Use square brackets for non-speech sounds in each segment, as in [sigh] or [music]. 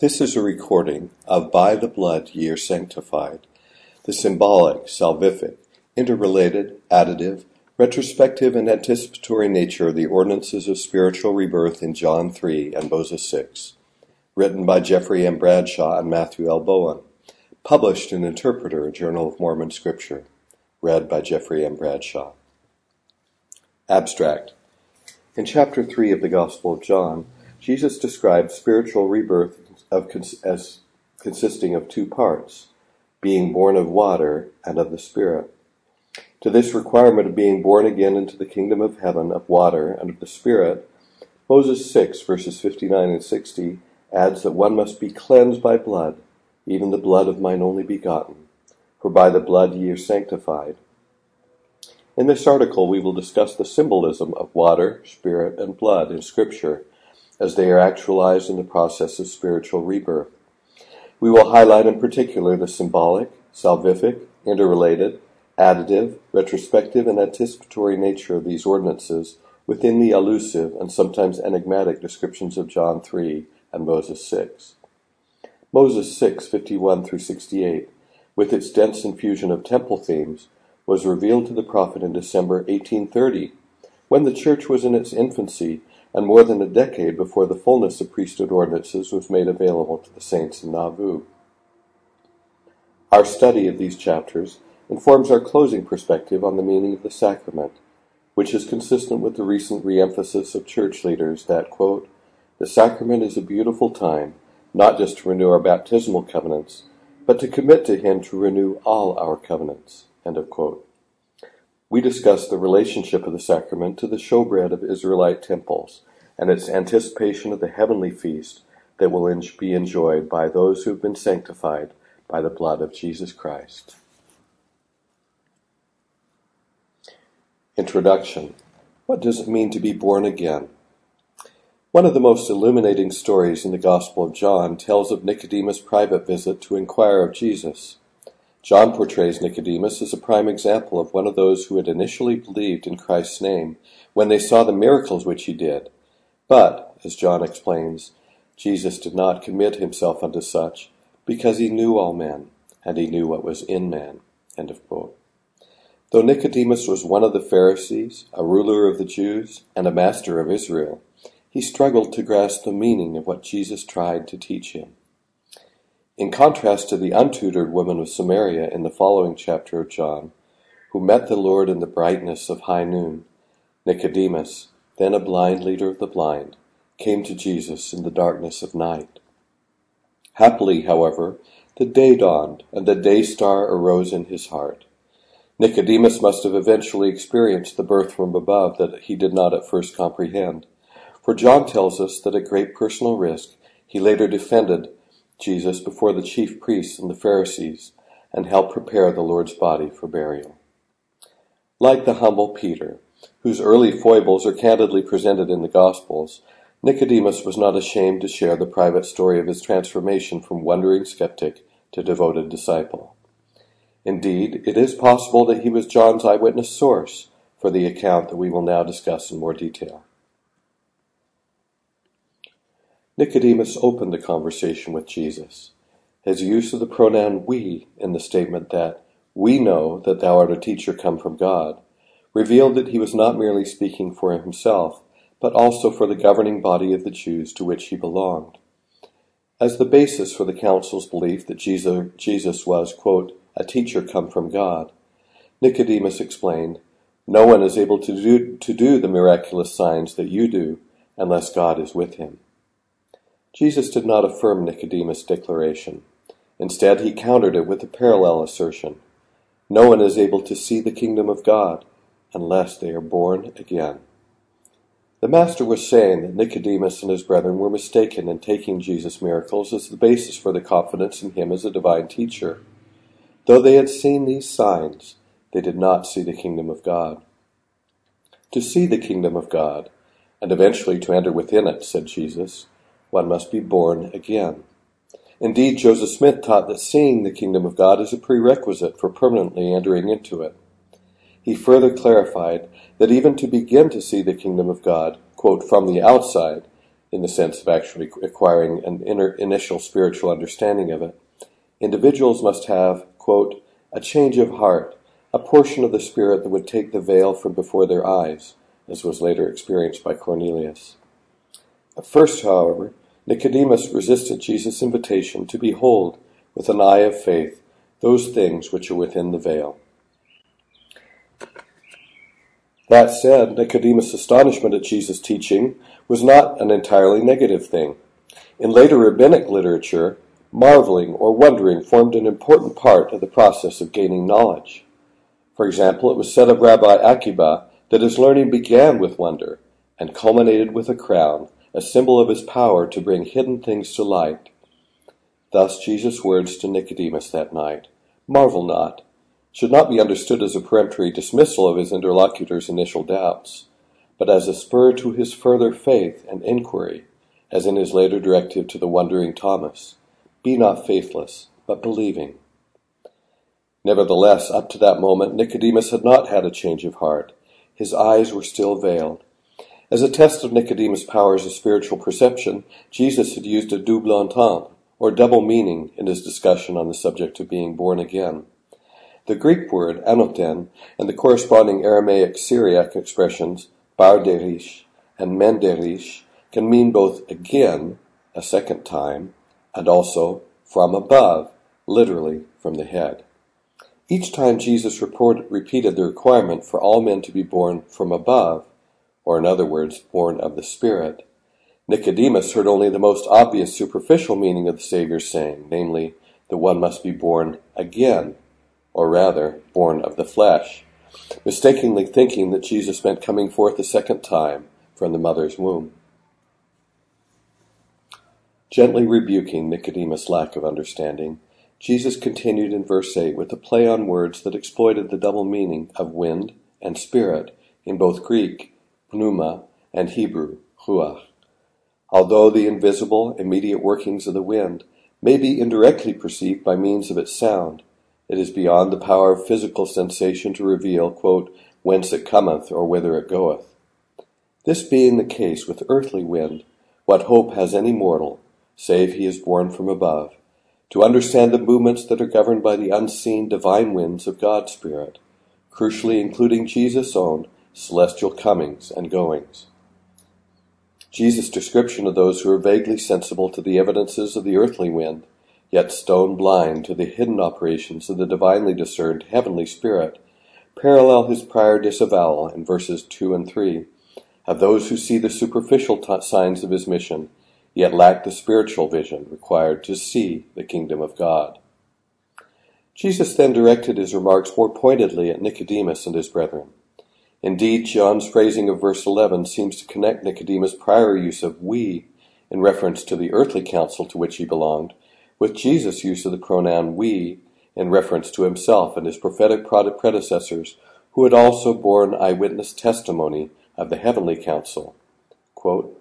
This is a recording of By the Blood Ye Are Sanctified, the symbolic, salvific, interrelated, additive, retrospective, and anticipatory nature of the ordinances of spiritual rebirth in John 3 and Moses 6, written by Jeffrey M. Bradshaw and Matthew L. Bowen, published in Interpreter, a Journal of Mormon Scripture, read by Jeffrey M. Bradshaw. Abstract. In chapter 3 of the Gospel of John, Jesus describes spiritual rebirth of, as consisting of two parts, being born of water and of the Spirit. To this requirement of being born again into the kingdom of heaven of water and of the Spirit, Moses 6, verses 59 and 60, adds that one must be cleansed by blood, even the blood of mine only begotten, for by the blood ye are sanctified. In this article, we will discuss the symbolism of water, spirit, and blood in Scripture as they are actualized in the process of spiritual rebirth. We will highlight in particular the symbolic, salvific, interrelated, additive, retrospective, and anticipatory nature of these ordinances within the elusive and sometimes enigmatic descriptions of John 3 and Moses 6. Moses 6, 51 through 68, with its dense infusion of temple themes, was revealed to the prophet in December 1830, when the church was in its infancy and more than a decade before the fullness of priesthood ordinances was made available to the saints in Nauvoo. Our study of these chapters informs our closing perspective on the meaning of the sacrament, which is consistent with the recent re-emphasis of church leaders that, quote, the sacrament is a beautiful time, not just to renew our baptismal covenants, but to commit to Him to renew all our covenants. End of quote. We discussed the relationship of the sacrament to the shewbread of Israelite temples and its anticipation of the heavenly feast that will be enjoyed by those who have been sanctified by the blood of Jesus Christ. Introduction What does it mean to be born again? One of the most illuminating stories in the Gospel of John tells of Nicodemus' private visit to inquire of Jesus. John portrays Nicodemus as a prime example of one of those who had initially believed in Christ's name when they saw the miracles which he did. But, as John explains, Jesus did not commit himself unto such, because he knew all men, and he knew what was in man. Though Nicodemus was one of the Pharisees, a ruler of the Jews, and a master of Israel, he struggled to grasp the meaning of what Jesus tried to teach him. In contrast to the untutored woman of Samaria in the following chapter of John, who met the Lord in the brightness of high noon, Nicodemus, then a blind leader of the blind, came to Jesus in the darkness of night. Happily, however, the day dawned, and the day star arose in his heart. Nicodemus must have eventually experienced the birth from above that he did not at first comprehend, for John tells us that at great personal risk he later defended Jesus before the chief priests and the Pharisees and help prepare the Lord's body for burial. Like the humble Peter, whose early foibles are candidly presented in the Gospels, Nicodemus was not ashamed to share the private story of his transformation from wondering skeptic to devoted disciple. Indeed, it is possible that he was John's eyewitness source for the account that we will now discuss in more detail. Nicodemus opened the conversation with Jesus. His use of the pronoun we in the statement that we know that thou art a teacher come from God revealed that he was not merely speaking for himself, but also for the governing body of the Jews to which he belonged. As the basis for the council's belief that Jesus was, quote, a teacher come from God, Nicodemus explained, No one is able to do, to do the miraculous signs that you do unless God is with him. Jesus did not affirm Nicodemus' declaration. Instead, he countered it with a parallel assertion. No one is able to see the kingdom of God unless they are born again. The Master was saying that Nicodemus and his brethren were mistaken in taking Jesus' miracles as the basis for the confidence in him as a divine teacher. Though they had seen these signs, they did not see the kingdom of God. To see the kingdom of God, and eventually to enter within it, said Jesus, one must be born again. Indeed, Joseph Smith taught that seeing the kingdom of God is a prerequisite for permanently entering into it. He further clarified that even to begin to see the kingdom of God, quote, from the outside, in the sense of actually acquiring an inner, initial spiritual understanding of it, individuals must have, quote, a change of heart, a portion of the Spirit that would take the veil from before their eyes, as was later experienced by Cornelius. At first, however, Nicodemus resisted Jesus' invitation to behold, with an eye of faith, those things which are within the veil. That said, Nicodemus' astonishment at Jesus' teaching was not an entirely negative thing. In later rabbinic literature, marveling or wondering formed an important part of the process of gaining knowledge. For example, it was said of Rabbi Akiba that his learning began with wonder and culminated with a crown, a symbol of his power to bring hidden things to light. Thus Jesus' words to Nicodemus that night, Marvel not, should not be understood as a peremptory dismissal of his interlocutor's initial doubts, but as a spur to his further faith and inquiry, as in his later directive to the wondering Thomas. Be not faithless, but believing. Nevertheless, up to that moment, Nicodemus had not had a change of heart. His eyes were still veiled. As a test of Nicodemus' powers of spiritual perception, Jesus had used a double entendre, or double meaning, in his discussion on the subject of being born again. The Greek word anothen and the corresponding Aramaic Syriac expressions barderish and menderish can mean both again, a second time, and also from above, literally from the head. Each time Jesus repeated the requirement for all men to be born from above, or in other words, born of the Spirit, Nicodemus heard only the most obvious superficial meaning of the Saviour's saying, namely, that one must be born again, or rather, born of the flesh, mistakenly thinking that Jesus meant coming forth a second time from the mother's womb. Gently rebuking Nicodemus' lack of understanding, Jesus continued in verse 8 with a play on words that exploited the double meaning of wind and spirit in both Greek, pneuma, and Hebrew, ruach. Although the invisible, immediate workings of the wind may be indirectly perceived by means of its sound, it is beyond the power of physical sensation to reveal, quote, whence it cometh or whither it goeth. This being the case with earthly wind, what hope has any mortal save he is born from above, to understand the movements that are governed by the unseen divine winds of God's Spirit, crucially including Jesus' own celestial comings and goings. Jesus' description of those who are vaguely sensible to the evidences of the earthly wind, yet stone blind to the hidden operations of the divinely discerned heavenly Spirit, parallel his prior disavowal in verses 2 and 3 of those who see the superficial t- signs of his mission yet lack the spiritual vision required to see the kingdom of God. Jesus then directed his remarks more pointedly at Nicodemus and his brethren. Indeed, John's phrasing of verse 11 seems to connect Nicodemus' prior use of we in reference to the earthly council to which he belonged with Jesus' use of the pronoun we in reference to himself and his prophetic predecessors who had also borne eyewitness testimony of the heavenly council. Quote,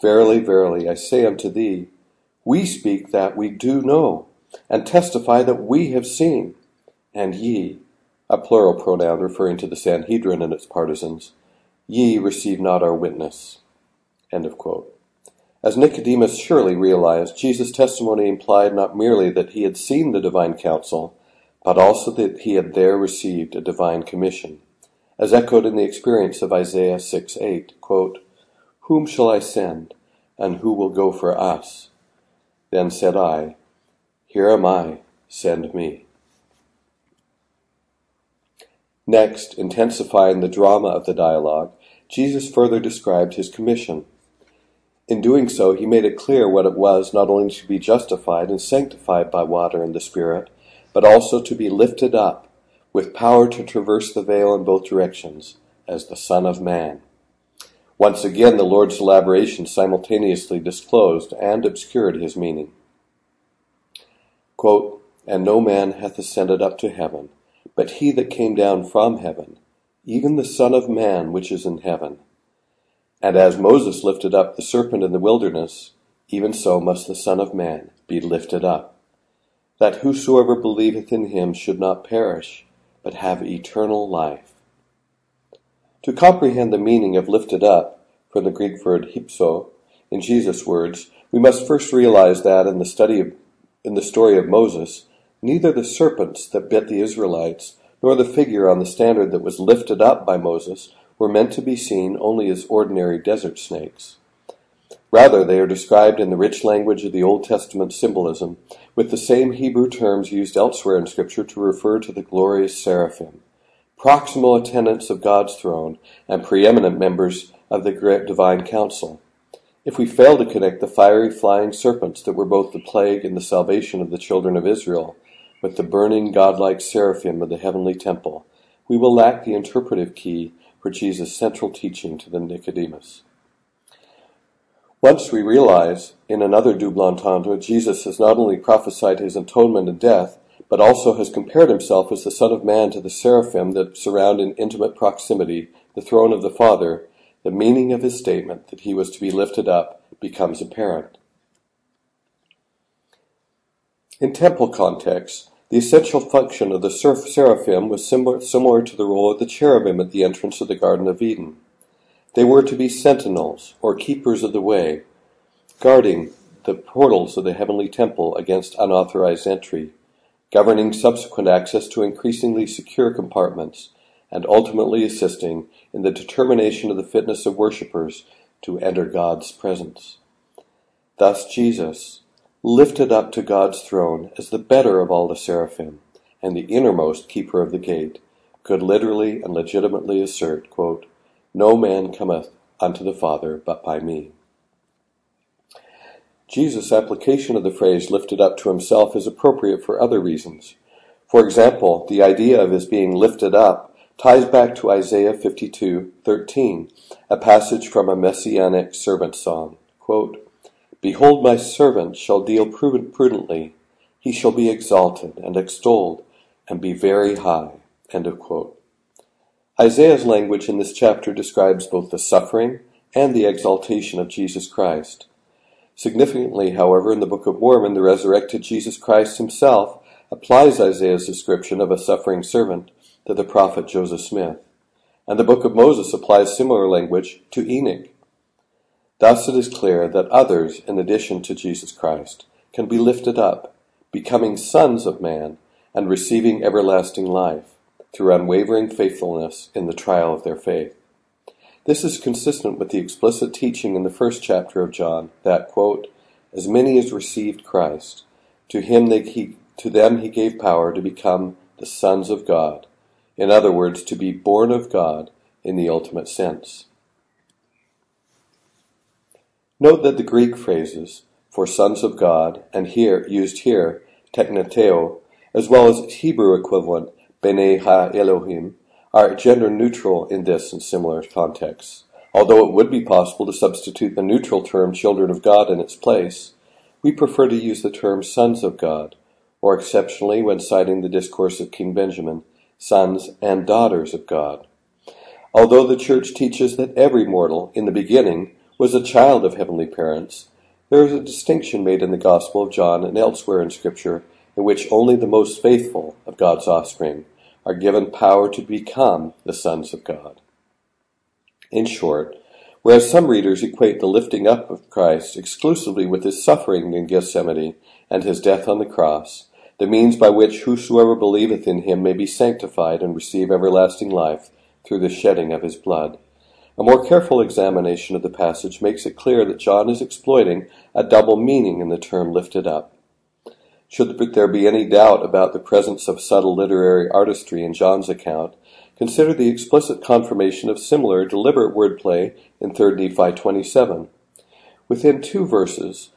Verily, verily, I say unto thee, we speak that we do know, and testify that we have seen, and ye, a plural pronoun referring to the Sanhedrin and its partisans, ye receive not our witness. As Nicodemus surely realized, Jesus' testimony implied not merely that he had seen the divine council, but also that he had there received a divine commission, as echoed in the experience of Isaiah 6 8, quote, whom shall I send? And who will go for us? Then said I, Here am I, send me. Next, intensifying the drama of the dialogue, Jesus further described his commission. In doing so, he made it clear what it was not only to be justified and sanctified by water and the Spirit, but also to be lifted up with power to traverse the veil in both directions as the Son of Man. Once again, the Lord's elaboration simultaneously disclosed and obscured his meaning. Quote, and no man hath ascended up to heaven, but he that came down from heaven, even the Son of Man which is in heaven. And as Moses lifted up the serpent in the wilderness, even so must the Son of Man be lifted up, that whosoever believeth in him should not perish, but have eternal life. To comprehend the meaning of lifted up, from the Greek word hypso, In Jesus' words, we must first realize that in the study of, in the story of Moses, neither the serpents that bit the Israelites nor the figure on the standard that was lifted up by Moses were meant to be seen only as ordinary desert snakes. Rather, they are described in the rich language of the Old Testament symbolism with the same Hebrew terms used elsewhere in Scripture to refer to the glorious seraphim, proximal attendants of God's throne and preeminent members of the great divine council. If we fail to connect the fiery flying serpents that were both the plague and the salvation of the children of Israel with the burning godlike seraphim of the heavenly temple, we will lack the interpretive key for Jesus' central teaching to the Nicodemus. Once we realize, in another double entendre, Jesus has not only prophesied his atonement and death, but also has compared himself as the Son of Man to the seraphim that surround in intimate proximity the throne of the Father, the meaning of his statement that he was to be lifted up becomes apparent. In temple contexts, the essential function of the seraphim was similar to the role of the cherubim at the entrance of the Garden of Eden. They were to be sentinels, or keepers of the way, guarding the portals of the heavenly temple against unauthorized entry, governing subsequent access to increasingly secure compartments, and ultimately assisting in the determination of the fitness of worshippers to enter God's presence. Thus Jesus, lifted up to God's throne as the better of all the seraphim and the innermost keeper of the gate, could literally and legitimately assert, quote, no man cometh unto the Father but by me. Jesus' application of the phrase lifted up to himself is appropriate for other reasons. For example, the idea of his being lifted up ties back to Isaiah 52:13, a passage from a messianic servant song. Quote, Behold, my servant shall deal prudently; he shall be exalted and extolled, and be very high. Isaiah's language in this chapter describes both the suffering and the exaltation of Jesus Christ. Significantly, however, in the Book of Mormon, the resurrected Jesus Christ himself applies Isaiah's description of a suffering servant to the prophet Joseph Smith, and the Book of Moses applies similar language to Enoch. Thus it is clear that others, in addition to Jesus Christ, can be lifted up, becoming sons of man, and receiving everlasting life through unwavering faithfulness in the trial of their faith. This is consistent with the explicit teaching in the first chapter of John that, quote, as many as received Christ, to him they, he, to them he gave power to become the sons of God. In other words, to be born of God in the ultimate sense. Note that the Greek phrases for sons of God and here used here, tekneteo, as well as Hebrew equivalent, B'nai Ha-Elohim, are gender neutral in this and similar contexts. Although it would be possible to substitute the neutral term children of God in its place, we prefer to use the term sons of God, or exceptionally, when citing the discourse of King Benjamin, sons and daughters of God. Although the Church teaches that every mortal, in the beginning, was a child of heavenly parents, there is a distinction made in the Gospel of John and elsewhere in Scripture in which only the most faithful of God's offspring are given power to become the sons of God. In short, whereas some readers equate the lifting up of Christ exclusively with his suffering in Gethsemane and his death on the cross, the means by which whosoever believeth in him may be sanctified and receive everlasting life through the shedding of his blood. A more careful examination of the passage makes it clear that John is exploiting a double meaning in the term lifted up. Should there be any doubt about the presence of subtle literary artistry in John's account, consider the explicit confirmation of similar deliberate wordplay in 3 Nephi 27. Within two verses,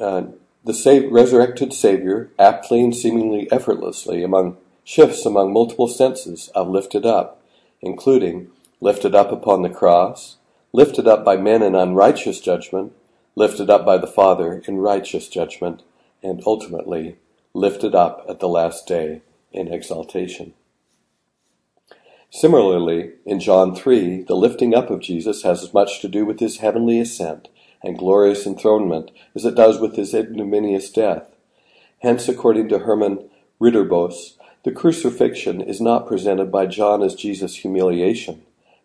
uh, the resurrected Savior aptly and seemingly effortlessly among shifts among multiple senses of lifted up, including lifted up upon the cross, lifted up by men in unrighteous judgment, lifted up by the Father in righteous judgment, and ultimately lifted up at the last day in exaltation. Similarly, in John 3, the lifting up of Jesus has as much to do with his heavenly ascent and glorious enthronement as it does with his ignominious death. Hence, according to Herman Ridderbos, the crucifixion is not presented by John as Jesus' humiliation,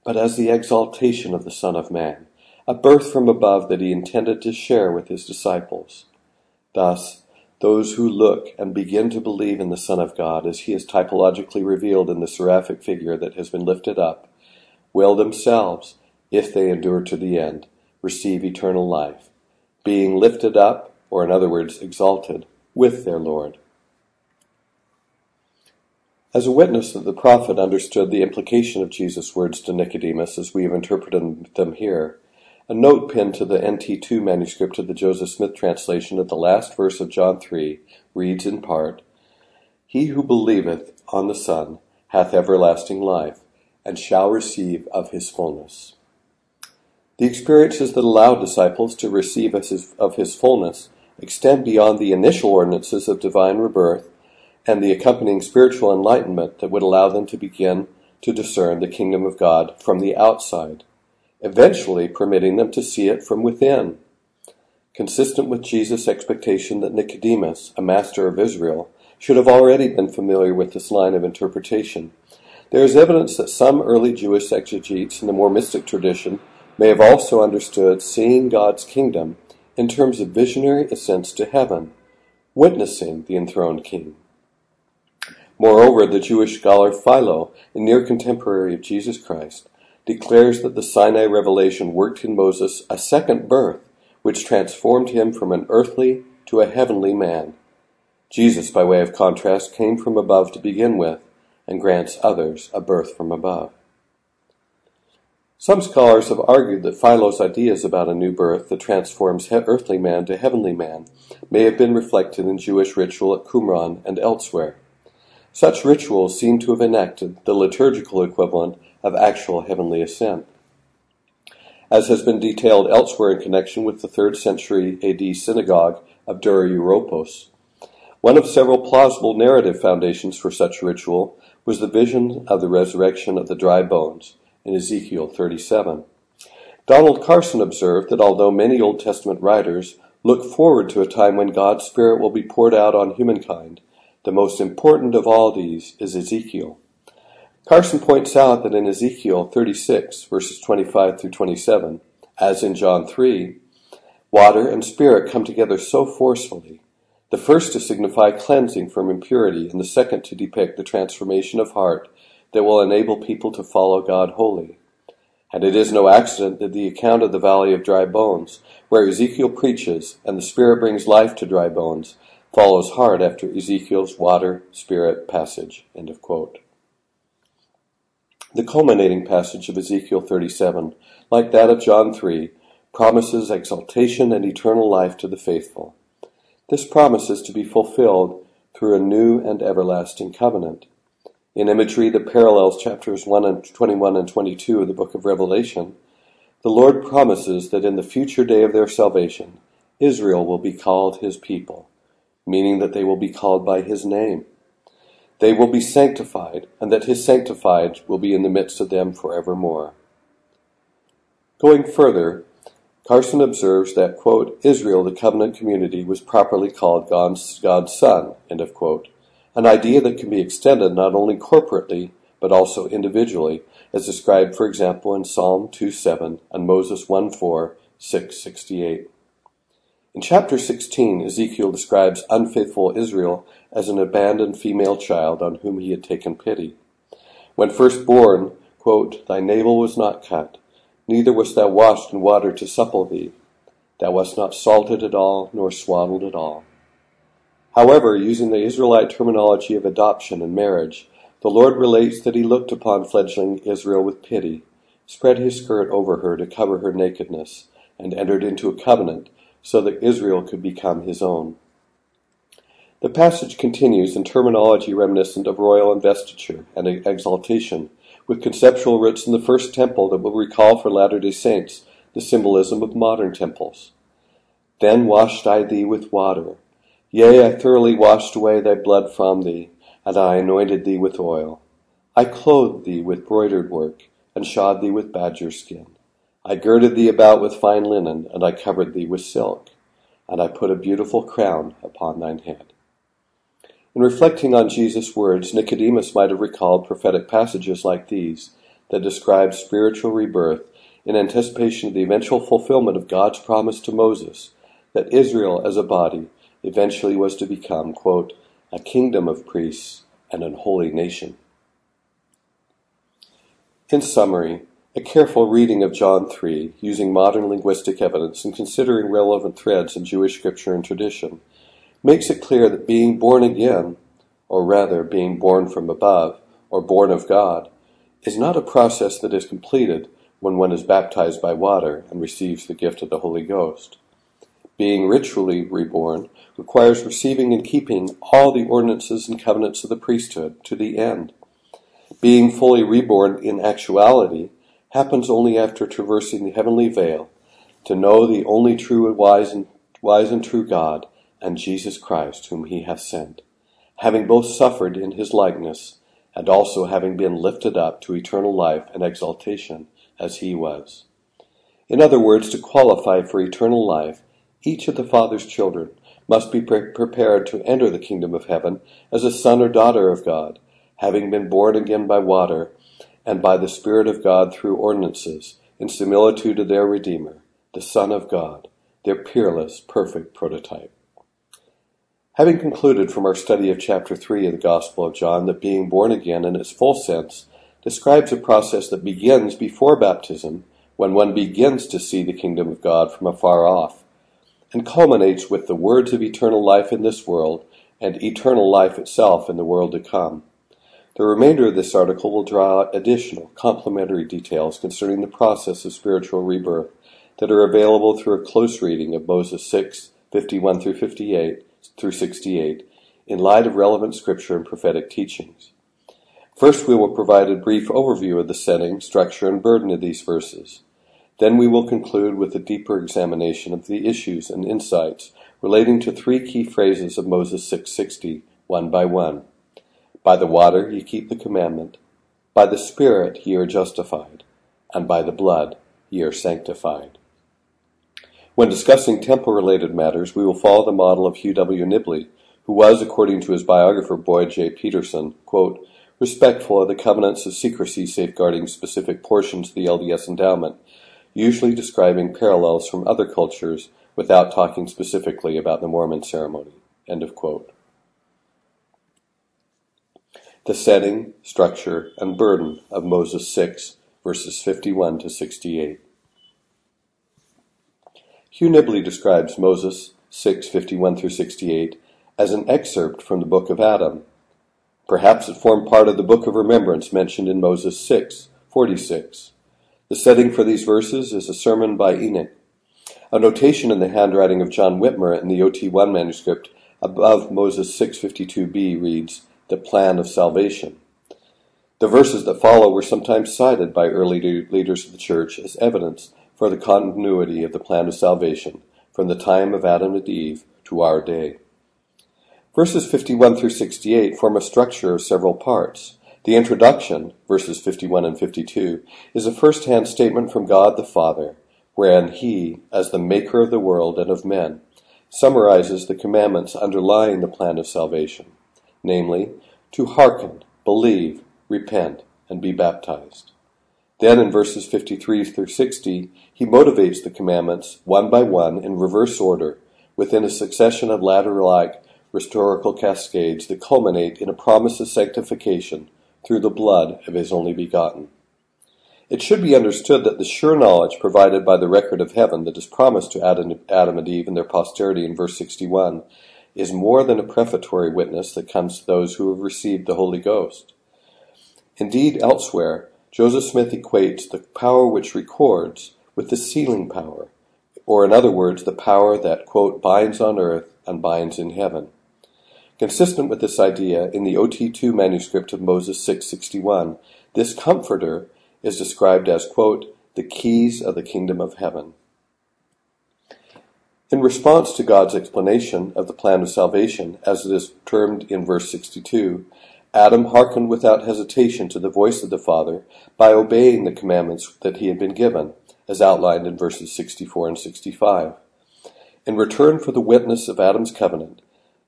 but as the exaltation of the Son of Man, a birth from above that he intended to share with his disciples. Thus, those who look and begin to believe in the Son of God as he is typologically revealed in the seraphic figure that has been lifted up, will themselves, if they endure to the end, receive eternal life, being lifted up, or in other words, exalted, with their Lord. As a witness that the prophet understood the implication of Jesus' words to Nicodemus as we have interpreted them here, a note pinned to the NT2 manuscript of the Joseph Smith translation at the last verse of John 3 reads in part, He who believeth on the Son hath everlasting life, and shall receive of his fullness. The experiences that allow disciples to receive of his fullness extend beyond the initial ordinances of divine rebirth and the accompanying spiritual enlightenment that would allow them to begin to discern the kingdom of God from the outside eventually permitting them to see it from within. Consistent with Jesus' expectation that Nicodemus, a master of Israel, should have already been familiar with this line of interpretation, there is evidence that some early Jewish exegetes in the more mystic tradition may have also understood seeing God's kingdom in terms of visionary ascents to heaven, witnessing the enthroned king. Moreover, the Jewish scholar Philo, a near contemporary of Jesus Christ, declares that the Sinai revelation worked in Moses a second birth, which transformed him from an earthly to a heavenly man. Jesus, by way of contrast, came from above to begin with, and grants others a birth from above. Some scholars have argued that Philo's ideas about a new birth that transforms earthly man to heavenly man may have been reflected in Jewish ritual at Qumran and elsewhere. Such rituals seem to have enacted the liturgical equivalent of actual heavenly ascent. As has been detailed elsewhere in connection with the 3rd century AD synagogue of Dura Europos, one of several plausible narrative foundations for such ritual was the vision of the resurrection of the dry bones in Ezekiel 37. Donald Carson observed that although many Old Testament writers look forward to a time when God's Spirit will be poured out on humankind, the most important of all these is Ezekiel. Carson points out that in Ezekiel 36, verses 25 through 27, as in John 3, water and spirit come together so forcefully, the first to signify cleansing from impurity, and the second to depict the transformation of heart that will enable people to follow God wholly. And it is no accident that the account of the valley of dry bones, where Ezekiel preaches and the Spirit brings life to dry bones, follows hard after Ezekiel's water spirit passage. End of quote. The culminating passage of Ezekiel 37, like that of John 3, promises exaltation and eternal life to the faithful. This promise is to be fulfilled through a new and everlasting covenant. In imagery that parallels chapters 1 and 21 and 22 of the book of Revelation, the Lord promises that in the future day of their salvation, Israel will be called his people, meaning that they will be called by his name. They will be sanctified, and that his sanctified will be in the midst of them forevermore. Going further, Carson observes that, quote, Israel, the covenant community, was properly called God's, God's son, quote, an idea that can be extended not only corporately, but also individually, as described, for example, in Psalm 2.7 and Moses 1.4, 668. In chapter 16, Ezekiel describes unfaithful Israel as an abandoned female child on whom he had taken pity. When first born, quote, Thy navel was not cut, neither wast thou washed in water to supple thee. Thou wast not salted at all, nor swaddled at all. However, using the Israelite terminology of adoption and marriage, the Lord relates that he looked upon fledgling Israel with pity, spread his skirt over her to cover her nakedness, and entered into a covenant so that Israel could become his own. The passage continues in terminology reminiscent of royal investiture and exaltation, with conceptual roots in the first temple that will recall for Latter day Saints the symbolism of modern temples. Then washed I thee with water. Yea, I thoroughly washed away thy blood from thee, and I anointed thee with oil. I clothed thee with broidered work, and shod thee with badger skin. I girded thee about with fine linen, and I covered thee with silk, and I put a beautiful crown upon thine head. In reflecting on Jesus' words, Nicodemus might have recalled prophetic passages like these that describe spiritual rebirth in anticipation of the eventual fulfillment of God's promise to Moses that Israel as a body eventually was to become, quote, a kingdom of priests and an holy nation. In summary, a careful reading of John 3, using modern linguistic evidence and considering relevant threads in Jewish scripture and tradition, makes it clear that being born again, or rather being born from above, or born of God, is not a process that is completed when one is baptized by water and receives the gift of the Holy Ghost. Being ritually reborn requires receiving and keeping all the ordinances and covenants of the priesthood to the end. Being fully reborn in actuality happens only after traversing the heavenly veil to know the only true and wise and wise and true God and Jesus Christ whom he hath sent, having both suffered in his likeness and also having been lifted up to eternal life and exaltation as he was. In other words, to qualify for eternal life, each of the Father's children must be pre- prepared to enter the kingdom of heaven as a son or daughter of God, having been born again by water and by the Spirit of God through ordinances, in similitude of their Redeemer, the Son of God, their peerless, perfect prototype. Having concluded from our study of chapter 3 of the Gospel of John that being born again in its full sense describes a process that begins before baptism, when one begins to see the kingdom of God from afar off, and culminates with the words of eternal life in this world and eternal life itself in the world to come. The remainder of this article will draw out additional complementary details concerning the process of spiritual rebirth that are available through a close reading of Moses 6, 51 through 58 through 68 in light of relevant scripture and prophetic teachings. First, we will provide a brief overview of the setting, structure, and burden of these verses. Then we will conclude with a deeper examination of the issues and insights relating to three key phrases of Moses 660, one by one. By the water ye keep the commandment, by the Spirit ye are justified, and by the blood ye are sanctified. When discussing temple related matters, we will follow the model of Hugh W. Nibley, who was, according to his biographer Boyd J. Petersen, quote, respectful of the covenants of secrecy safeguarding specific portions of the LDS endowment, usually describing parallels from other cultures without talking specifically about the Mormon ceremony. End of quote. The setting, structure, and burden of Moses 6, verses 51 to 68. Hugh Nibley describes Moses 6, 51 through 68 as an excerpt from the book of Adam, Perhaps it formed part of the book of remembrance mentioned in Moses 6, 46. The setting for these verses is a sermon by Enoch. A notation in the handwriting of John Whitmer in the OT1 manuscript above Moses 652b reads, The Plan of Salvation. The verses that follow were sometimes cited by early leaders of the church as evidence for the continuity of the plan of salvation from the time of Adam and Eve to our day. Verses 51 through 68 form a structure of several parts. The introduction, verses 51 and 52, is a first-hand statement from God the Father, wherein He, as the Maker of the world and of men, summarizes the commandments underlying the plan of salvation, namely, to hearken, believe, repent, and be baptized. Then in verses 53 through 60, he motivates the commandments one by one in reverse order within a succession of ladder-like rhetorical cascades that culminate in a promise of sanctification through the blood of his only begotten. It should be understood that the sure knowledge provided by the record of heaven that is promised to Adam and Eve and their posterity in verse 61 is more than a prefatory witness that comes to those who have received the Holy Ghost. Indeed, elsewhere, Joseph Smith equates the power which records with the sealing power, or in other words, the power that, quote, binds on earth and binds in heaven. Consistent with this idea, in the OT2 manuscript of Moses 661, this Comforter is described as, quote, the keys of the kingdom of heaven. In response to God's explanation of the plan of salvation, as it is termed in verse 62, Adam hearkened without hesitation to the voice of the Father by obeying the commandments that he had been given, as outlined in verses 64 and 65. In return for the witness of Adam's covenant,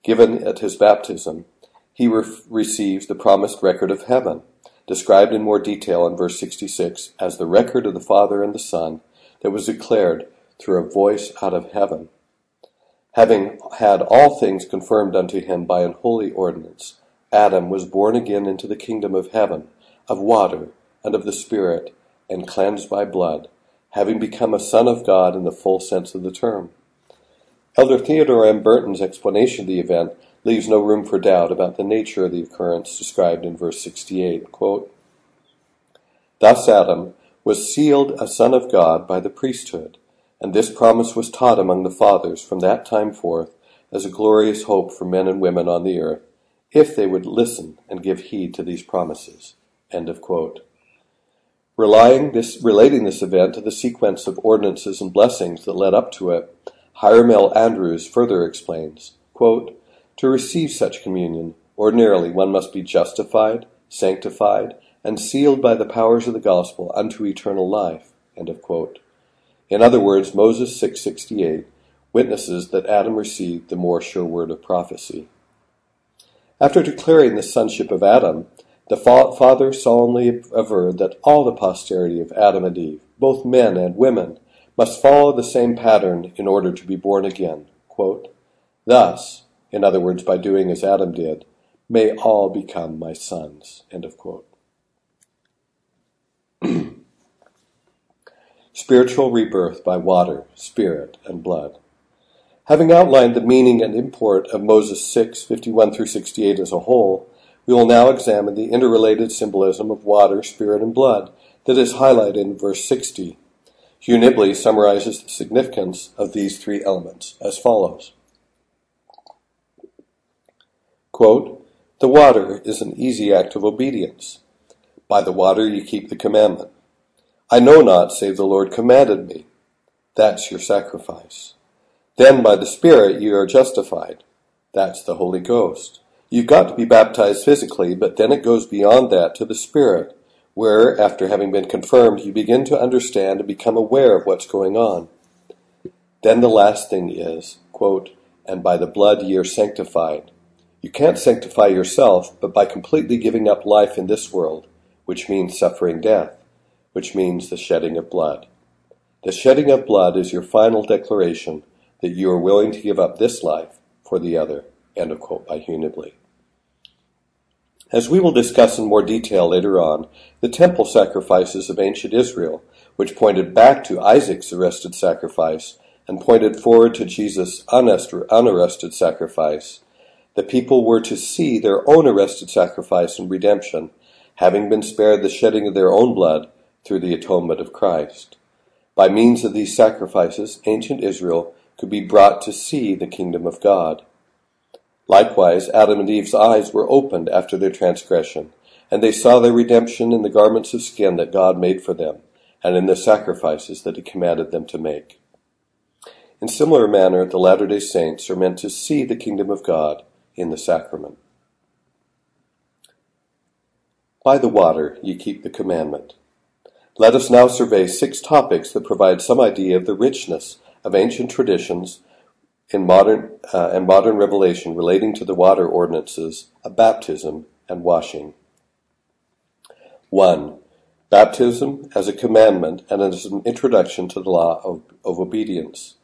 given at his baptism, he re- receives the promised record of heaven described in more detail in verse 66 as the record of the Father and the Son that was declared through a voice out of heaven. Having had all things confirmed unto him by an holy ordinance, Adam was born again into the kingdom of heaven, of water and of the Spirit, and cleansed by blood, having become a son of God in the full sense of the term. Elder Theodore M. Burton's explanation of the event leaves no room for doubt about the nature of the occurrence described in verse 68. Quote, Thus Adam was sealed a son of God by the priesthood, and this promise was taught among the fathers from that time forth as a glorious hope for men and women on the earth, if they would listen and give heed to these promises. Relying this, relating this event to the sequence of ordinances and blessings that led up to it, Hyrum L. Andrus further explains, quote, to receive such communion, ordinarily one must be justified, sanctified, and sealed by the powers of the gospel unto eternal life. In other words, Moses 668 witnesses that Adam received the more sure word of prophecy. After declaring the sonship of Adam, the Father solemnly averred that all the posterity of Adam and Eve, both men and women, must follow the same pattern in order to be born again. Quote, Thus, in other words, by doing as Adam did, may all become my sons. End of quote. Spiritual rebirth by water, spirit, and blood. Having outlined the meaning and import of Moses 6, 51 through 68 as a whole, we will now examine the interrelated symbolism of water, spirit, and blood that is highlighted in verse 60. Hugh Nibley summarizes the significance of these three elements as follows. Quote, the water is an easy act of obedience. By the water you keep the commandment. I know not, save the Lord commanded me. That's your sacrifice. Then by the Spirit you are justified. That's the Holy Ghost. You've got to be baptized physically, but then it goes beyond that to the Spirit, where, after having been confirmed, you begin to understand and become aware of what's going on. Then the last thing is, quote, and by the blood ye are sanctified. You can't sanctify yourself but by completely giving up life in this world, which means suffering death, which means the shedding of blood. The shedding of blood is your final declaration that you are willing to give up this life for the other. End of quote by Hugh Nibley. As we will discuss in more detail later on, the temple sacrifices of ancient Israel, which pointed back to Isaac's arrested sacrifice and pointed forward to Jesus' unarrested sacrifice, the people were to see their own arrested sacrifice and redemption, having been spared the shedding of their own blood through the atonement of Christ. By means of these sacrifices, ancient Israel could be brought to see the kingdom of God. Likewise, Adam and Eve's eyes were opened after their transgression, and they saw their redemption in the garments of skin that God made for them, and in the sacrifices that He commanded them to make. In similar manner, the Latter day Saints are meant to see the kingdom of God in the sacrament. By the water ye keep the commandment. Let us now survey six topics that provide some idea of the richness of ancient traditions in modern uh, and modern revelation relating to the water ordinances of baptism and washing. 1. Baptism as a commandment and as an introduction to the law of, of obedience.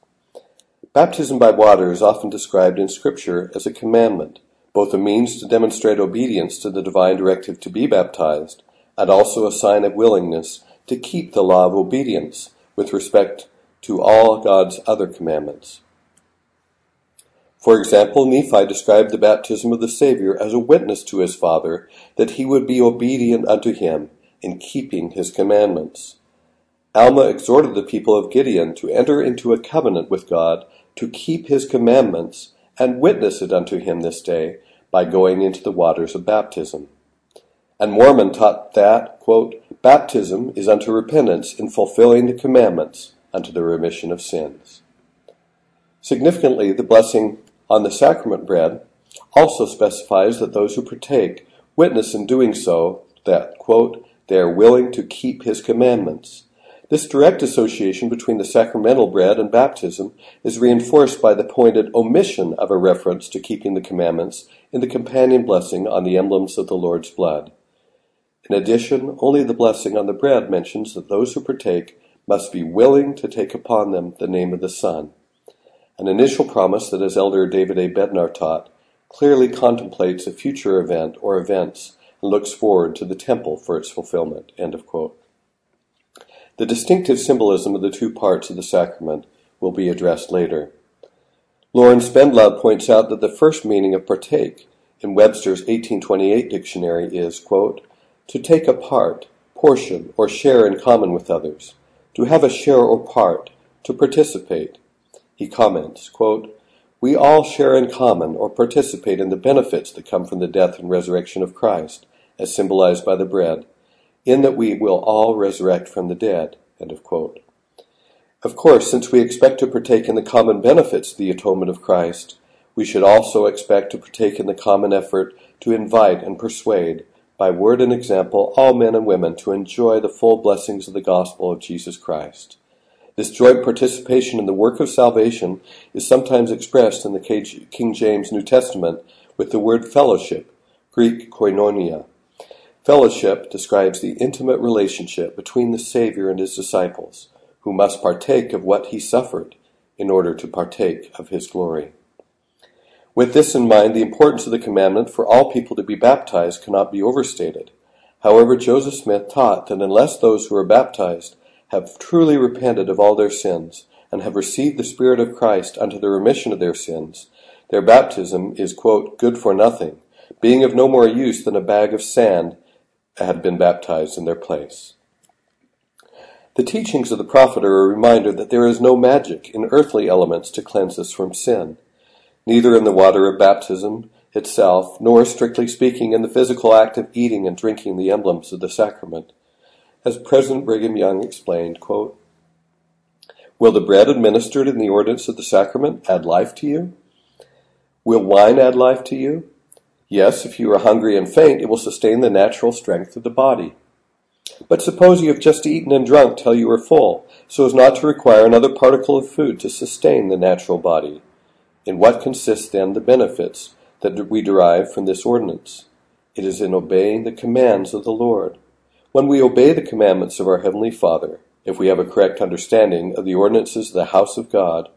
Baptism by water is often described in Scripture as a commandment, both a means to demonstrate obedience to the divine directive to be baptized, and also a sign of willingness to keep the law of obedience with respect to all God's other commandments. For example, Nephi described the baptism of the Savior as a witness to his Father that he would be obedient unto him in keeping his commandments. Alma exhorted the people of Gideon to enter into a covenant with God to keep his commandments and witness it unto him this day by going into the waters of baptism. And Mormon taught that, quote, baptism is unto repentance in fulfilling the commandments unto the remission of sins. Significantly, the blessing on the sacrament bread also specifies that those who partake witness in doing so that, quote, they are willing to keep his commandments, this direct association between the sacramental bread and baptism is reinforced by the pointed omission of a reference to keeping the commandments in the companion blessing on the emblems of the Lord's blood. In addition, only the blessing on the bread mentions that those who partake must be willing to take upon them the name of the Son. An initial promise that, as Elder David A. Bednar taught, clearly contemplates a future event or events and looks forward to the temple for its fulfillment. The distinctive symbolism of the two parts of the sacrament will be addressed later. Loren Spendlove points out that the first meaning of partake in Webster's 1828 dictionary is, quote, to take a part, portion, or share in common with others, to have a share or part, to participate. He comments, quote, We all share in common or participate in the benefits that come from the death and resurrection of Christ, as symbolized by the bread, in that we will all resurrect from the dead. Of course, since we expect to partake in the common benefits of the atonement of Christ, we should also expect to partake in the common effort to invite and persuade, by word and example, all men and women to enjoy the full blessings of the gospel of Jesus Christ. This joint participation in the work of salvation is sometimes expressed in the King James New Testament with the word fellowship, Greek koinonia. Fellowship describes the intimate relationship between the Savior and his disciples, who must partake of what he suffered in order to partake of his glory. With this in mind, the importance of the commandment for all people to be baptized cannot be overstated. However, Joseph Smith taught that unless those who are baptized have truly repented of all their sins and have received the Spirit of Christ unto the remission of their sins, their baptism is, quote, good for nothing, being of no more use than a bag of sand had been baptized in their place. The teachings of the prophet are a reminder that there is no magic in earthly elements to cleanse us from sin, neither in the water of baptism itself, nor, strictly speaking, in the physical act of eating and drinking the emblems of the sacrament. As President Brigham Young explained, quote, Will the bread administered in the ordinance of the sacrament add life to you? Will wine add life to you? Yes, if you are hungry and faint, it will sustain the natural strength of the body. But suppose you have just eaten and drunk till you are full, so as not to require another particle of food to sustain the natural body. In what consist then the benefits that we derive from this ordinance? It is in obeying the commands of the Lord. When we obey the commandments of our Heavenly Father, if we have a correct understanding of the ordinances of the house of God,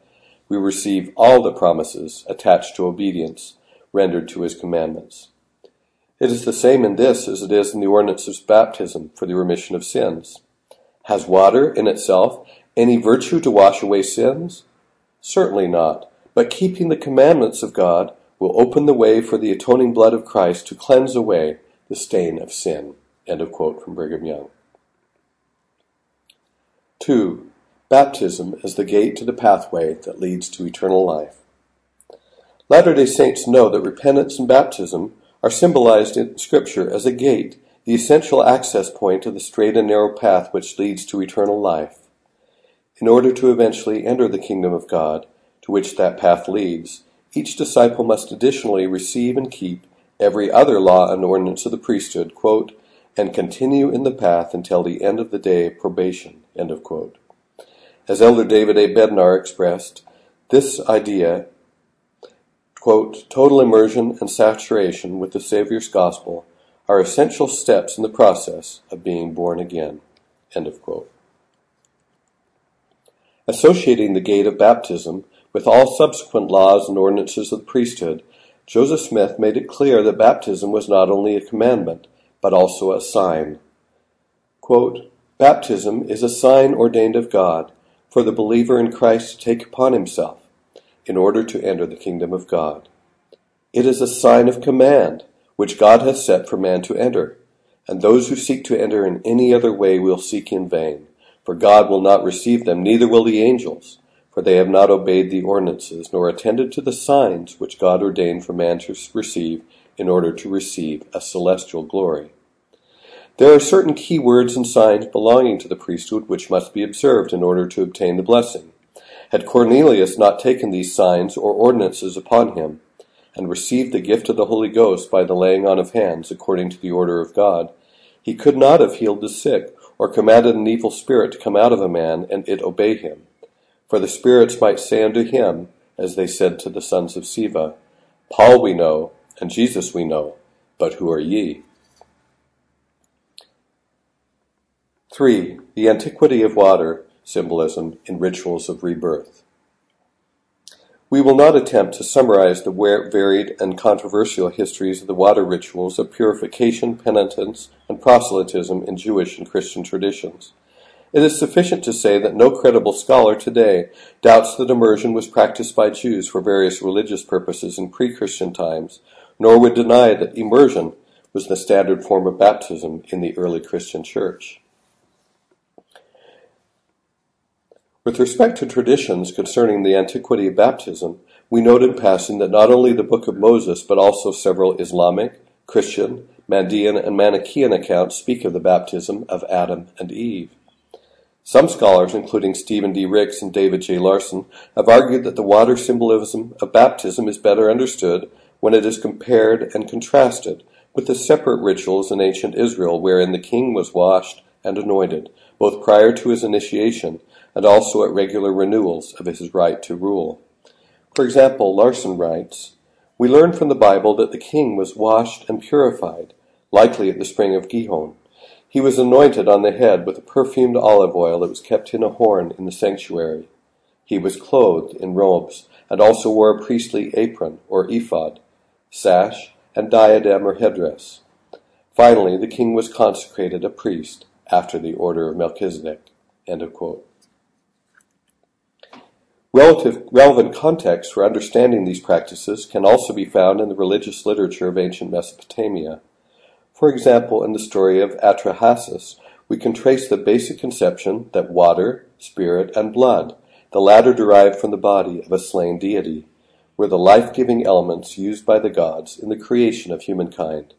we receive all the promises attached to obedience rendered to his commandments. It is the same in this as it is in the ordinance of baptism for the remission of sins. Has water in itself any virtue to wash away sins? Certainly not, but keeping the commandments of God will open the way for the atoning blood of Christ to cleanse away the stain of sin. End of quote from Brigham Young. 2. Baptism as the gate to the pathway that leads to eternal life. Latter day Saints know that repentance and baptism are symbolized in Scripture as a gate, the essential access point of the straight and narrow path which leads to eternal life. In order to eventually enter the kingdom of God, to which that path leads, each disciple must additionally receive and keep every other law and ordinance of the priesthood, quote, and continue in the path until the end of the day of probation. As Elder David A. Bednar expressed, this idea quote, total immersion and saturation with the Savior's gospel are essential steps in the process of being born again. Associating the gate of baptism with all subsequent laws and ordinances of the priesthood, Joseph Smith made it clear that baptism was not only a commandment, but also a sign. Quote, Baptism is a sign ordained of God for the believer in Christ to take upon himself in order to enter the kingdom of God. It is a sign of command, which God has set for man to enter, and those who seek to enter in any other way will seek in vain, for God will not receive them, neither will the angels, for they have not obeyed the ordinances, nor attended to the signs which God ordained for man to receive in order to receive a celestial glory. There are certain key words and signs belonging to the priesthood which must be observed in order to obtain the blessing. Had Cornelius not taken these signs or ordinances upon him, and received the gift of the Holy Ghost by the laying on of hands according to the order of God, he could not have healed the sick, or commanded an evil spirit to come out of a man, and it obey him. For the spirits might say unto him, as they said to the sons of Sceva, Paul we know, and Jesus we know, but who are ye? 3. The antiquity of water symbolism in rituals of rebirth. We will not attempt to summarize the varied and controversial histories of the water rituals of purification, penitence, and proselytism in Jewish and Christian traditions. It is sufficient to say that no credible scholar today doubts that immersion was practiced by Jews for various religious purposes in pre-Christian times, nor would deny that immersion was the standard form of baptism in the early Christian church. With respect to traditions concerning the antiquity of baptism, we note in passing that not only the Book of Moses, but also several Islamic, Christian, Mandean, and Manichaean accounts speak of the baptism of Adam and Eve. Some scholars, including Stephen D. Ricks and David J. Larsen, have argued that the water symbolism of baptism is better understood when it is compared and contrasted with the separate rituals in ancient Israel wherein the king was washed and anointed, both prior to his initiation and also at regular renewals of his right to rule. For example, Larsen writes, We learn from the Bible that the king was washed and purified, likely at the spring of Gihon. He was anointed on the head with a perfumed olive oil that was kept in a horn in the sanctuary. He was clothed in robes, and also wore a priestly apron, or ephod, sash, and diadem or headdress. Finally, the king was consecrated a priest after the order of Melchizedek. Of. Relative, relevant context for understanding these practices can also be found in the religious literature of ancient Mesopotamia. For example, in the story of Atrahasis, we can trace the basic conception that water, spirit, and blood, the latter derived from the body of a slain deity, were the life-giving elements used by the gods in the creation of humankind.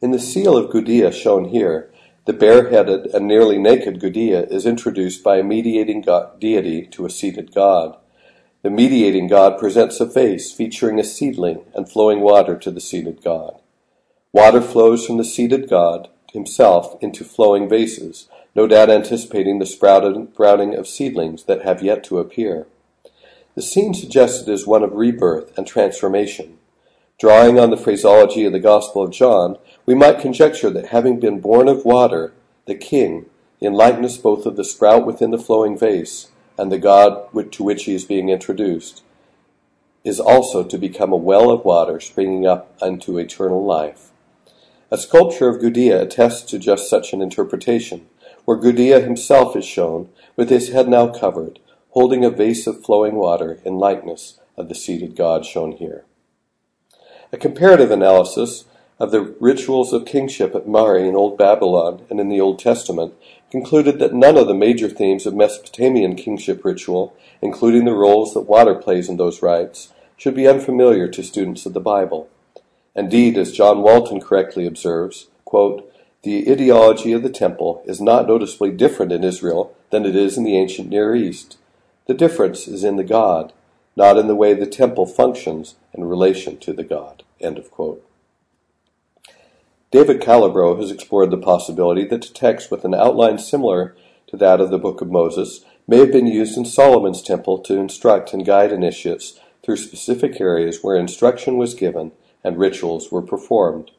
In the seal of Gudea shown here, the bareheaded and nearly naked Gudea is introduced by a mediating god, deity to a seated god. The mediating god presents a vase featuring a seedling and flowing water to the seated god. Water flows from the seated god himself into flowing vases, no doubt anticipating the sprouting of seedlings that have yet to appear. The scene suggested is one of rebirth and transformation. Drawing on the phraseology of the Gospel of John, we might conjecture that having been born of water, the king, in likeness both of the sprout within the flowing vase and the God to which he is being introduced, is also to become a well of water springing up unto eternal life. A sculpture of Gudea attests to just such an interpretation, where Gudea himself is shown, with his head now covered, holding a vase of flowing water in likeness of the seated God shown here. A comparative analysis of the rituals of kingship at Mari in Old Babylon and in the Old Testament concluded that none of the major themes of Mesopotamian kingship ritual, including the roles that water plays in those rites, should be unfamiliar to students of the Bible. Indeed, as John Walton correctly observes, quote, the ideology of the temple is not noticeably different in Israel than it is in the ancient Near East. The difference is in the God, not in the way the temple functions in relation to the God. David Calabro has explored the possibility that a text with an outline similar to that of the Book of Moses may have been used in Solomon's temple to instruct and guide initiates through specific areas where instruction was given and rituals were performed.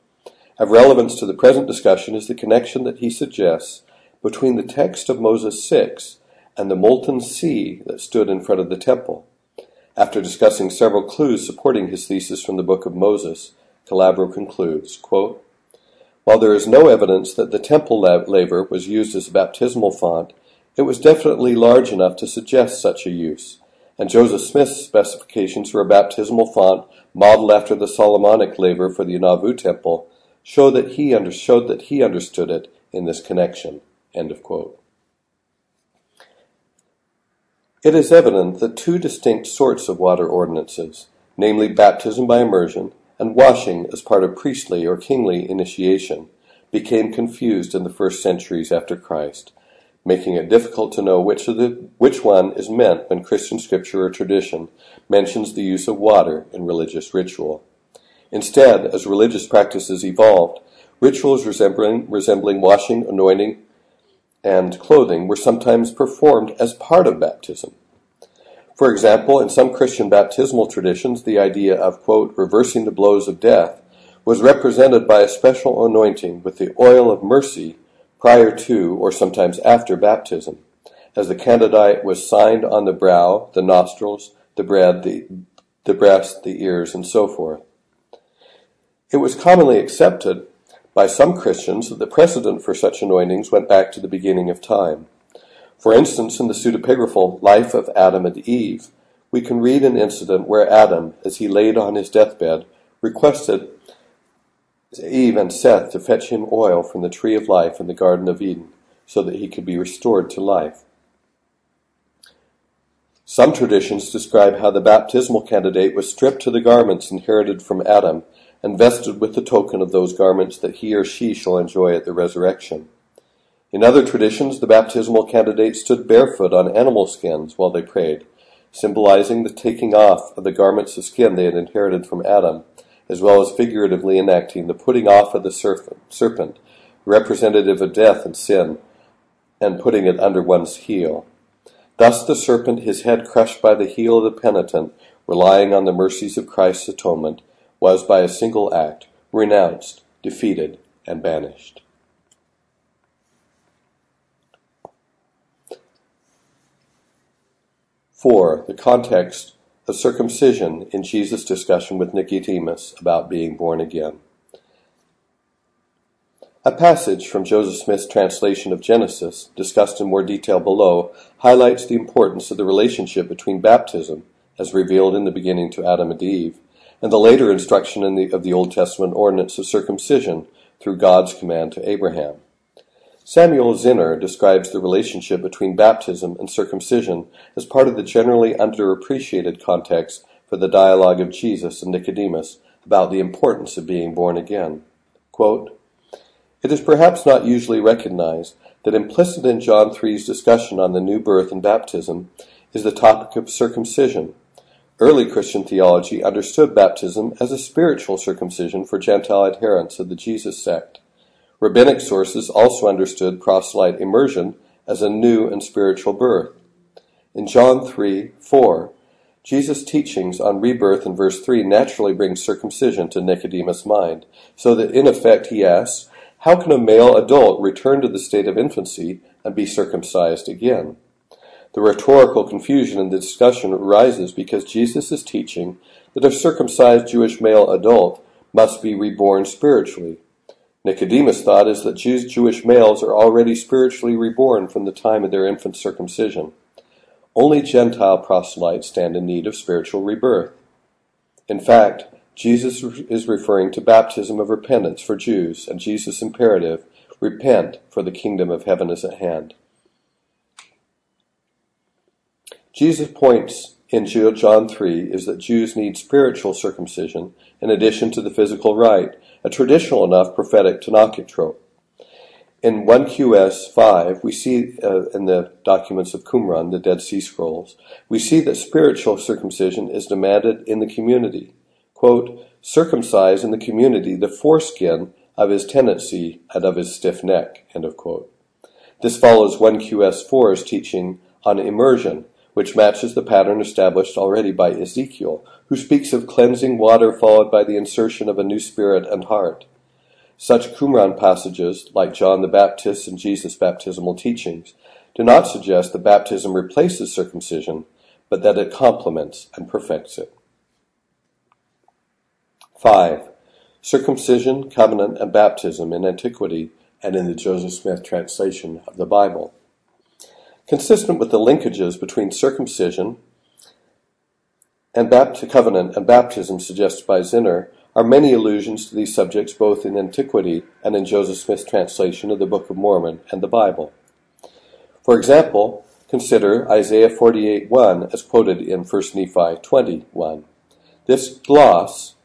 Of relevance to the present discussion is the connection that he suggests between the text of Moses 6 and the molten sea that stood in front of the temple. After discussing several clues supporting his thesis from the Book of Moses, Calabro concludes, quote, while there is no evidence that the temple laver was used as a baptismal font, it was definitely large enough to suggest such a use, and Joseph Smith's specifications for a baptismal font modeled after the Solomonic laver for the Nauvoo temple show that he under, showed that he understood it in this connection. It is evident that two distinct sorts of water ordinances, namely baptism by immersion and washing as part of priestly or kingly initiation became confused in the first centuries after Christ, making it difficult to know which, the, which one is meant when Christian scripture or tradition mentions the use of water in religious ritual. Instead, as religious practices evolved, rituals resembling, resembling washing, anointing, and clothing were sometimes performed as part of baptism. For example, in some Christian baptismal traditions, the idea of, quote, reversing the blows of death was represented by a special anointing with the oil of mercy prior to or sometimes after baptism, as the candidate was signed on the brow, the nostrils, the bread, the, the breast, the ears, and so forth. It was commonly accepted by some Christians that the precedent for such anointings went back to the beginning of time. For instance, in the pseudepigraphal Life of Adam and Eve, we can read an incident where Adam, as he laid on his deathbed, requested Eve and Seth to fetch him oil from the tree of life in the Garden of Eden so that he could be restored to life. Some traditions describe how the baptismal candidate was stripped to the garments inherited from Adam and vested with the token of those garments that he or she shall enjoy at the resurrection. In other traditions, the baptismal candidate stood barefoot on animal skins while they prayed, symbolizing the taking off of the garments of skin they had inherited from Adam, as well as figuratively enacting the putting off of the serpent, representative of death and sin, and putting it under one's heel. Thus the serpent, his head crushed by the heel of the penitent, relying on the mercies of Christ's atonement, was by a single act renounced, defeated, and banished. Four, the context of circumcision in Jesus' discussion with Nicodemus about being born again. A passage from Joseph Smith's translation of Genesis, discussed in more detail below, highlights the importance of the relationship between baptism, as revealed in the beginning to Adam and Eve, and the later instruction the, of the Old Testament ordinance of circumcision through God's command to Abraham. Samuel Zinner describes the relationship between baptism and circumcision as part of the generally underappreciated context for the dialogue of Jesus and Nicodemus about the importance of being born again. Quote, it is perhaps not usually recognized that implicit in John 3's discussion on the new birth and baptism is the topic of circumcision. Early Christian theology understood baptism as a spiritual circumcision for Gentile adherents of the Jesus sect. Rabbinic sources also understood proselyte immersion as a new and spiritual birth. In John 3 4, Jesus' teachings on rebirth in verse 3 naturally bring circumcision to Nicodemus' mind, so that in effect he asks, how can a male adult return to the state of infancy and be circumcised again? The rhetorical confusion in the discussion arises because Jesus is teaching that a circumcised Jewish male adult must be reborn spiritually. Nicodemus' thought is that Jews, Jewish males are already spiritually reborn from the time of their infant circumcision. Only Gentile proselytes stand in need of spiritual rebirth. In fact, Jesus is referring to baptism of repentance for Jews and Jesus' imperative, repent, for the kingdom of heaven is at hand. Jesus' points in John 3 is that Jews need spiritual circumcision in addition to the physical rite, a traditional enough prophetic Tanakhic trope. In 1QS 5, we see uh, in the documents of Qumran, the Dead Sea Scrolls, we see that spiritual circumcision is demanded in the community quote, circumcise in the community the foreskin of his tendency and of his stiff neck, end of quote. This follows 1QS4's teaching on immersion, which matches the pattern established already by Ezekiel, who speaks of cleansing water followed by the insertion of a new spirit and heart. Such Qumran passages, like John the Baptist and Jesus' baptismal teachings, do not suggest that baptism replaces circumcision, but that it complements and perfects it. 5. Circumcision, covenant, and baptism in antiquity and in the Joseph Smith translation of the Bible. Consistent with the linkages between circumcision and bapt- covenant and baptism suggested by Zinner are many allusions to these subjects both in antiquity and in Joseph Smith's translation of the Book of Mormon and the Bible. For example, consider Isaiah 48:1 as quoted in 1 Nephi 20:1. This gloss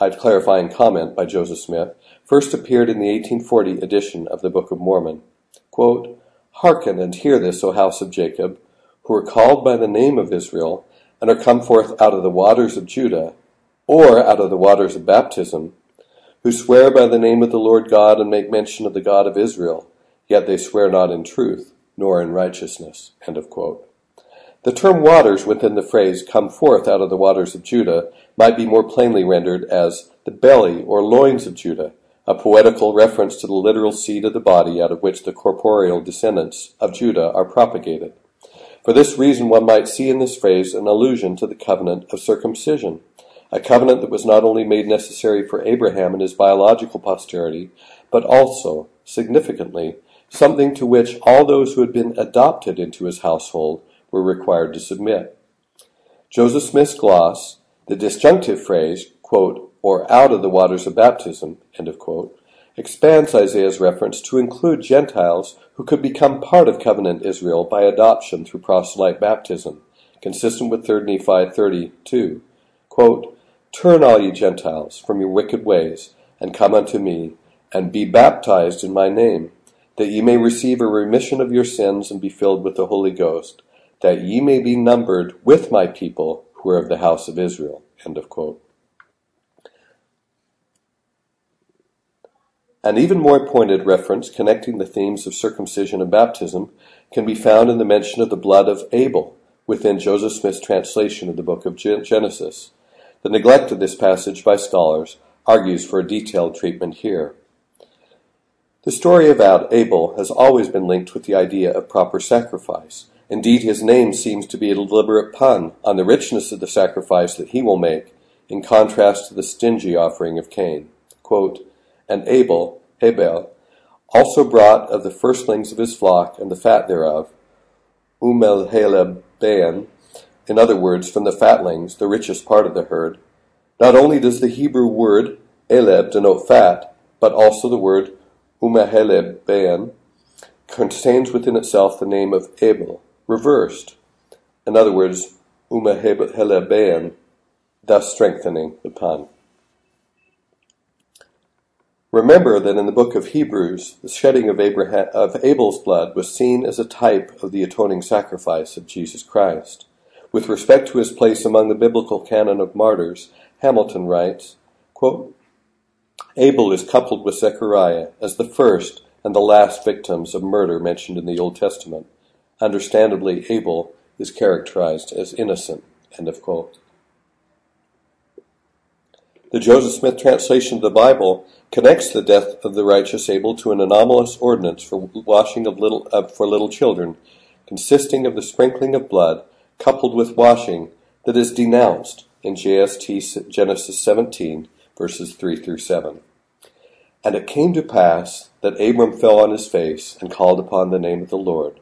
a clarifying comment by Joseph Smith, first appeared in the 1840 edition of the Book of Mormon. Quote, Hearken and hear this, O house of Jacob, who are called by the name of Israel, and are come forth out of the waters of Judah, or out of the waters of baptism, who swear by the name of the Lord God and make mention of the God of Israel, yet they swear not in truth, nor in righteousness. The term waters within the phrase come forth out of the waters of Judah might be more plainly rendered as the belly or loins of Judah, a poetical reference to the literal seed of the body out of which the corporeal descendants of Judah are propagated. For this reason, one might see in this phrase an allusion to the covenant of circumcision, a covenant that was not only made necessary for Abraham and his biological posterity, but also, significantly, something to which all those who had been adopted into his household were required to submit. Joseph Smith's gloss, the disjunctive phrase, quote, or out of the waters of baptism, expands Isaiah's reference to include Gentiles who could become part of covenant Israel by adoption through proselyte baptism, consistent with 3 Nephi 32. Quote, Turn all ye Gentiles from your wicked ways, and come unto me, and be baptized in my name, that ye may receive a remission of your sins and be filled with the Holy Ghost, that ye may be numbered with my people who are of the house of Israel. End of quote. An even more pointed reference connecting the themes of circumcision and baptism can be found in the mention of the blood of Abel within Joseph Smith's translation of the book of Genesis. The neglect of this passage by scholars argues for a detailed treatment here. The story about Abel has always been linked with the idea of proper sacrifice. Indeed, his name seems to be a deliberate pun on the richness of the sacrifice that he will make, in contrast to the stingy offering of Cain. Quote, and Abel, Abel, also brought of the firstlings of his flock and the fat thereof, umelheleban, in other words, from the fatlings, the richest part of the herd. Not only does the Hebrew word eleb denote fat, but also the word umaheleban contains within itself the name of Abel, reversed. In other words, umaheleban, thus strengthening the pun. Remember that in the book of Hebrews, the shedding of, Abraham, of Abel's blood was seen as a type of the atoning sacrifice of Jesus Christ. With respect to his place among the biblical canon of martyrs, Hamilton writes, quote, Abel is coupled with Zechariah as the first and the last victims of murder mentioned in the Old Testament. Understandably, Abel is characterized as innocent. End of quote. The Joseph Smith translation of the Bible connects the death of the righteous Abel to an anomalous ordinance for washing of little uh, for little children, consisting of the sprinkling of blood coupled with washing that is denounced in JST Genesis 17 verses 3 through 7. And it came to pass that Abram fell on his face and called upon the name of the Lord.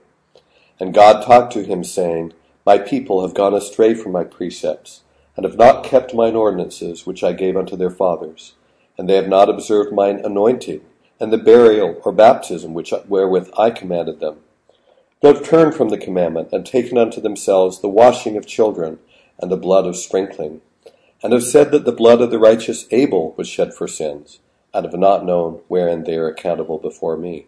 And God talked to him, saying, My people have gone astray from my precepts and have not kept mine ordinances which I gave unto their fathers, and they have not observed mine anointing, and the burial or baptism which wherewith I commanded them. They have turned from the commandment, and taken unto themselves the washing of children, and the blood of sprinkling, and have said that the blood of the righteous Abel was shed for sins, and have not known wherein they are accountable before me.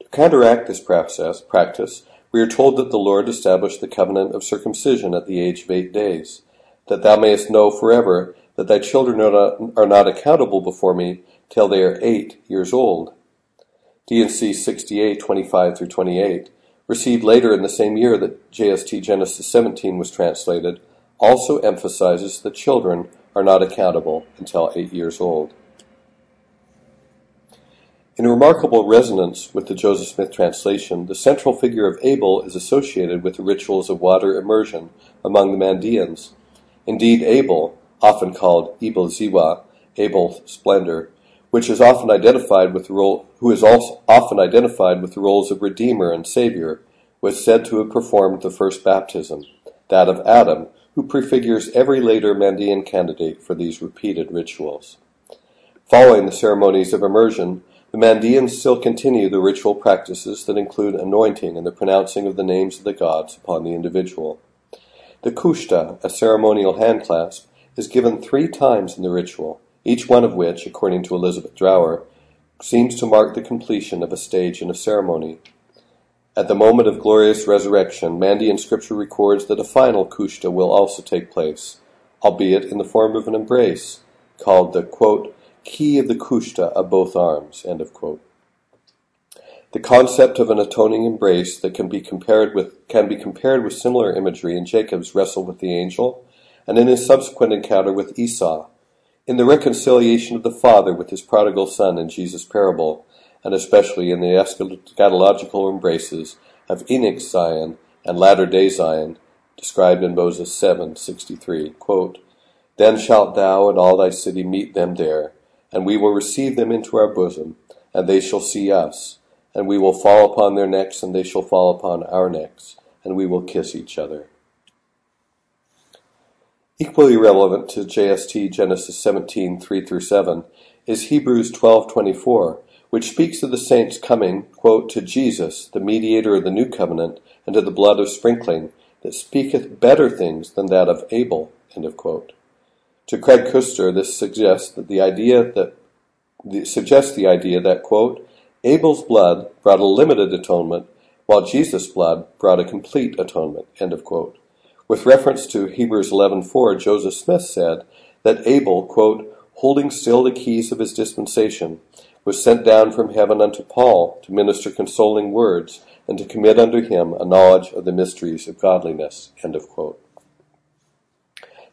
To counteract this process, practice, we are told that the Lord established the covenant of circumcision at the age of eight days, that thou mayest know forever that thy children are not, are not accountable before me till they are eight years old. D&C 68, 25 through 28, received later in the same year that JST Genesis 17 was translated, also emphasizes that children are not accountable until eight years old. In remarkable resonance with the Joseph Smith translation, the central figure of Abel is associated with the rituals of water immersion among the Mandeans. Indeed, Abel, often called Ebel Ziwa, Abel Splendor, which is often identified with the role, who is also often identified with the roles of Redeemer and Savior, was said to have performed the first baptism, that of Adam, who prefigures every later Mandean candidate for these repeated rituals. Following the ceremonies of immersion, the Mandeans still continue the ritual practices that include anointing and the pronouncing of the names of the gods upon the individual. The kushta, a ceremonial handclasp, is given three times in the ritual, each one of which, according to Elizabeth Drower, seems to mark the completion of a stage in a ceremony. At the moment of glorious resurrection, Mandean scripture records that a final kushta will also take place, albeit in the form of an embrace, called the quote, key of the kushta of both arms. The concept of an atoning embrace that can be compared with can be compared with similar imagery in Jacob's wrestle with the angel and in his subsequent encounter with Esau. In the reconciliation of the Father with his prodigal son in Jesus' parable, and especially in the eschatological embraces of Enoch's Zion and latter-day Zion, described in Moses 7:63, quote, Then shalt thou and all thy city meet them there, and we will receive them into our bosom, and they shall see us, and we will fall upon their necks, and they shall fall upon our necks, and we will kiss each other. Equally relevant to JST Genesis 17, 3 through 7 is Hebrews 12:24, which speaks of the saints coming, quote, to Jesus, the mediator of the new covenant, and to the blood of sprinkling, that speaketh better things than that of Abel. End of quote. To Craig Koester, this suggests that the idea that the, suggests the idea that quote Abel's blood brought a limited atonement, while Jesus' blood brought a complete atonement. End of quote. With reference to Hebrews 11:4, Joseph Smith said that Abel, quote, holding still the keys of his dispensation, was sent down from heaven unto Paul to minister consoling words and to commit unto him a knowledge of the mysteries of godliness. End of quote.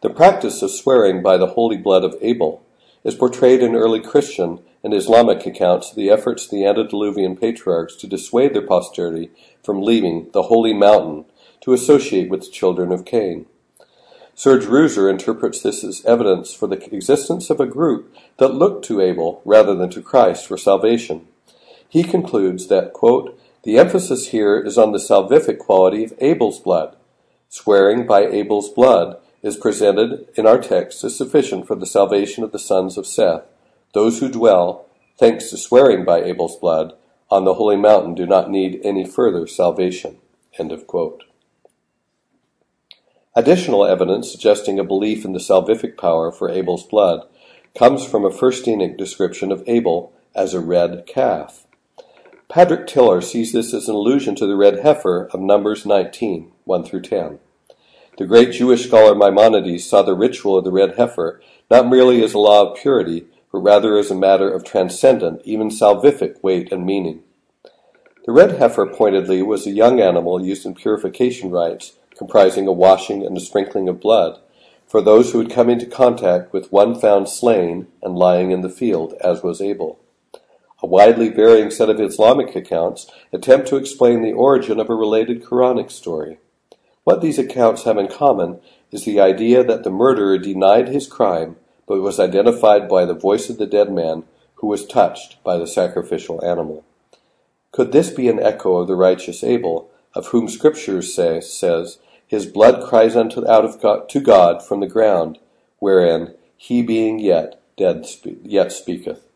The practice of swearing by the holy blood of Abel is portrayed in early Christian and Islamic accounts of the efforts of the antediluvian patriarchs to dissuade their posterity from leaving the holy mountain to associate with the children of Cain. Serge Ruzer interprets this as evidence for the existence of a group that looked to Abel rather than to Christ for salvation. He concludes that, quote, the emphasis here is on the salvific quality of Abel's blood. Swearing by Abel's blood is presented in our text as sufficient for the salvation of the sons of Seth. Those who dwell, thanks to swearing by Abel's blood, on the holy mountain do not need any further salvation. Additional evidence suggesting a belief in the salvific power for Abel's blood comes from a First Enoch description of Abel as a red calf. Patrick Tiller sees this as an allusion to the red heifer of Numbers 19, 1 through 10. The great Jewish scholar Maimonides saw the ritual of the red heifer not merely as a law of purity, but rather as a matter of transcendent, even salvific weight and meaning. The red heifer, pointedly, was a young animal used in purification rites, comprising a washing and a sprinkling of blood, for those who had come into contact with one found slain and lying in the field, as was Abel. A widely varying set of Islamic accounts attempt to explain the origin of a related Quranic story. What these accounts have in common is the idea that the murderer denied his crime but was identified by the voice of the dead man who was touched by the sacrificial animal. Could this be an echo of the righteous Abel, of whom Scripture say, says, His blood cries unto out of God, to God from the ground, wherein he being yet dead yet speaketh?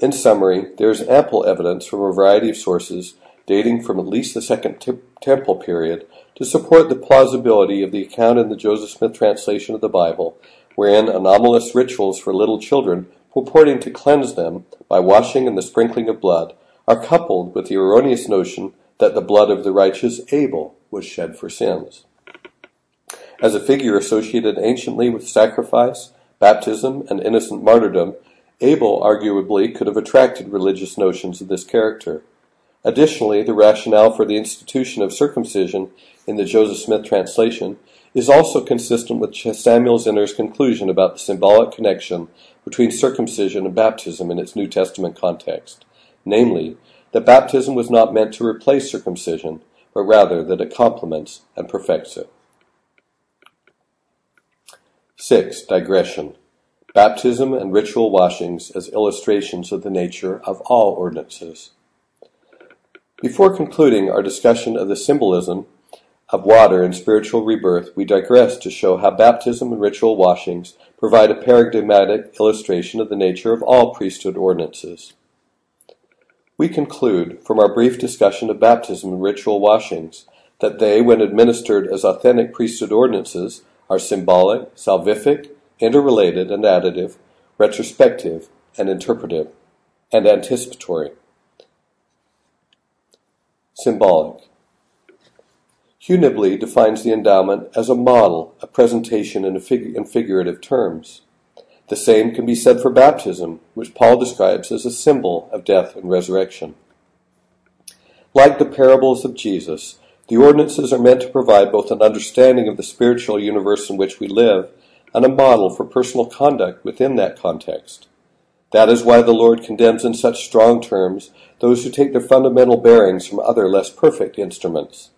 In summary, there is ample evidence from a variety of sources dating from at least the Second Temple period to support the plausibility of the account in the Joseph Smith translation of the Bible, wherein anomalous rituals for little children purporting to cleanse them by washing and the sprinkling of blood are coupled with the erroneous notion that the blood of the righteous Abel was shed for sins. As a figure associated anciently with sacrifice, baptism, and innocent martyrdom, Abel arguably could have attracted religious notions of this character. Additionally, the rationale for the institution of circumcision in the Joseph Smith translation is also consistent with Samuel Zinner's conclusion about the symbolic connection between circumcision and baptism in its New Testament context, namely, that baptism was not meant to replace circumcision, but rather that it complements and perfects it. 6. Digression baptism and ritual washings as illustrations of the nature of all ordinances. Before concluding our discussion of the symbolism of water and spiritual rebirth, we digress to show how baptism and ritual washings provide a paradigmatic illustration of the nature of all priesthood ordinances. We conclude from our brief discussion of baptism and ritual washings that they, when administered as authentic priesthood ordinances, are symbolic, salvific, interrelated and additive, retrospective and interpretive, and anticipatory. Symbolic. Hugh Nibley defines the endowment as a model, a presentation in, a fig- in figurative terms. The same can be said for baptism, which Paul describes as a symbol of death and resurrection. Like the parables of Jesus, the ordinances are meant to provide both an understanding of the spiritual universe in which we live and a model for personal conduct within that context. That is why the Lord condemns in such strong terms those who take their fundamental bearings from other less perfect instruments.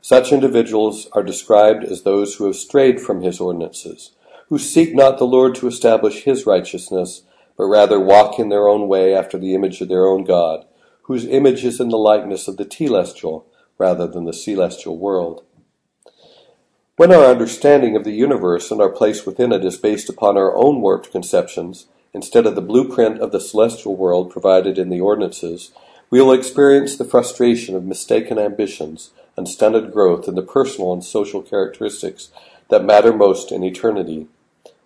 Such individuals are described as those who have strayed from his ordinances, who seek not the Lord to establish his righteousness, but rather walk in their own way after the image of their own God, whose image is in the likeness of the telestial rather than the celestial world. When our understanding of the universe and our place within it is based upon our own warped conceptions, instead of the blueprint of the celestial world provided in the ordinances, we will experience the frustration of mistaken ambitions and stunted growth in the personal and social characteristics that matter most in eternity.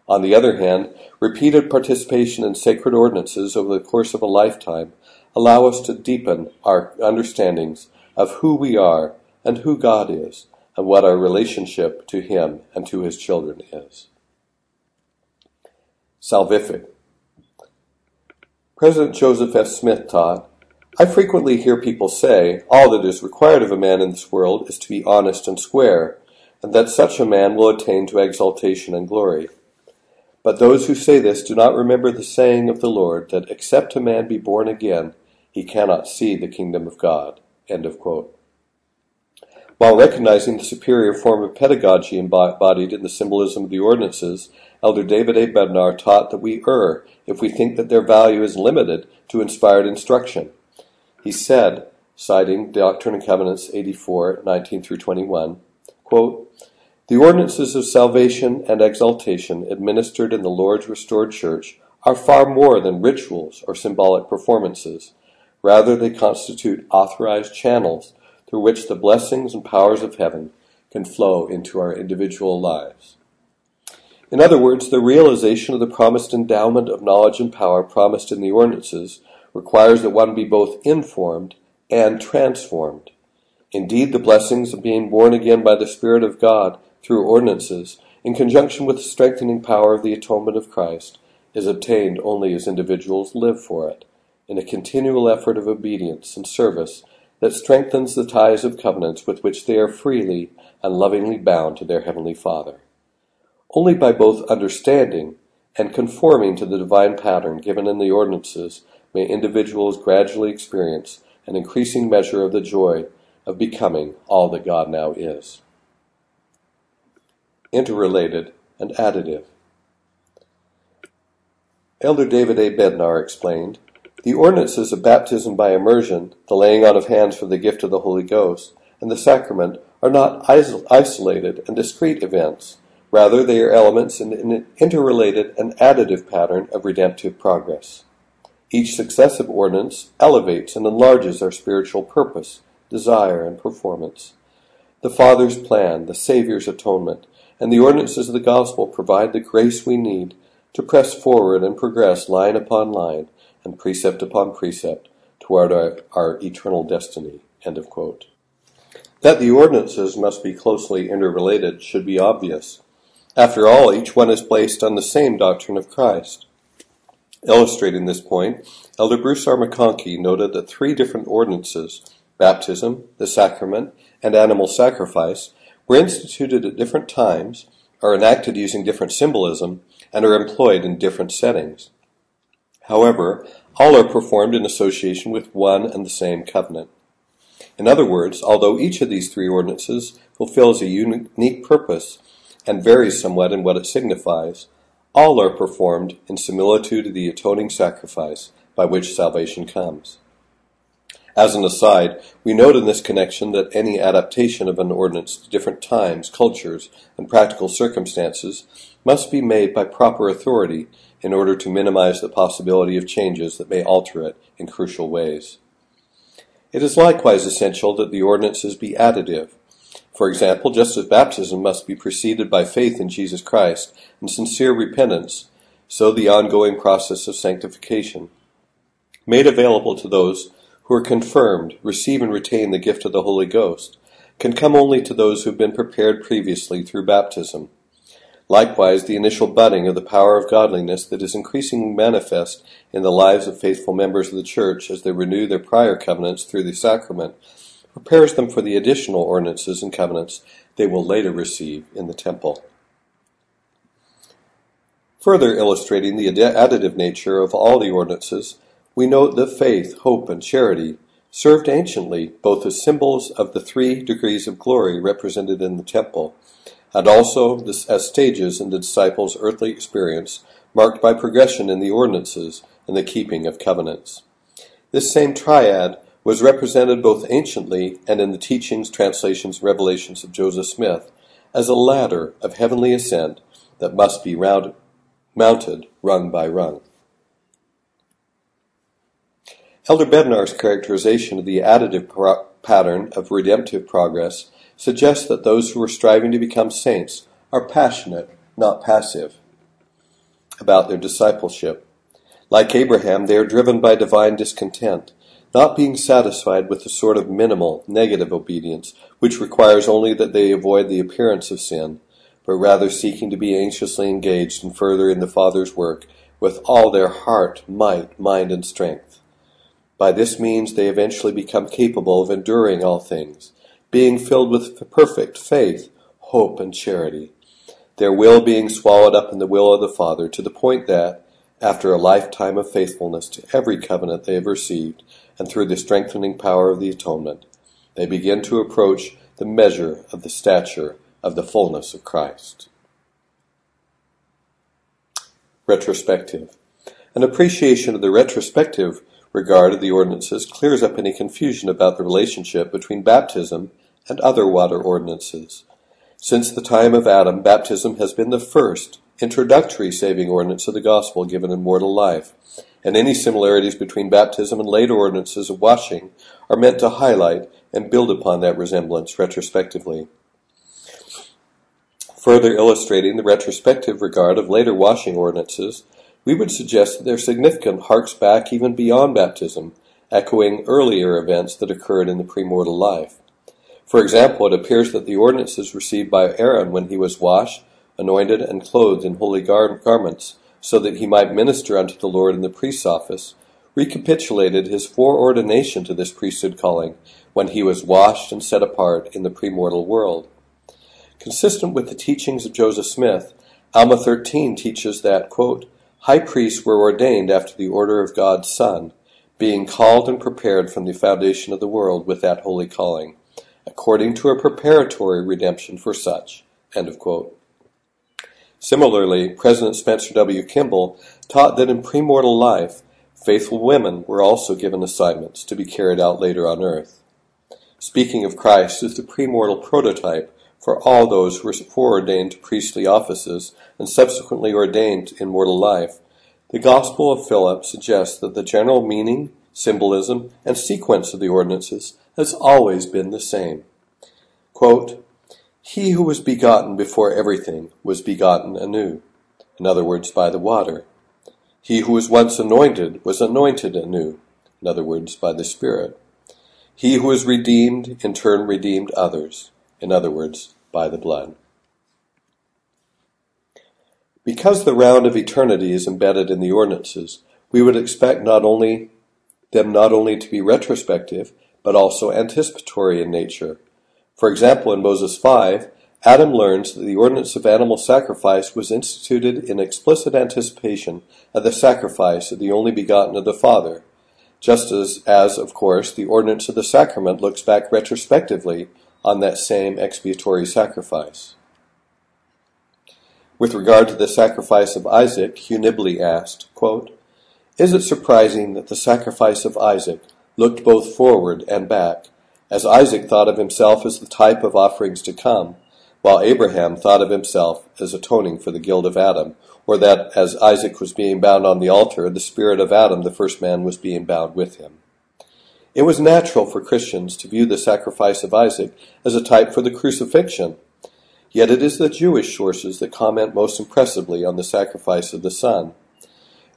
On the other hand, repeated participation in sacred ordinances over the course of a lifetime allow us to deepen our understandings of who we are and who God is, and what our relationship to Him and to His children is. Salvific. President Joseph F. Smith taught, I frequently hear people say, all that is required of a man in this world is to be honest and square, and that such a man will attain to exaltation and glory. But those who say this do not remember the saying of the Lord that except a man be born again, he cannot see the kingdom of God. While recognizing the superior form of pedagogy embodied in the symbolism of the ordinances, Elder David A. Bednar taught that we err if we think that their value is limited to inspired instruction. He said, citing Doctrine and Covenants 84, 19 through 21, quote, The ordinances of salvation and exaltation administered in the Lord's restored church are far more than rituals or symbolic performances. Rather, they constitute authorized channels through which the blessings and powers of heaven can flow into our individual lives. In other words, the realization of the promised endowment of knowledge and power promised in the ordinances requires that one be both informed and transformed. Indeed, the blessings of being born again by the Spirit of God through ordinances, in conjunction with the strengthening power of the atonement of Christ, is obtained only as individuals live for it in a continual effort of obedience and service that strengthens the ties of covenants with which they are freely and lovingly bound to their Heavenly Father. Only by both understanding and conforming to the divine pattern given in the ordinances may individuals gradually experience an increasing measure of the joy of becoming all that God now is. Interrelated and additive. Elder David A. Bednar explained the ordinances of baptism by immersion, the laying on of hands for the gift of the Holy Ghost, and the sacrament are not isolated and discrete events. Rather, they are elements in an interrelated and additive pattern of redemptive progress. Each successive ordinance elevates and enlarges our spiritual purpose, desire, and performance. The Father's plan, the Savior's atonement, and the ordinances of the gospel provide the grace we need to press forward and progress line upon line and precept upon precept toward our, our eternal destiny. That the ordinances must be closely interrelated should be obvious. After all, each one is based on the same doctrine of Christ. Illustrating this point, Elder Bruce R. McConkie noted that three different ordinances baptism, the sacrament, and animal sacrifice were instituted at different times, are enacted using different symbolism, and are employed in different settings. However, all are performed in association with one and the same covenant. In other words, although each of these three ordinances fulfills a unique purpose and varies somewhat in what it signifies, all are performed in similitude to the atoning sacrifice by which salvation comes. As an aside, we note in this connection that any adaptation of an ordinance to different times, cultures, and practical circumstances must be made by proper authority in order to minimize the possibility of changes that may alter it in crucial ways. It is likewise essential that the ordinances be additive. For example, just as baptism must be preceded by faith in Jesus Christ and sincere repentance, so the ongoing process of sanctification, made available to those who are confirmed, receive and retain the gift of the Holy Ghost, can come only to those who have been prepared previously through baptism. Likewise, the initial budding of the power of godliness that is increasingly manifest in the lives of faithful members of the church as they renew their prior covenants through the sacrament prepares them for the additional ordinances and covenants they will later receive in the temple. Further illustrating the additive nature of all the ordinances, we note that faith, hope, and charity served anciently both as symbols of the three degrees of glory represented in the temple, and also as stages in the disciples' earthly experience, marked by progression in the ordinances and the keeping of covenants. This same triad was represented both anciently and in the teachings, translations, and revelations of Joseph Smith as a ladder of heavenly ascent that must be round, mounted rung by rung. Elder Bednar's characterization of the additive pro- pattern of redemptive progress suggests that those who are striving to become saints are passionate, not passive, about their discipleship. Like Abraham, they are driven by divine discontent, not being satisfied with the sort of minimal, negative obedience which requires only that they avoid the appearance of sin, but rather seeking to be anxiously engaged in furthering the Father's work with all their heart, might, mind, and strength. By this means they eventually become capable of enduring all things, being filled with perfect faith, hope, and charity, their will being swallowed up in the will of the Father to the point that, after a lifetime of faithfulness to every covenant they have received, and through the strengthening power of the atonement, they begin to approach the measure of the stature of the fullness of Christ. Retrospective. An appreciation of the retrospective regard of the ordinances clears up any confusion about the relationship between baptism and other water ordinances. Since the time of Adam, baptism has been the first introductory saving ordinance of the gospel given in mortal life, and any similarities between baptism and later ordinances of washing are meant to highlight and build upon that resemblance retrospectively. Further illustrating the retrospective regard of later washing ordinances, we would suggest that their significance harks back even beyond baptism, echoing earlier events that occurred in the premortal life. For example, it appears that the ordinances received by Aaron when he was washed, anointed, and clothed in holy gar- garments, so that he might minister unto the Lord in the priest's office, recapitulated his foreordination to this priesthood calling when he was washed and set apart in the premortal world. Consistent with the teachings of Joseph Smith, Alma 13 teaches that, quote, high priests were ordained after the order of God's Son, being called and prepared from the foundation of the world with that holy calling, according to a preparatory redemption for such. End of quote. Similarly, President Spencer W. Kimball taught that in premortal life, faithful women were also given assignments to be carried out later on earth. Speaking of Christ as the premortal prototype for all those who were foreordained to priestly offices and subsequently ordained in mortal life, the Gospel of Philip suggests that the general meaning, symbolism, and sequence of the ordinances has always been the same. Quote, he who was begotten before everything was begotten anew, in other words, by the water. He who was once anointed was anointed anew, in other words, by the Spirit. He who was redeemed in turn redeemed others, in other words, by the blood. Because the round of eternity is embedded in the ordinances, we would expect not only them not only to be retrospective, but also anticipatory in nature. For example, in Moses 5, Adam learns that the ordinance of animal sacrifice was instituted in explicit anticipation of the sacrifice of the only begotten of the Father, just as, as, of course, the ordinance of the sacrament looks back retrospectively on that same expiatory sacrifice. With regard to the sacrifice of Isaac, Hugh Nibley asked, quote, Is it surprising that the sacrifice of Isaac looked both forward and back, as Isaac thought of himself as the type of offerings to come, while Abraham thought of himself as atoning for the guilt of Adam, or that as Isaac was being bound on the altar, the spirit of Adam, the first man, was being bound with him? It was natural for Christians to view the sacrifice of Isaac as a type for the crucifixion. Yet it is the Jewish sources that comment most impressively on the sacrifice of the Son.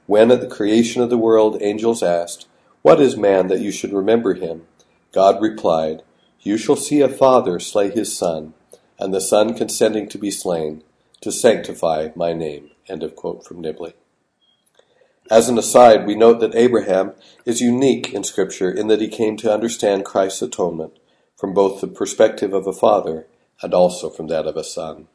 When at the creation of the world angels asked, What is man that you should remember him? God replied, You shall see a father slay his son, and the son consenting to be slain, to sanctify my name. End of quote from Nibley. As an aside, we note that Abraham is unique in Scripture in that he came to understand Christ's atonement from both the perspective of a father and also from that of a son.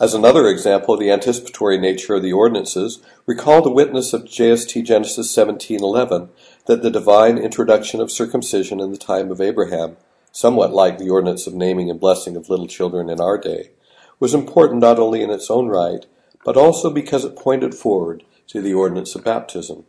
As another example of the anticipatory nature of the ordinances, recall the witness of JST Genesis 17:11 that the divine introduction of circumcision in the time of Abraham, somewhat like the ordinance of naming and blessing of little children in our day, was important not only in its own right, but also because it pointed forward to the ordinance of baptism.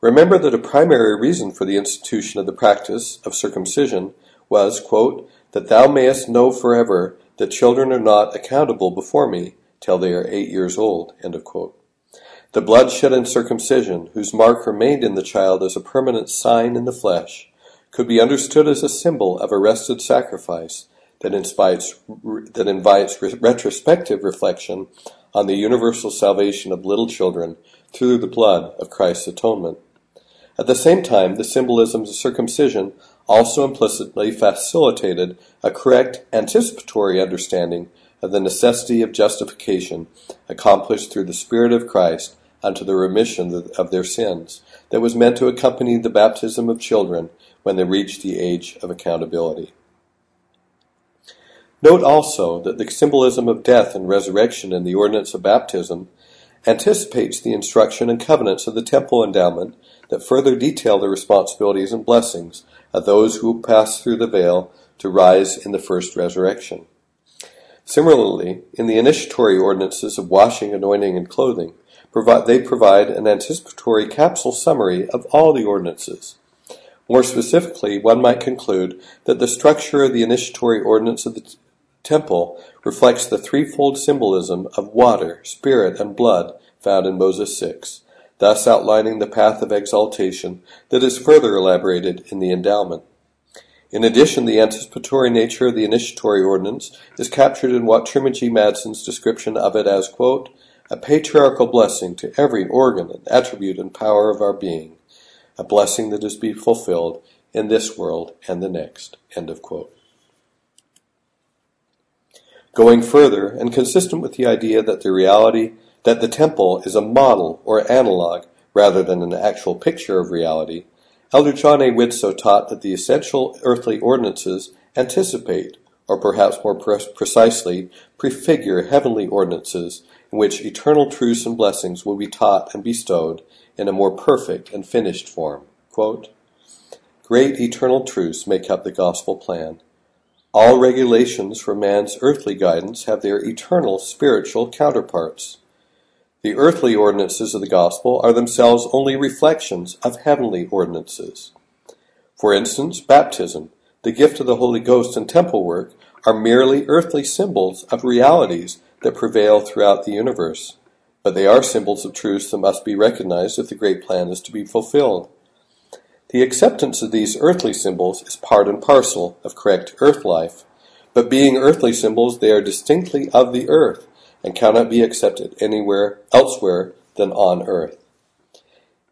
Remember that a primary reason for the institution of the practice of circumcision was, quote, that thou mayest know forever that children are not accountable before me till they are eight years old. The bloodshed and circumcision, whose mark remained in the child as a permanent sign in the flesh, could be understood as a symbol of arrested sacrifice that invites, that invites retrospective reflection on the universal salvation of little children through the blood of Christ's atonement. At the same time, the symbolisms of circumcision also implicitly facilitated a correct anticipatory understanding of the necessity of justification accomplished through the Spirit of Christ unto the remission of their sins, that was meant to accompany the baptism of children when they reached the age of accountability. Note also that the symbolism of death and resurrection in the ordinance of baptism anticipates the instruction and covenants of the temple endowment that further detail the responsibilities and blessings of those who pass through the veil to rise in the first resurrection. Similarly, in the initiatory ordinances of washing, anointing, and clothing, they provide an anticipatory capsule summary of all the ordinances. More specifically, one might conclude that the structure of the initiatory ordinance of the temple reflects the threefold symbolism of water, spirit, and blood found in Moses 6, thus outlining the path of exaltation that is further elaborated in the endowment. In addition, the anticipatory nature of the initiatory ordinance is captured in what Truman G. Madsen's description of it as, quote, a patriarchal blessing to every organ and attribute and power of our being, a blessing that is to be fulfilled in this world and the next. End of quote. Going further, and consistent with the idea that the reality that the temple is a model or analog rather than an actual picture of reality, Elder John A. Widtsoe taught that the essential earthly ordinances anticipate, or perhaps more pre- precisely, prefigure heavenly ordinances in which eternal truths and blessings will be taught and bestowed in a more perfect and finished form. Quote, Great eternal truths make up the gospel plan. All regulations for man's earthly guidance have their eternal spiritual counterparts. The earthly ordinances of the gospel are themselves only reflections of heavenly ordinances. For instance, baptism, the gift of the Holy Ghost, and temple work are merely earthly symbols of realities that prevail throughout the universe, but they are symbols of truths that must be recognized if the great plan is to be fulfilled. The acceptance of these earthly symbols is part and parcel of correct earth life, but being earthly symbols, they are distinctly of the earth and cannot be accepted anywhere elsewhere than on earth.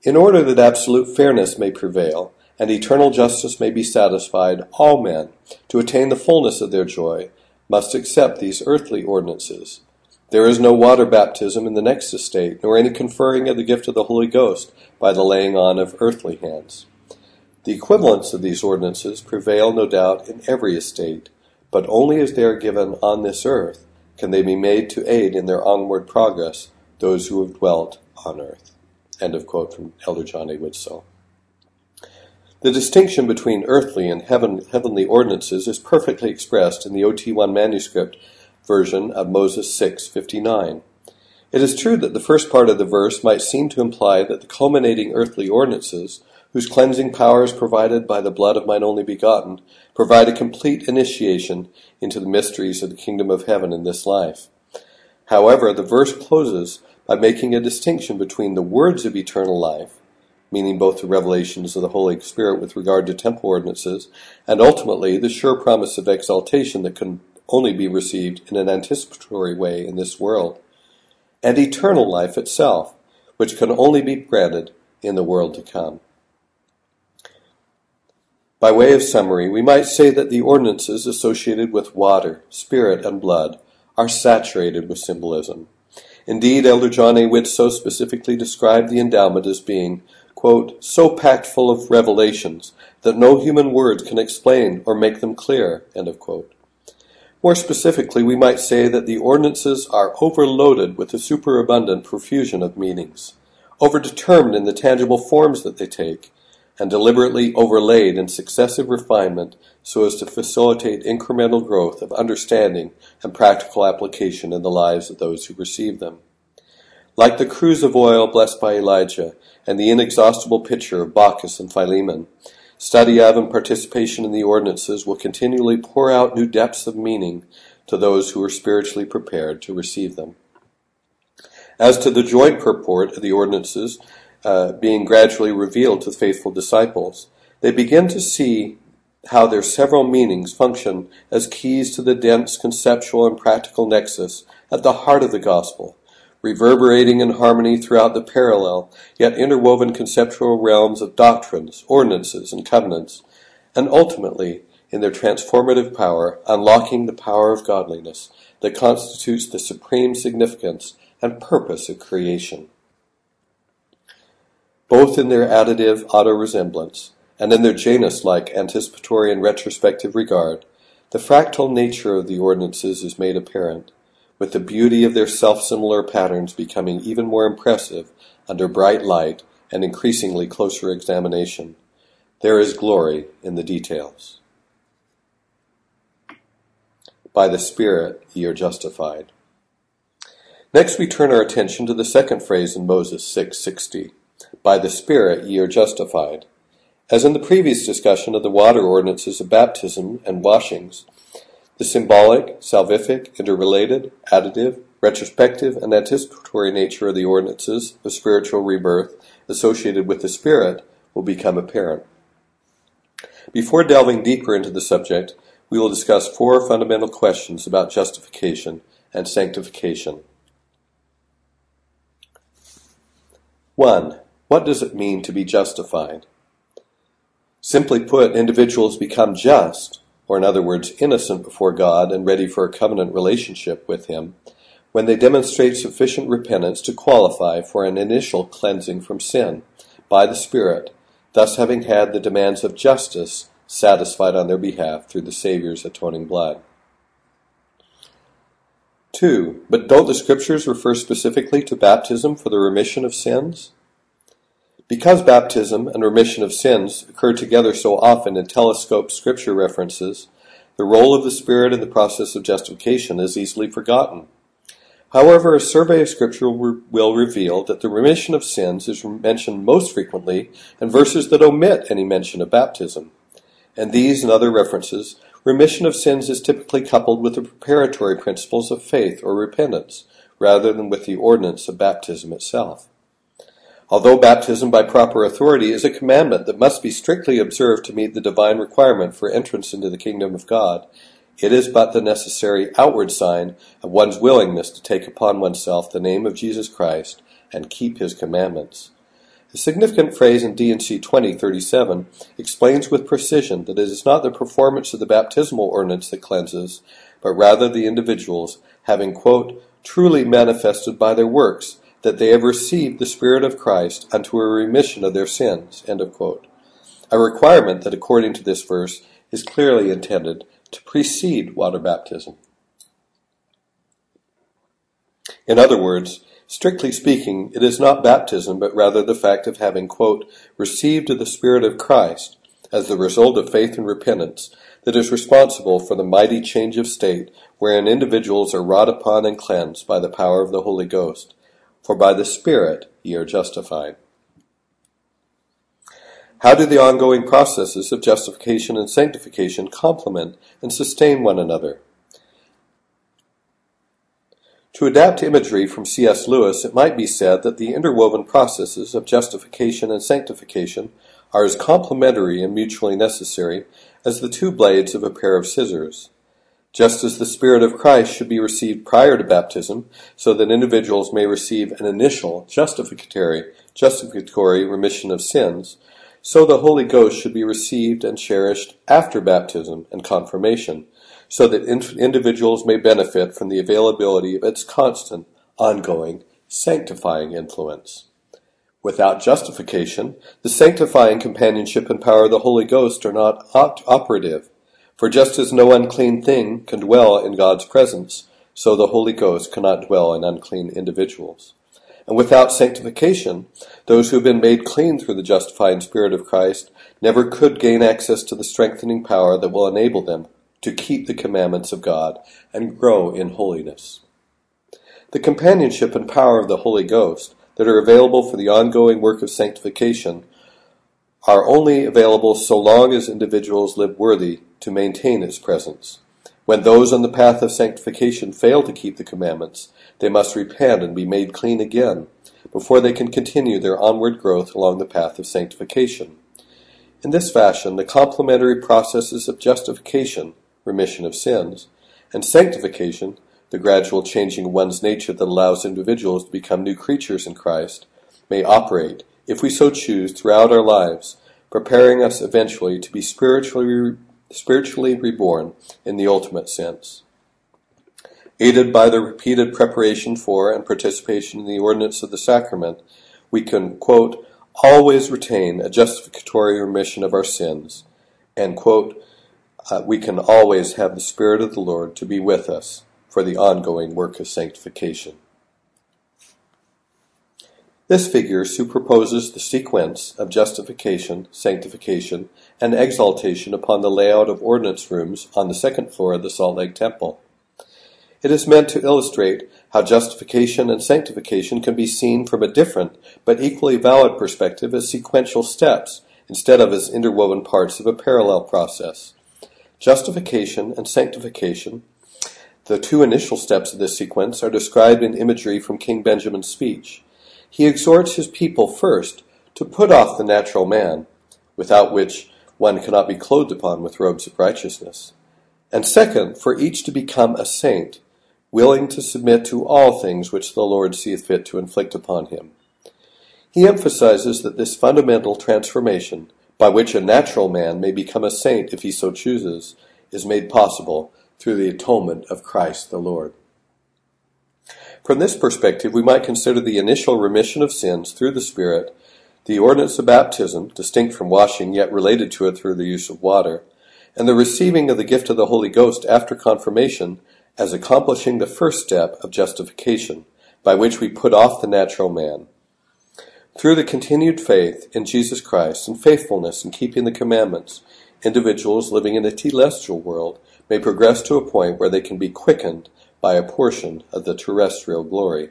In order that absolute fairness may prevail, and eternal justice may be satisfied, all men, to attain the fullness of their joy, must accept these earthly ordinances. There is no water baptism in the next estate, nor any conferring of the gift of the Holy Ghost by the laying on of earthly hands. The equivalents of these ordinances prevail, no doubt, in every estate, but only as they are given on this earth, can they be made to aid in their onward progress those who have dwelt on earth. End of quote from Elder John A. Widtsoe. The distinction between earthly and heaven, heavenly ordinances is perfectly expressed in the OT1 manuscript version of Moses 6:59. It is true that the first part of the verse might seem to imply that the culminating earthly ordinances whose cleansing power is provided by the blood of mine only begotten, provide a complete initiation into the mysteries of the kingdom of heaven in this life. However, the verse closes by making a distinction between the words of eternal life, meaning both the revelations of the Holy Spirit with regard to temple ordinances, and ultimately the sure promise of exaltation that can only be received in an anticipatory way in this world, and eternal life itself, which can only be granted in the world to come. By way of summary, we might say that the ordinances associated with water, spirit, and blood are saturated with symbolism. Indeed, Elder John A. Widtsoe specifically described the endowment as being, quote, so packed full of revelations that no human words can explain or make them clear, More specifically, we might say that the ordinances are overloaded with a superabundant profusion of meanings, overdetermined in the tangible forms that they take, and deliberately overlaid in successive refinement so as to facilitate incremental growth of understanding and practical application in the lives of those who receive them. Like the cruse of oil blessed by Elijah and the inexhaustible pitcher of Baucis and Philemon, Study of and participation in the ordinances will continually pour out new depths of meaning to those who are spiritually prepared to receive them. As to the joint purport of the ordinances uh, being gradually revealed to the faithful disciples, they begin to see how their several meanings function as keys to the dense conceptual and practical nexus at the heart of the gospel reverberating in harmony throughout the parallel, yet interwoven conceptual realms of doctrines, ordinances, and covenants, and ultimately, in their transformative power, unlocking the power of godliness that constitutes the supreme significance and purpose of creation. Both in their additive auto-resemblance and in their Janus-like anticipatory and retrospective regard, the fractal nature of the ordinances is made apparent with the beauty of their self-similar patterns becoming even more impressive under bright light and increasingly closer examination. There is glory in the details. By the Spirit ye are justified. Next we turn our attention to the second phrase in Moses 6:60. By the Spirit ye are justified. As in the previous discussion of the water ordinances of baptism and washings, the symbolic, salvific, interrelated, additive, retrospective, and anticipatory nature of the ordinances of spiritual rebirth associated with the Spirit will become apparent. Before delving deeper into the subject, we will discuss four fundamental questions about justification and sanctification. 1. What does it mean to be justified? Simply put, individuals become just or in other words, innocent before God and ready for a covenant relationship with Him, when they demonstrate sufficient repentance to qualify for an initial cleansing from sin by the Spirit, thus having had the demands of justice satisfied on their behalf through the Savior's atoning blood. 2. But don't the Scriptures refer specifically to baptism for the remission of sins? Because baptism and remission of sins occur together so often in telescoped scripture references, the role of the Spirit in the process of justification is easily forgotten. However, a survey of Scripture will reveal that the remission of sins is mentioned most frequently in verses that omit any mention of baptism. And these and other references, remission of sins is typically coupled with the preparatory principles of faith or repentance, rather than with the ordinance of baptism itself. Although baptism by proper authority is a commandment that must be strictly observed to meet the divine requirement for entrance into the kingdom of God, it is but the necessary outward sign of one's willingness to take upon oneself the name of Jesus Christ and keep his commandments. A significant phrase in D&C 2037 explains with precision that it is not the performance of the baptismal ordinance that cleanses, but rather the individuals having, quote, truly manifested by their works that they have received the Spirit of Christ unto a remission of their sins. A requirement that, according to this verse, is clearly intended to precede water baptism. In other words, strictly speaking, it is not baptism, but rather the fact of having, quote, received the Spirit of Christ as the result of faith and repentance that is responsible for the mighty change of state wherein individuals are wrought upon and cleansed by the power of the Holy Ghost for by the Spirit ye are justified. How do the ongoing processes of justification and sanctification complement and sustain one another? To adapt imagery from C.S. Lewis, it might be said that the interwoven processes of justification and sanctification are as complementary and mutually necessary as the two blades of a pair of scissors. Just as the Spirit of Christ should be received prior to baptism, so that individuals may receive an initial justificatory, justificatory remission of sins, so the Holy Ghost should be received and cherished after baptism and confirmation, so that individuals may benefit from the availability of its constant, ongoing, sanctifying influence. Without justification, the sanctifying companionship and power of the Holy Ghost are not operative For just as no unclean thing can dwell in God's presence, so the Holy Ghost cannot dwell in unclean individuals. And without sanctification, those who have been made clean through the justifying Spirit of Christ never could gain access to the strengthening power that will enable them to keep the commandments of God and grow in holiness. The companionship and power of the Holy Ghost that are available for the ongoing work of sanctification are only available so long as individuals live worthy to maintain its presence. When those on the path of sanctification fail to keep the commandments, they must repent and be made clean again before they can continue their onward growth along the path of sanctification. In this fashion, the complementary processes of justification, remission of sins, and sanctification, the gradual changing of one's nature that allows individuals to become new creatures in Christ, may operate, if we so choose, throughout our lives, preparing us eventually to be spiritually, spiritually reborn in the ultimate sense. Aided by the repeated preparation for and participation in the ordinance of the sacrament, we can, quote, always retain a justificatory remission of our sins, and, quote, uh, we can always have the Spirit of the Lord to be with us for the ongoing work of sanctification. This figure superposes the sequence of justification, sanctification, and exaltation upon the layout of ordinance rooms on the second floor of the Salt Lake Temple. It is meant to illustrate how justification and sanctification can be seen from a different but equally valid perspective as sequential steps instead of as interwoven parts of a parallel process. Justification and sanctification, the two initial steps of this sequence, are described in imagery from King Benjamin's speech. He exhorts his people first to put off the natural man, without which one cannot be clothed upon with robes of righteousness, and second, for each to become a saint willing to submit to all things which the Lord seeth fit to inflict upon him. He emphasizes that this fundamental transformation, by which a natural man may become a saint if he so chooses, is made possible through the atonement of Christ the Lord. From this perspective, we might consider the initial remission of sins through the Spirit, the ordinance of baptism, distinct from washing yet related to it through the use of water, and the receiving of the gift of the Holy Ghost after confirmation as accomplishing the first step of justification, by which we put off the natural man. Through the continued faith in Jesus Christ and faithfulness in keeping the commandments, individuals living in a telestial world may progress to a point where they can be quickened by a portion of the terrestrial glory.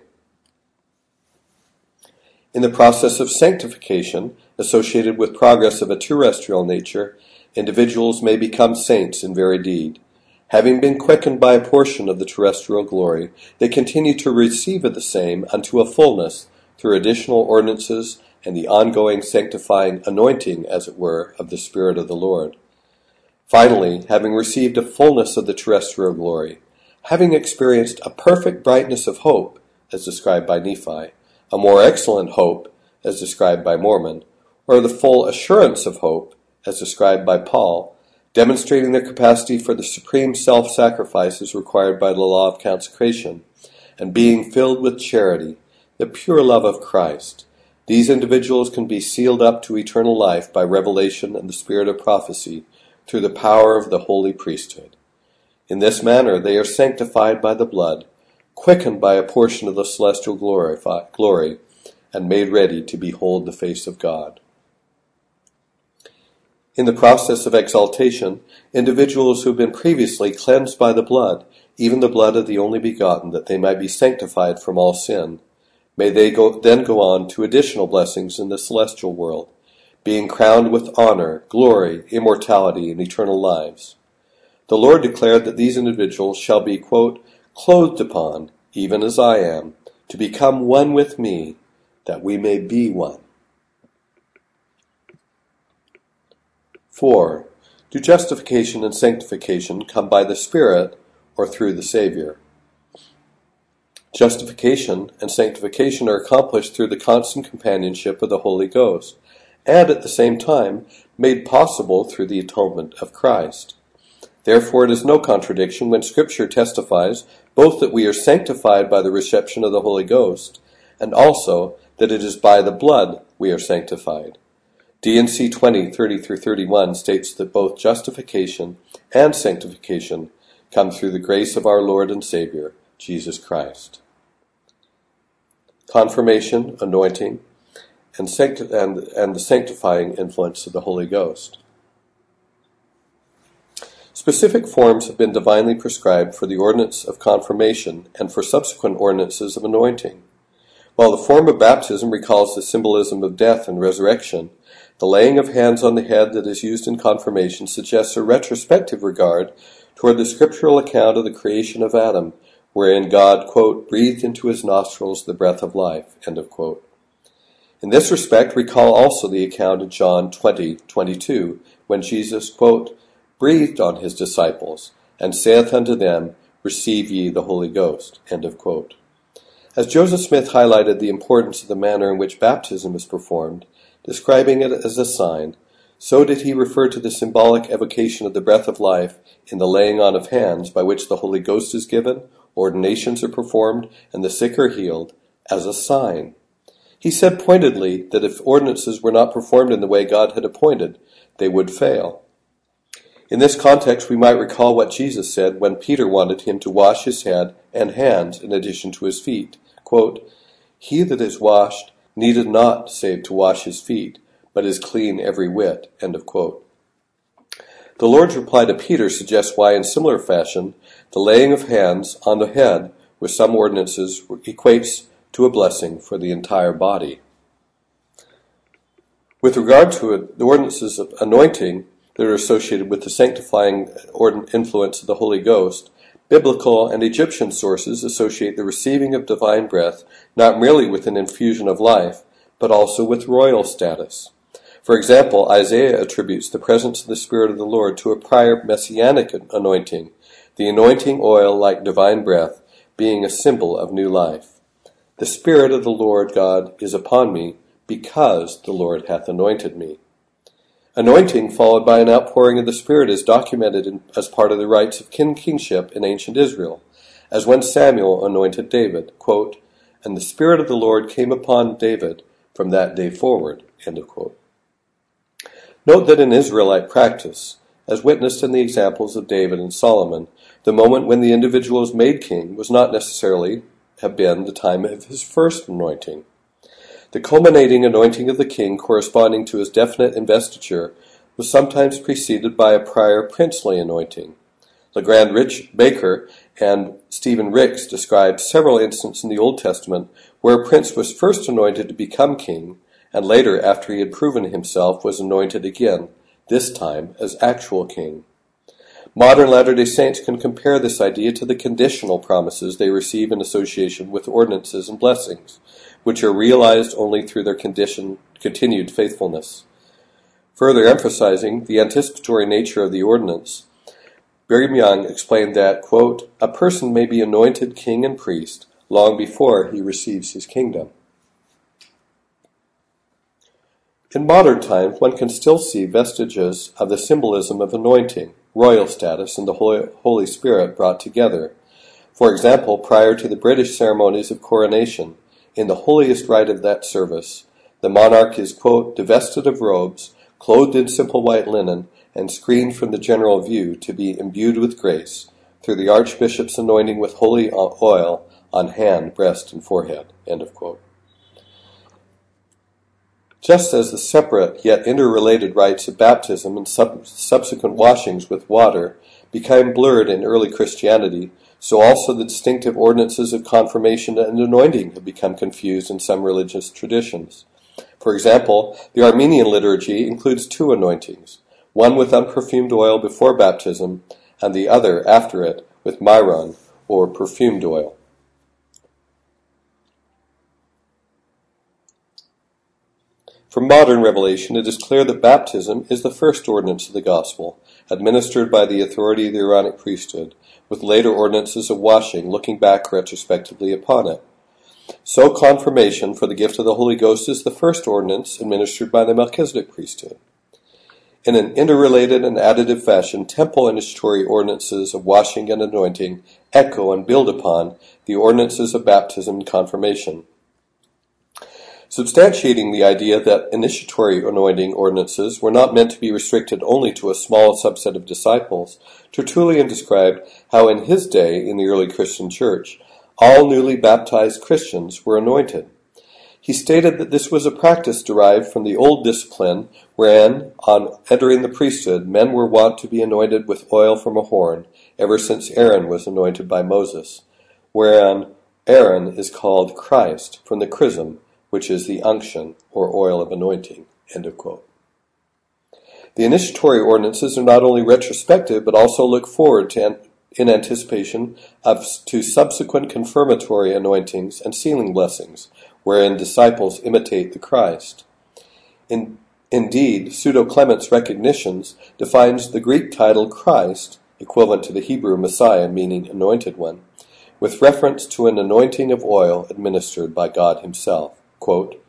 In the process of sanctification, associated with progress of a terrestrial nature, individuals may become saints in very deed. Having been quickened by a portion of the terrestrial glory, they continue to receive of the same unto a fullness through additional ordinances and the ongoing sanctifying anointing, as it were, of the Spirit of the Lord. Finally, having received a fullness of the terrestrial glory, having experienced a perfect brightness of hope, as described by Nephi, a more excellent hope, as described by Mormon, or the full assurance of hope, as described by Paul, demonstrating their capacity for the supreme self sacrifices required by the law of consecration, and being filled with charity, the pure love of Christ. These individuals can be sealed up to eternal life by revelation and the spirit of prophecy through the power of the holy priesthood. In this manner they are sanctified by the blood, quickened by a portion of the celestial glory, and made ready to behold the face of God. In the process of exaltation, individuals who have been previously cleansed by the blood, even the blood of the only begotten, that they might be sanctified from all sin, may they go, then go on to additional blessings in the celestial world, being crowned with honor, glory, immortality, and eternal lives. The Lord declared that these individuals shall be, quote, clothed upon, even as I am, to become one with me, that we may be one. 4. Do justification and sanctification come by the Spirit or through the Savior? Justification and sanctification are accomplished through the constant companionship of the Holy Ghost, and at the same time made possible through the atonement of Christ. Therefore, it is no contradiction when Scripture testifies both that we are sanctified by the reception of the Holy Ghost, and also that it is by the blood we are sanctified. D&C 20, 30 through 31 states that both justification and sanctification come through the grace of our Lord and Savior, Jesus Christ. Confirmation, anointing, and, sancti- and, and the sanctifying influence of the Holy Ghost. Specific forms have been divinely prescribed for the ordinance of confirmation and for subsequent ordinances of anointing. While the form of baptism recalls the symbolism of death and resurrection, the laying of hands on the head that is used in confirmation suggests a retrospective regard toward the scriptural account of the creation of Adam, wherein God, quote, breathed into his nostrils the breath of life, In this respect, recall also the account in John 20, 22, when Jesus, quote, breathed on his disciples, and saith unto them, Receive ye the Holy Ghost. As Joseph Smith highlighted the importance of the manner in which baptism is performed, describing it as a sign, so did he refer to the symbolic evocation of the breath of life in the laying on of hands by which the Holy Ghost is given, ordinations are performed, and the sick are healed, as a sign. He said pointedly that if ordinances were not performed in the way God had appointed, they would fail. In this context, we might recall what Jesus said when Peter wanted him to wash his head and hands in addition to his feet. Quote, he that is washed needeth not save to wash his feet, but is clean every whit. The Lord's reply to Peter suggests why, in similar fashion, the laying of hands on the head with some ordinances equates to a blessing for the entire body. With regard to the ordinances of anointing that are associated with the sanctifying influence of the Holy Ghost Biblical and Egyptian sources associate the receiving of divine breath not merely with an infusion of life, but also with royal status. For example, Isaiah attributes the presence of the Spirit of the Lord to a prior messianic anointing, the anointing oil like divine breath being a symbol of new life. The Spirit of the Lord God is upon me, because the Lord hath anointed me. Anointing followed by an outpouring of the Spirit is documented in, as part of the rites of king kingship in ancient Israel, as when Samuel anointed David, quote, and the Spirit of the Lord came upon David from that day forward. Note that in Israelite practice, as witnessed in the examples of David and Solomon, the moment when the individual is made king was not necessarily have been the time of his first anointing. The culminating anointing of the king corresponding to his definite investiture was sometimes preceded by a prior princely anointing. Legrand Rich Baker and Stephen Ricks describe several instances in the Old Testament where a prince was first anointed to become king, and later, after he had proven himself, was anointed again, this time as actual king. Modern Latter day Saints can compare this idea to the conditional promises they receive in association with ordinances and blessings, which are realized only through their condition, continued faithfulness. Further emphasizing the anticipatory nature of the ordinance, Brigham Young explained that, quote, a person may be anointed king and priest long before he receives his kingdom. In modern times, one can still see vestiges of the symbolism of anointing, royal status, and the Holy Spirit brought together. For example, prior to the British ceremonies of coronation, in the holiest rite of that service, the monarch is, quote, divested of robes, clothed in simple white linen, and screened from the general view to be imbued with grace through the archbishop's anointing with holy oil on hand, breast, and forehead. Just as the separate yet interrelated rites of baptism and sub- subsequent washings with water became blurred in early Christianity, so also the distinctive ordinances of confirmation and anointing have become confused in some religious traditions. For example, the Armenian liturgy includes two anointings, one with unperfumed oil before baptism, and the other after it with myron, or perfumed oil. From modern revelation, it is clear that baptism is the first ordinance of the gospel, administered by the authority of the Aaronic priesthood, with later ordinances of washing looking back retrospectively upon it. So confirmation for the gift of the Holy Ghost is the first ordinance administered by the Melchizedek priesthood. In an interrelated and additive fashion, temple initiatory ordinances of washing and anointing echo and build upon the ordinances of baptism and confirmation. Substantiating the idea that initiatory anointing ordinances were not meant to be restricted only to a small subset of disciples, Tertullian described how in his day in the early Christian church, all newly baptized Christians were anointed. He stated that this was a practice derived from the old discipline wherein, on entering the priesthood, men were wont to be anointed with oil from a horn, ever since Aaron was anointed by Moses, wherein Aaron is called Christ from the chrism, which is the unction or oil of anointing. The initiatory ordinances are not only retrospective, but also look forward to in anticipation of to subsequent confirmatory anointings and sealing blessings, wherein disciples imitate the Christ. In, indeed, Pseudo Clement's Recognitions defines the Greek title Christ, equivalent to the Hebrew Messiah, meaning anointed one, with reference to an anointing of oil administered by God Himself. Quote,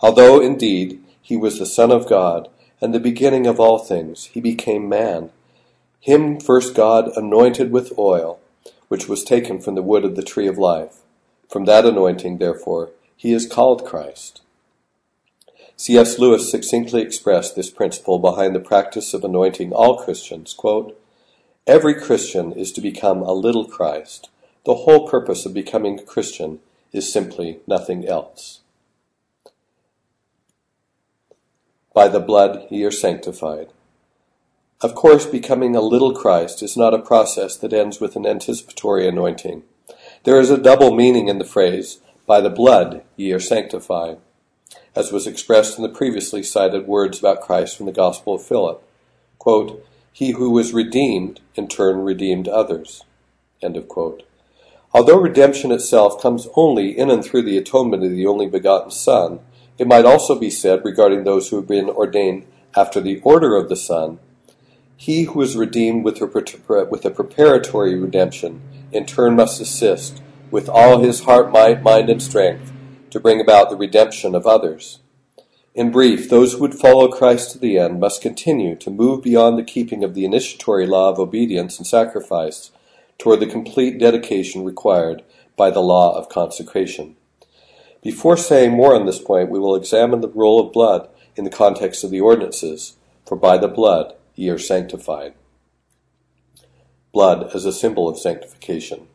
Although indeed he was the Son of God and the beginning of all things, he became man. Him first God anointed with oil, which was taken from the wood of the tree of life. From that anointing, therefore, he is called Christ. C.S. Lewis succinctly expressed this principle behind the practice of anointing all Christians. Quote, Every Christian is to become a little Christ. The whole purpose of becoming a Christian is simply nothing else. By the blood ye are sanctified. Of course, becoming a little Christ is not a process that ends with an anticipatory anointing. There is a double meaning in the phrase, by the blood ye are sanctified, as was expressed in the previously cited words about Christ from the Gospel of Philip. Quote, he who was redeemed, in turn redeemed others. Although redemption itself comes only in and through the atonement of the only begotten Son, it might also be said regarding those who have been ordained after the order of the Son, he who is redeemed with a preparatory redemption, in turn must assist with all his heart, might, mind, and strength to bring about the redemption of others. In brief, those who would follow Christ to the end must continue to move beyond the keeping of the initiatory law of obedience and sacrifice toward the complete dedication required by the law of consecration. Before saying more on this point, we will examine the role of blood in the context of the ordinances, for by the blood ye are sanctified. Blood as a symbol of sanctification.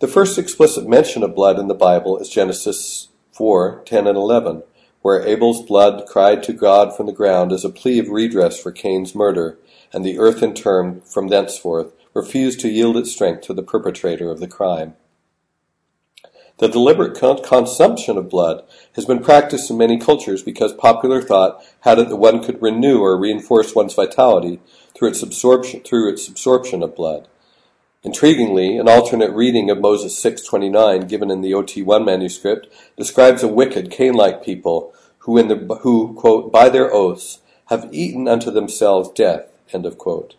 The first explicit mention of blood in the Bible is Genesis 4 10 and 11, where Abel's blood cried to God from the ground as a plea of redress for Cain's murder, and the earth in turn, from thenceforth, refused to yield its strength to the perpetrator of the crime. The deliberate con- consumption of blood has been practiced in many cultures because popular thought had it that one could renew or reinforce one's vitality through its absorption, through its absorption of blood. Intriguingly, an alternate reading of Moses 6:29 given in the OT1 manuscript describes a wicked Cain-like people who in the who quote by their oaths have eaten unto themselves death end of quote.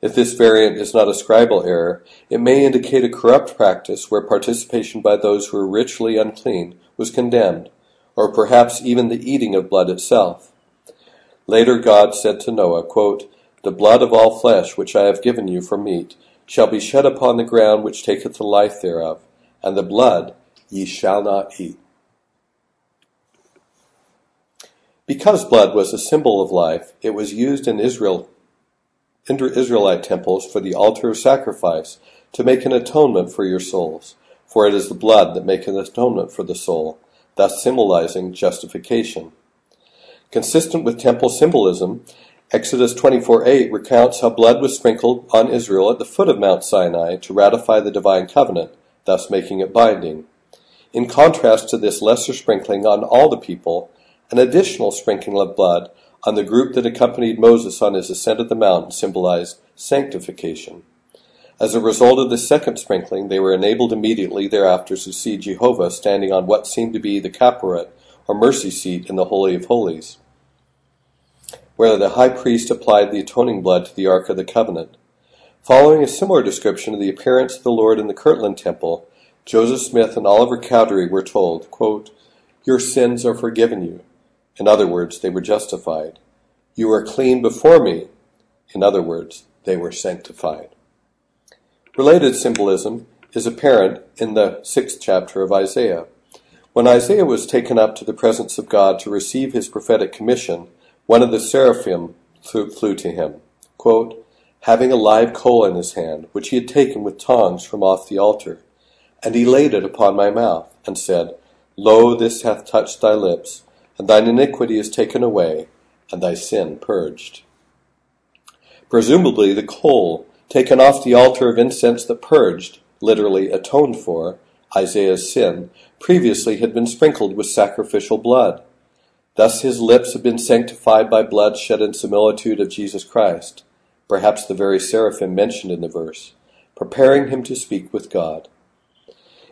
If this variant is not a scribal error, it may indicate a corrupt practice where participation by those who were ritually unclean was condemned, or perhaps even the eating of blood itself. Later God said to Noah, quote, The blood of all flesh which I have given you for meat shall be shed upon the ground which taketh the life thereof, and the blood ye shall not eat. Because blood was a symbol of life, it was used in Israel, Israelite temples for the altar of sacrifice to make an atonement for your souls, for it is the blood that maketh atonement for the soul, thus symbolizing justification. Consistent with temple symbolism, Exodus 24:8 recounts how blood was sprinkled on Israel at the foot of Mount Sinai to ratify the divine covenant, thus making it binding. In contrast to this lesser sprinkling on all the people, an additional sprinkling of blood on the group that accompanied Moses on his ascent of the mountain symbolized sanctification. As a result of this second sprinkling, they were enabled immediately thereafter to see Jehovah standing on what seemed to be the kaporet, or mercy seat, in the Holy of Holies where the high priest applied the atoning blood to the Ark of the Covenant. Following a similar description of the appearance of the Lord in the Kirtland Temple, Joseph Smith and Oliver Cowdery were told, quote, Your sins are forgiven you. In other words, they were justified. You are clean before me. In other words, they were sanctified. Related symbolism is apparent in the sixth chapter of Isaiah. When Isaiah was taken up to the presence of God to receive his prophetic commission, one of the seraphim flew to him, quote, having a live coal in his hand, which he had taken with tongs from off the altar. And he laid it upon my mouth, and said, Lo, this hath touched thy lips, and thine iniquity is taken away, and thy sin purged. Presumably the coal taken off the altar of incense that purged, literally atoned for, Isaiah's sin, previously had been sprinkled with sacrificial blood. Thus his lips had been sanctified by blood shed in similitude of Jesus Christ perhaps the very seraphim mentioned in the verse, preparing him to speak with God.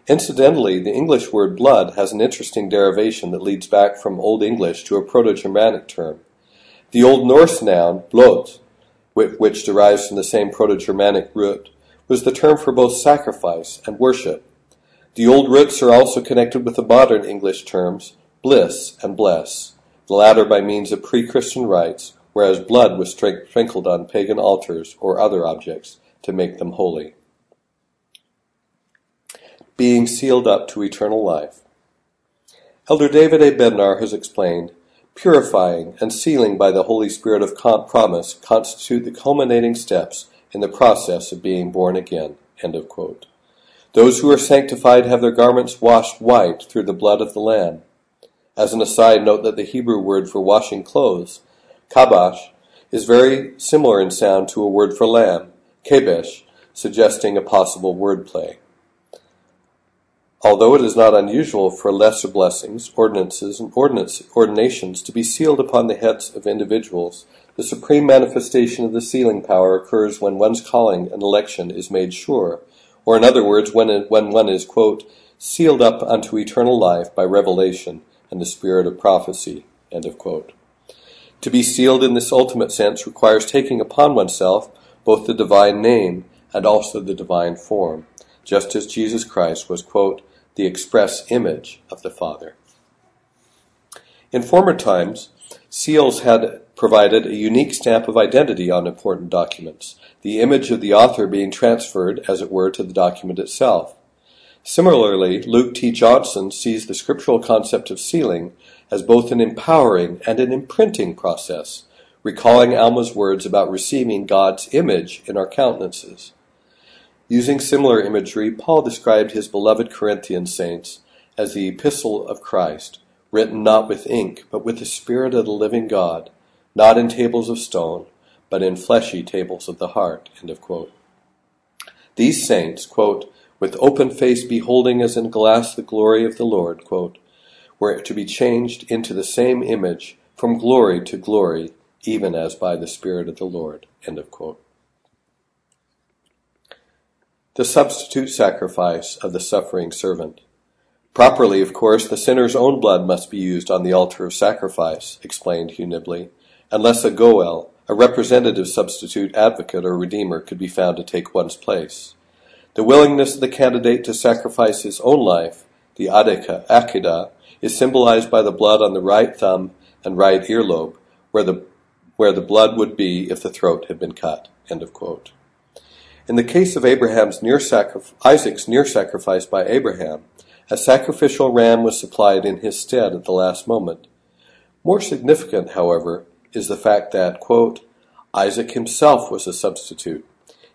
Incidentally, the English word blood has an interesting derivation that leads back from Old English to a Proto-Germanic term. The Old Norse noun, blod, which derives from the same Proto-Germanic root, was the term for both sacrifice and worship. The old roots are also connected with the modern English terms bliss and bless, the latter by means of pre-Christian rites, whereas blood was sprinkled on pagan altars or other objects to make them holy. Being sealed up to eternal life. Elder David A. Bednar has explained, purifying and sealing by the Holy Spirit of promise constitute the culminating steps in the process of being born again. Those who are sanctified have their garments washed white through the blood of the Lamb. As an aside, note that the Hebrew word for washing clothes Kabash is very similar in sound to a word for lamb, kebesh, suggesting a possible wordplay. Although it is not unusual for lesser blessings, ordinances, and ordinations to be sealed upon the heads of individuals, the supreme manifestation of the sealing power occurs when one's calling and election is made sure, or in other words, when, it, when one is, quote, sealed up unto eternal life by revelation and the spirit of prophecy. To be sealed in this ultimate sense requires taking upon oneself both the divine name and also the divine form, just as Jesus Christ was, quote, the express image of the Father. In former times, seals had provided a unique stamp of identity on important documents, the image of the author being transferred, as it were, to the document itself. Similarly, Luke T. Johnson sees the scriptural concept of sealing as both an empowering and an imprinting process, recalling Alma's words about receiving God's image in our countenances. Using similar imagery, Paul described his beloved Corinthian saints as the epistle of Christ, written not with ink, but with the Spirit of the living God, not in tables of stone, but in fleshy tables of the heart. These saints, quote, with open face beholding as in glass the glory of the Lord, quote, were to be changed into the same image from glory to glory, even as by the Spirit of the Lord. The substitute sacrifice of the suffering servant. Properly, of course, the sinner's own blood must be used on the altar of sacrifice, explained Hugh Nibley, unless a goel, a representative substitute advocate or redeemer, could be found to take one's place. The willingness of the candidate to sacrifice his own life, the adeka, akida, is symbolized by the blood on the right thumb and right earlobe, where the, where the blood would be if the throat had been cut. End of quote. In the case of Abraham's near Isaac's near sacrifice by Abraham, a sacrificial ram was supplied in his stead at the last moment. More significant, however, is the fact that, quote, Isaac himself was a substitute.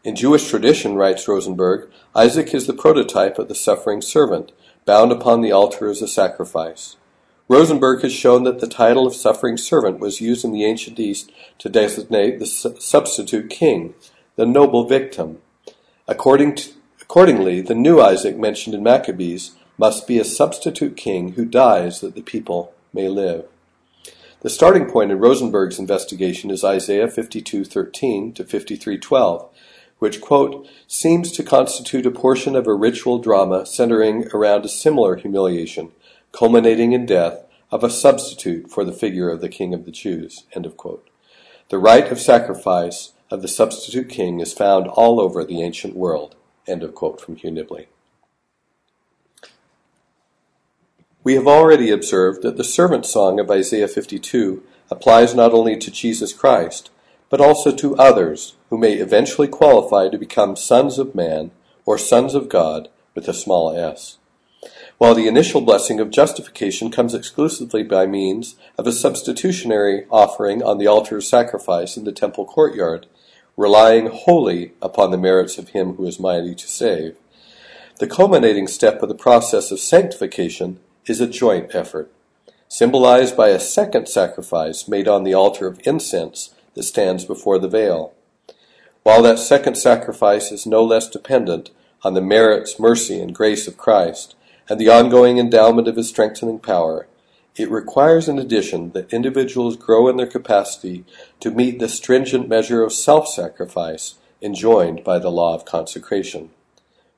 In Jewish tradition, writes Rosenberg, Isaac is the prototype of the suffering servant, bound upon the altar as a sacrifice. Rosenberg has shown that the title of suffering servant was used in the ancient East to designate the substitute king, the noble victim. According to, accordingly, the new Isaac mentioned in Maccabees must be a substitute king who dies that the people may live. The starting point in Rosenberg's investigation is Isaiah 52:13 to 53:12, which, quote, seems to constitute a portion of a ritual drama centering around a similar humiliation, culminating in death, of a substitute for the figure of the King of the Jews, end of quote. The rite of sacrifice of the substitute king is found all over the ancient world, end of quote from Hugh Nibley. We have already observed that the servant song of Isaiah 52 applies not only to Jesus Christ, but also to others who may eventually qualify to become sons of man or sons of God with a small s. while the initial blessing of justification comes exclusively by means of a substitutionary offering on the altar of sacrifice in the temple courtyard, relying wholly upon the merits of him who is mighty to save. The culminating step of the process of sanctification is a joint effort, symbolized by a second sacrifice made on the altar of incense that stands before the veil. While that second sacrifice is no less dependent on the merits, mercy, and grace of Christ, and the ongoing endowment of his strengthening power, it requires in addition that individuals grow in their capacity to meet the stringent measure of self-sacrifice enjoined by the law of consecration.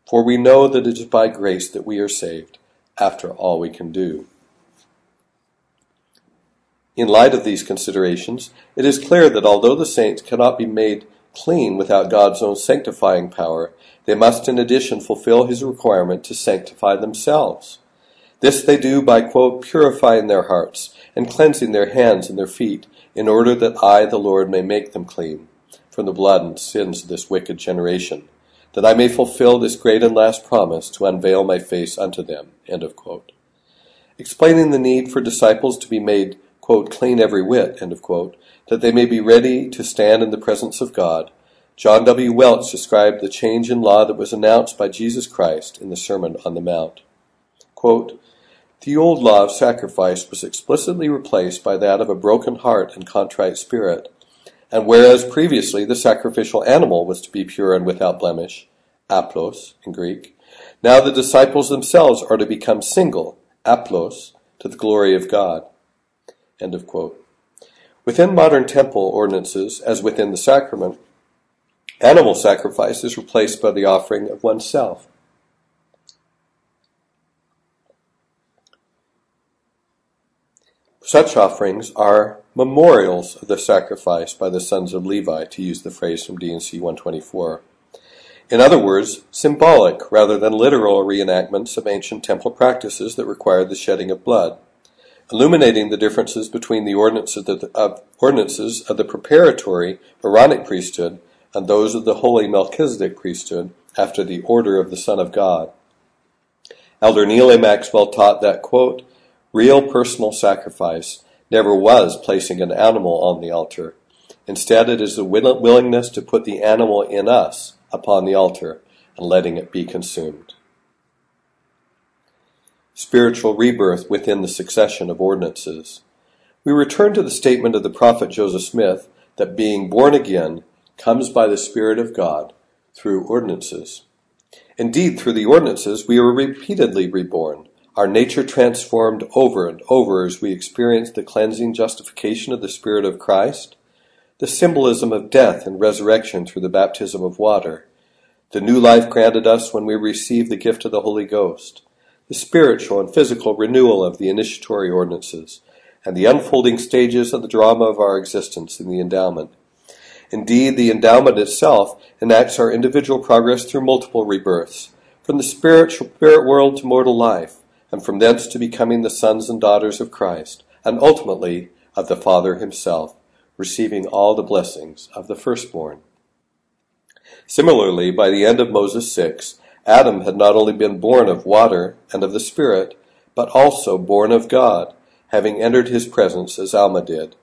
For we know that it is by grace that we are saved, after all we can do. In light of these considerations, it is clear that although the saints cannot be made clean without God's own sanctifying power, they must in addition fulfill his requirement to sanctify themselves. This they do by, quote, purifying their hearts and cleansing their hands and their feet, in order that I, the Lord, may make them clean from the blood and sins of this wicked generation, that I may fulfill this great and last promise to unveil my face unto them. End of quote. Explaining the need for disciples to be made, quote, clean every whit, end of quote, that they may be ready to stand in the presence of God, John W. Welch described the change in law that was announced by Jesus Christ in the Sermon on the Mount. Quote, the old law of sacrifice was explicitly replaced by that of a broken heart and contrite spirit, and whereas previously the sacrificial animal was to be pure and without blemish, aplos in Greek, now the disciples themselves are to become single, aplos, to the glory of God. End of quote. Within modern temple ordinances, as within the sacrament, Animal sacrifice is replaced by the offering of oneself. Such offerings are memorials of the sacrifice by the sons of Levi, to use the phrase from D&C 124. In other words, symbolic rather than literal reenactments of ancient temple practices that required the shedding of blood, illuminating the differences between the ordinances of the, of, ordinances of the preparatory Aaronic priesthood and those of the holy Melchizedek priesthood after the order of the Son of God. Elder Neal A. Maxwell taught that, quote, real personal sacrifice never was placing an animal on the altar. Instead, it is the willingness to put the animal in us upon the altar and letting it be consumed. Spiritual rebirth within the succession of ordinances. We return to the statement of the prophet Joseph Smith that being born again comes by the Spirit of God through ordinances. Indeed, through the ordinances, we are repeatedly reborn, our nature transformed over and over as we experience the cleansing justification of the Spirit of Christ, the symbolism of death and resurrection through the baptism of water, the new life granted us when we receive the gift of the Holy Ghost, the spiritual and physical renewal of the initiatory ordinances, and the unfolding stages of the drama of our existence in the endowment. Indeed, the endowment itself enacts our individual progress through multiple rebirths, from the spiritual spirit world to mortal life, and from thence to becoming the sons and daughters of Christ, and ultimately of the Father himself, receiving all the blessings of the firstborn. Similarly, by the end of Moses 6, Adam had not only been born of water and of the Spirit, but also born of God, having entered his presence as Alma did.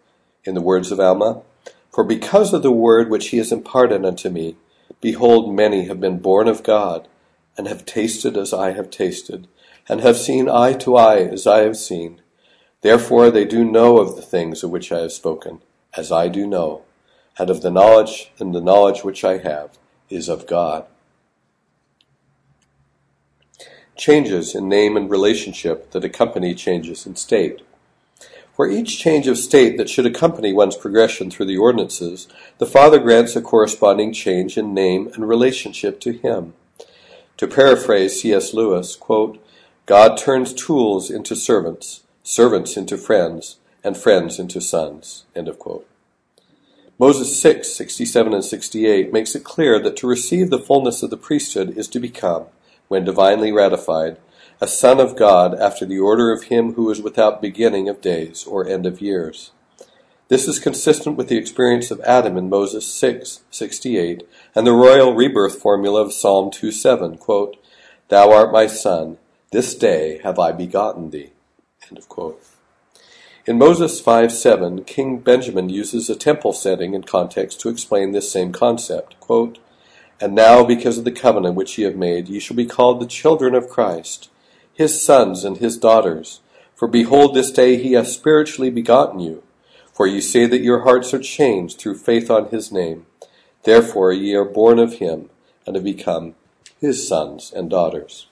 In the words of Alma, for because of the word which he has imparted unto me, behold, many have been born of God, and have tasted as I have tasted, and have seen eye to eye as I have seen. Therefore they do know of the things of which I have spoken, as I do know, and of the knowledge, and the knowledge which I have is of God. Changes in name and relationship that accompany changes in state. For each change of state that should accompany one's progression through the ordinances, the Father grants a corresponding change in name and relationship to Him. To paraphrase C.S. Lewis, quote, God turns tools into servants, servants into friends, and friends into sons. Moses 6, 67 and 68 makes it clear that to receive the fullness of the priesthood is to become, when divinely ratified, a son of God after the order of him who is without beginning of days or end of years. This is consistent with the experience of Adam in Moses 6:68 and the royal rebirth formula of Psalm 2:7, quote, "Thou art my son; This day have I begotten thee. In Mosiah 5 7, King Benjamin uses a temple setting and context to explain this same concept. Quote, and now, because of the covenant which ye have made, ye shall be called the children of Christ, his sons and his daughters. For behold, this day he hath spiritually begotten you. For ye say that your hearts are changed through faith on his name. Therefore ye are born of him, and have become his sons and daughters.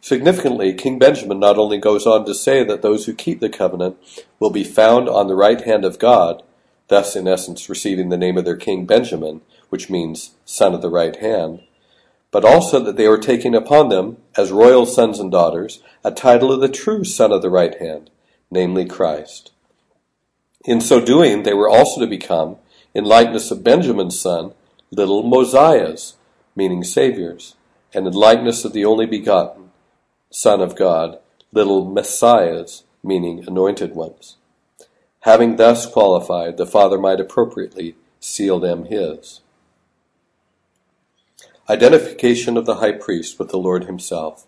Significantly, King Benjamin not only goes on to say that those who keep the covenant will be found on the right hand of God, thus in essence receiving the name of their king Benjamin, which means son of the right hand, but also that they are taking upon them, as royal sons and daughters, a title of the true son of the right hand, namely Christ. In so doing, they were also to become, in likeness of Benjamin's son, little Mosiahs, meaning saviors, and in likeness of the only begotten Son of God, little Messiahs, meaning anointed ones. Having thus qualified, the Father might appropriately seal them his. Identification of the high priest with the Lord himself.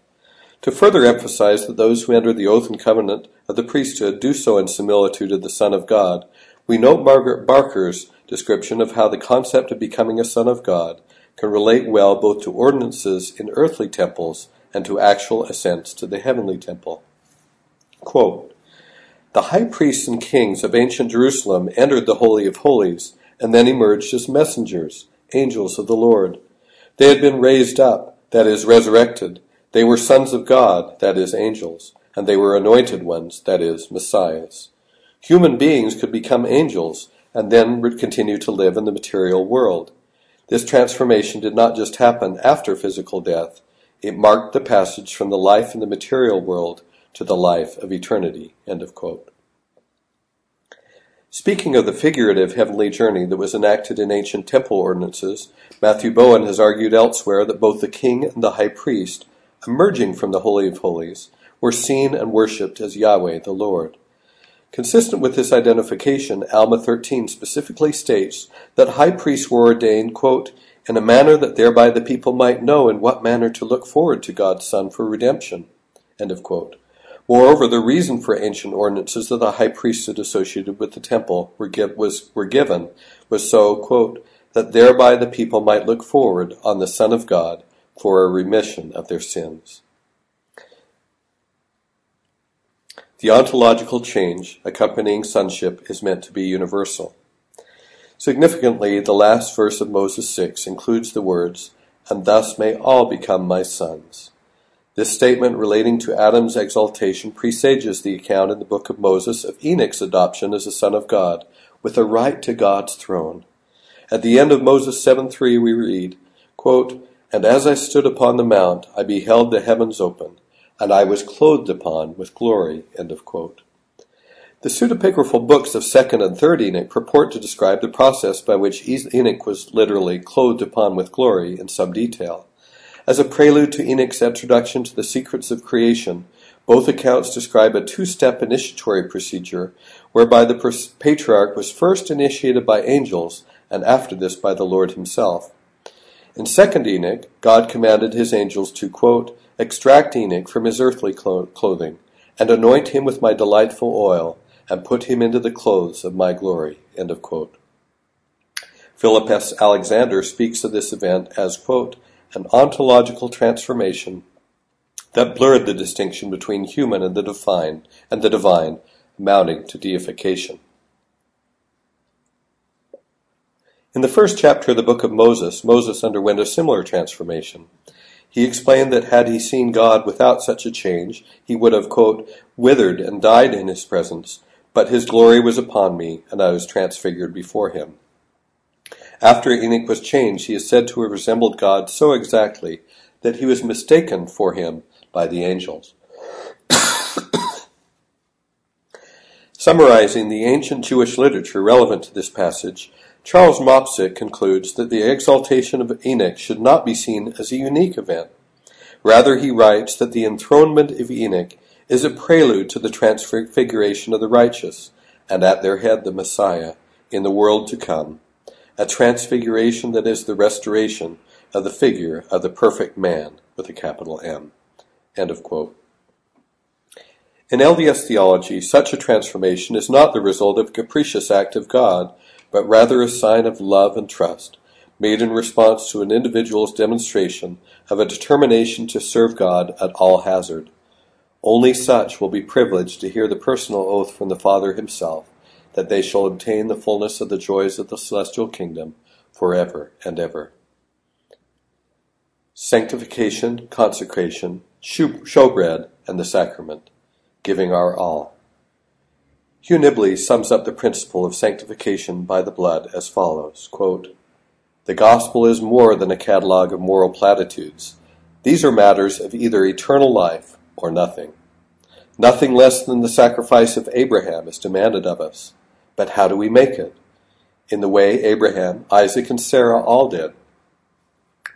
To further emphasize that those who enter the oath and covenant of the priesthood do so in similitude of the Son of God, we note Margaret Barker's description of how the concept of becoming a son of God can relate well both to ordinances in earthly temples and to actual ascents to the heavenly temple. Quote, the high priests and kings of ancient Jerusalem entered the Holy of Holies and then emerged as messengers, angels of the Lord. They had been raised up, that is, resurrected. They were sons of God, that is, angels, and they were anointed ones, that is, messiahs. Human beings could become angels and then would continue to live in the material world. This transformation did not just happen after physical death, it marked the passage from the life in the material world to the life of eternity. Speaking of the figurative heavenly journey that was enacted in ancient temple ordinances, Matthew Bowen has argued elsewhere that both the king and the high priest, emerging from the Holy of Holies, were seen and worshipped as Yahweh the Lord. Consistent with this identification, Alma 13 specifically states that high priests were ordained, quote, in a manner that thereby the people might know in what manner to look forward to God's Son for redemption. Of. Moreover, the reason for ancient ordinances that the high priesthood associated with the temple were, give, was, were given was so, quote, that thereby the people might look forward on the Son of God for a remission of their sins. The ontological change accompanying sonship is meant to be universal. Significantly, the last verse of Moses 6 includes the words, And thus may all become my sons. This statement relating to Adam's exaltation presages the account in the book of Moses of Enoch's adoption as a son of God, with a right to God's throne. At the end of Moses 7:3 we read, quote, And as I stood upon the mount, I beheld the heavens open, and I was clothed upon with glory. End of quote. The pseudepigraphal books of 2nd and 3rd Enoch purport to describe the process by which Enoch was literally clothed upon with glory in some detail. As a prelude to Enoch's introduction to the secrets of creation, both accounts describe a two-step initiatory procedure whereby the patriarch was first initiated by angels and after this by the Lord himself. In 2nd Enoch, God commanded his angels to, quote, extract Enoch from his earthly clothing and anoint him with my delightful oil and put him into the clothes of my glory. Philip S. Alexander speaks of this event as, quote, an ontological transformation that blurred the distinction between human and the divine, and the divine, amounting to deification. In the first chapter of the book of Moses, Moses underwent a similar transformation. He explained that had he seen God without such a change, he would have, quote, withered and died in his presence, but his glory was upon me, and I was transfigured before him. After Enoch was changed, he is said to have resembled God so exactly that he was mistaken for him by the angels. [coughs] Summarizing the ancient Jewish literature relevant to this passage, Charles Mopsik concludes that the exaltation of Enoch should not be seen as a unique event. Rather, he writes that the enthronement of Enoch is a prelude to the transfiguration of the righteous, and at their head the Messiah, in the world to come, a transfiguration that is the restoration of the figure of the perfect man with a capital M. End of quote. In LDS theology, such a transformation is not the result of a capricious act of God, but rather a sign of love and trust, made in response to an individual's demonstration of a determination to serve God at all hazard. Only such will be privileged to hear the personal oath from the Father himself, that they shall obtain the fullness of the joys of the celestial kingdom forever and ever. Sanctification, consecration, shewbread, and the sacrament giving our all. Hugh Nibley sums up the principle of sanctification by the blood as follows quote, The gospel is more than a catalogue of moral platitudes. These are matters of either eternal life or nothing. Nothing less than the sacrifice of Abraham is demanded of us. But how do we make it? In the way Abraham, Isaac, and Sarah all did.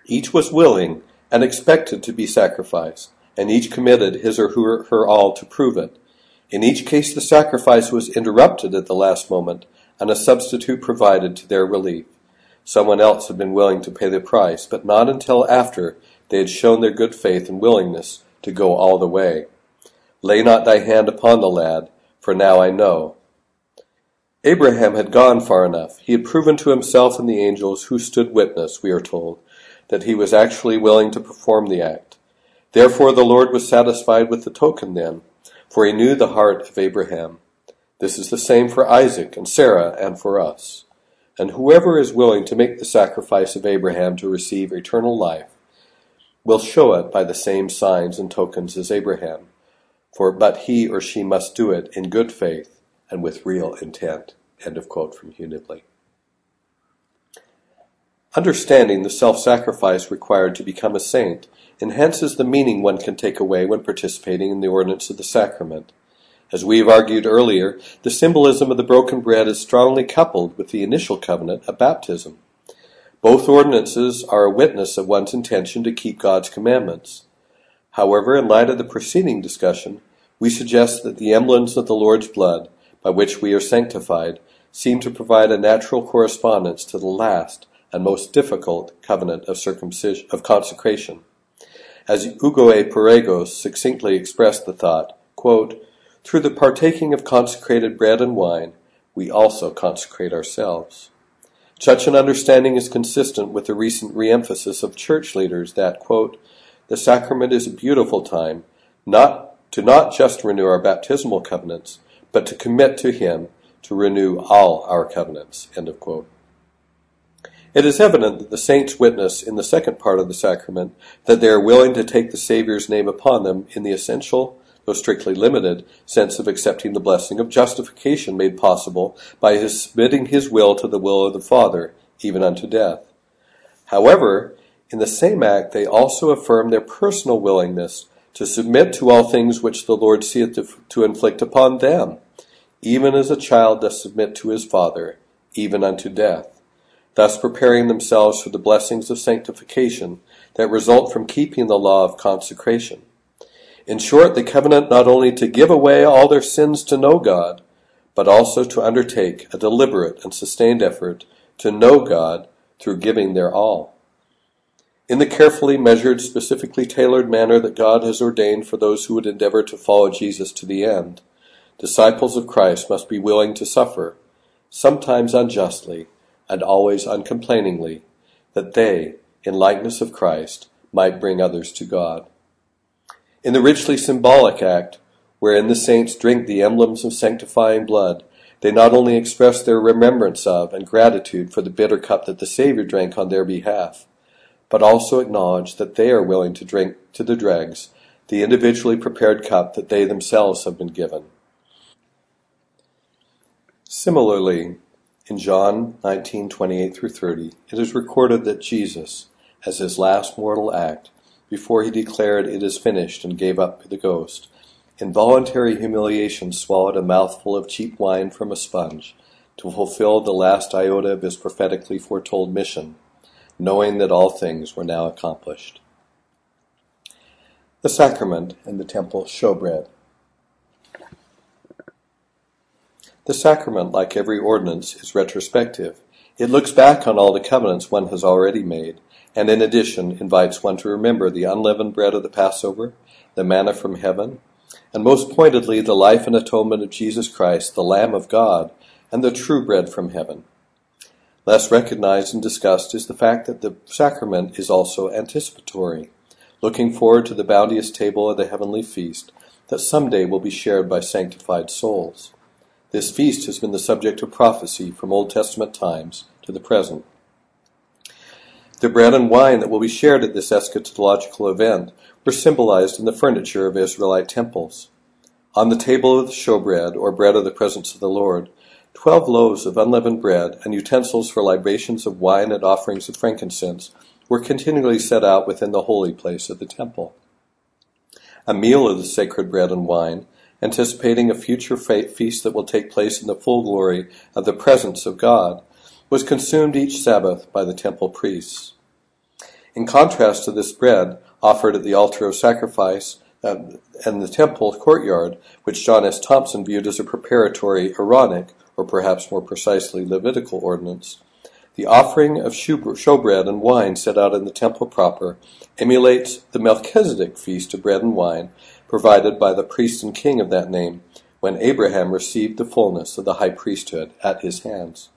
Each was willing and expected to be sacrificed and each committed his or her, all to prove it. In each case, the sacrifice was interrupted at the last moment, and a substitute provided to their relief. Someone else had been willing to pay the price, but not until after they had shown their good faith and willingness to go all the way. Lay not thy hand upon the lad, for now I know. Abraham had gone far enough. He had proven to himself and the angels who stood witness, we are told, that he was actually willing to perform the act. Therefore the Lord was satisfied with the token then, for he knew the heart of Abraham. This is the same for Isaac and Sarah and for us. And whoever is willing to make the sacrifice of Abraham to receive eternal life will show it by the same signs and tokens as Abraham. For but he or she must do it in good faith and with real intent. End of quote from Hugh Nibley. Understanding the self-sacrifice required to become a saint enhances the meaning one can take away when participating in the ordinance of the sacrament. As we have argued earlier, the symbolism of the broken bread is strongly coupled with the initial covenant of baptism. Both ordinances are a witness of one's intention to keep God's commandments. However, in light of the preceding discussion, we suggest that the emblems of the Lord's blood, by which we are sanctified, seem to provide a natural correspondence to the last and most difficult covenant of circumcision of consecration. As Hugo A. Perego succinctly expressed the thought, quote, Through the partaking of consecrated bread and wine, we also consecrate ourselves. Such an understanding is consistent with the recent re-emphasis of church leaders that, quote, the sacrament is a beautiful time, not to not just renew our baptismal covenants, but to commit to Him to renew all our covenants. End of quote. It is evident that the saints witness in the second part of the sacrament that they are willing to take the Saviour's name upon them in the essential, though strictly limited, sense of accepting the blessing of justification made possible by his submitting his will to the will of the Father, even unto death. However, in the same act they also affirm their personal willingness to submit to all things which the Lord seeth to, to inflict upon them, even as a child does submit to his father, even unto death thus preparing themselves for the blessings of sanctification that result from keeping the law of consecration. In short, the covenant not only to give away all their sins to know God, but also to undertake a deliberate and sustained effort to know God through giving their all. In the carefully measured, specifically tailored manner that God has ordained for those who would endeavor to follow Jesus to the end, disciples of Christ must be willing to suffer, sometimes unjustly, and always uncomplainingly, that they, in likeness of Christ, might bring others to God. In the richly symbolic act, wherein the saints drink the emblems of sanctifying blood, they not only express their remembrance of and gratitude for the bitter cup that the Saviour drank on their behalf, but also acknowledge that they are willing to drink to the dregs the individually prepared cup that they themselves have been given. Similarly, in John 19:28 through 30, it is recorded that Jesus, as his last mortal act, before he declared it is finished and gave up the ghost, Involuntary humiliation swallowed a mouthful of cheap wine from a sponge to fulfill the last iota of his prophetically foretold mission, knowing that all things were now accomplished. The sacrament and the temple shewbread. The sacrament, like every ordinance, is retrospective. It looks back on all the covenants one has already made, and in addition invites one to remember the unleavened bread of the Passover, the manna from heaven, and most pointedly the life and atonement of Jesus Christ, the Lamb of God, and the true bread from heaven. Less recognized and discussed is the fact that the sacrament is also anticipatory, looking forward to the bounteous table of the heavenly feast that someday will be shared by sanctified souls. This feast has been the subject of prophecy from Old Testament times to the present. The bread and wine that will be shared at this eschatological event were symbolized in the furniture of Israelite temples. On the table of the shewbread, or bread of the presence of the Lord, twelve loaves of unleavened bread and utensils for libations of wine and offerings of frankincense were continually set out within the holy place of the temple. A meal of the sacred bread and wine anticipating a future feast that will take place in the full glory of the presence of God, was consumed each Sabbath by the temple priests. In contrast to this bread offered at the altar of sacrifice um, and the temple courtyard, which John S. Thompson viewed as a preparatory Aaronic, or perhaps more precisely Levitical ordinance, the offering of shewbread and wine set out in the temple proper emulates the Melchizedek feast of bread and wine provided by the priest and king of that name, when Abraham received the fullness of the high priesthood at his hands.